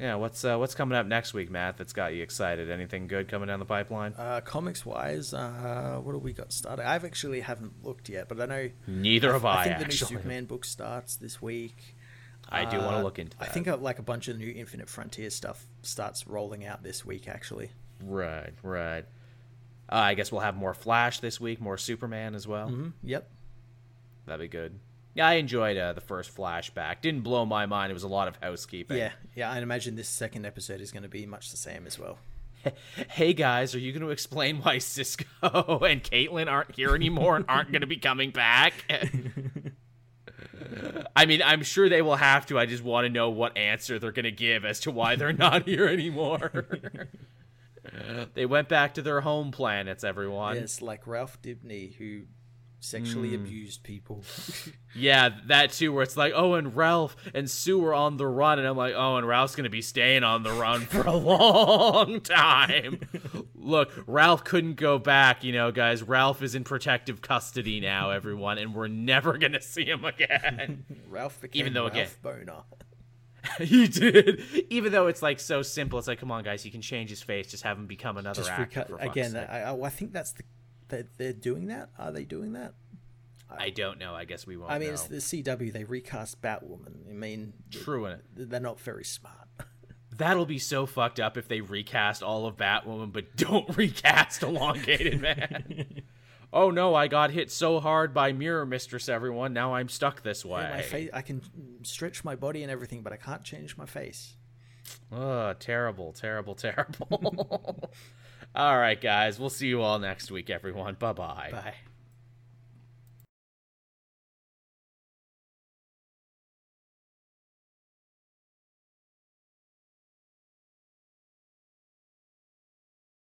S1: Yeah, what's uh, what's coming up next week, Matt? That's got you excited? Anything good coming down the pipeline?
S2: Uh, comics wise, uh, what have we got started? I've actually haven't looked yet, but I know
S1: neither have I.
S2: I think the new Superman book starts this week.
S1: I do want to look into that.
S2: I think uh, like a bunch of new Infinite Frontier stuff starts rolling out this week. Actually,
S1: right, right. Uh, I guess we'll have more Flash this week, more Superman as well.
S2: mm-hmm. Yep.
S1: That'd be good. Yeah, I enjoyed uh, the first flashback. Didn't blow my mind. It was a lot of housekeeping.
S2: Yeah, yeah. I imagine this second episode is going to be much the same as well.
S1: hey guys, are you going to explain why Cisco and Caitlin aren't here anymore and aren't going to be coming back? I mean, I'm sure they will have to. I just want to know what answer they're going to give as to why they're not here anymore. they went back to their home planets, everyone.
S2: Yes, like Ralph Dibny, who sexually mm. abused people.
S1: yeah, that too, where it's like, oh, and Ralph and Sue were on the run, and I'm like, oh, and Ralph's gonna be staying on the run for a long time. Look, Ralph couldn't go back, you know, guys. Ralph is in protective custody now, everyone, and we're never gonna see him again.
S2: Ralph became even though Ralph again, Boner.
S1: he did. Even though it's like so simple, it's like, come on, guys, you can change his face, just have him become another just actor.
S2: Again, I, I think that's the they're, they're doing that? Are they doing that?
S1: I don't know. I guess we won't.
S2: I mean,
S1: know.
S2: it's the CW. They recast Batwoman. I mean,
S1: true in it.
S2: They're not very smart.
S1: That'll be so fucked up if they recast all of Batwoman, but don't recast Elongated Man. oh no, I got hit so hard by Mirror Mistress. Everyone, now I'm stuck this way.
S2: Yeah, my face, I can stretch my body and everything, but I can't change my face.
S1: Oh, terrible, terrible, terrible. All right, guys. We'll see you all next week, everyone. Bye-bye.
S2: Bye.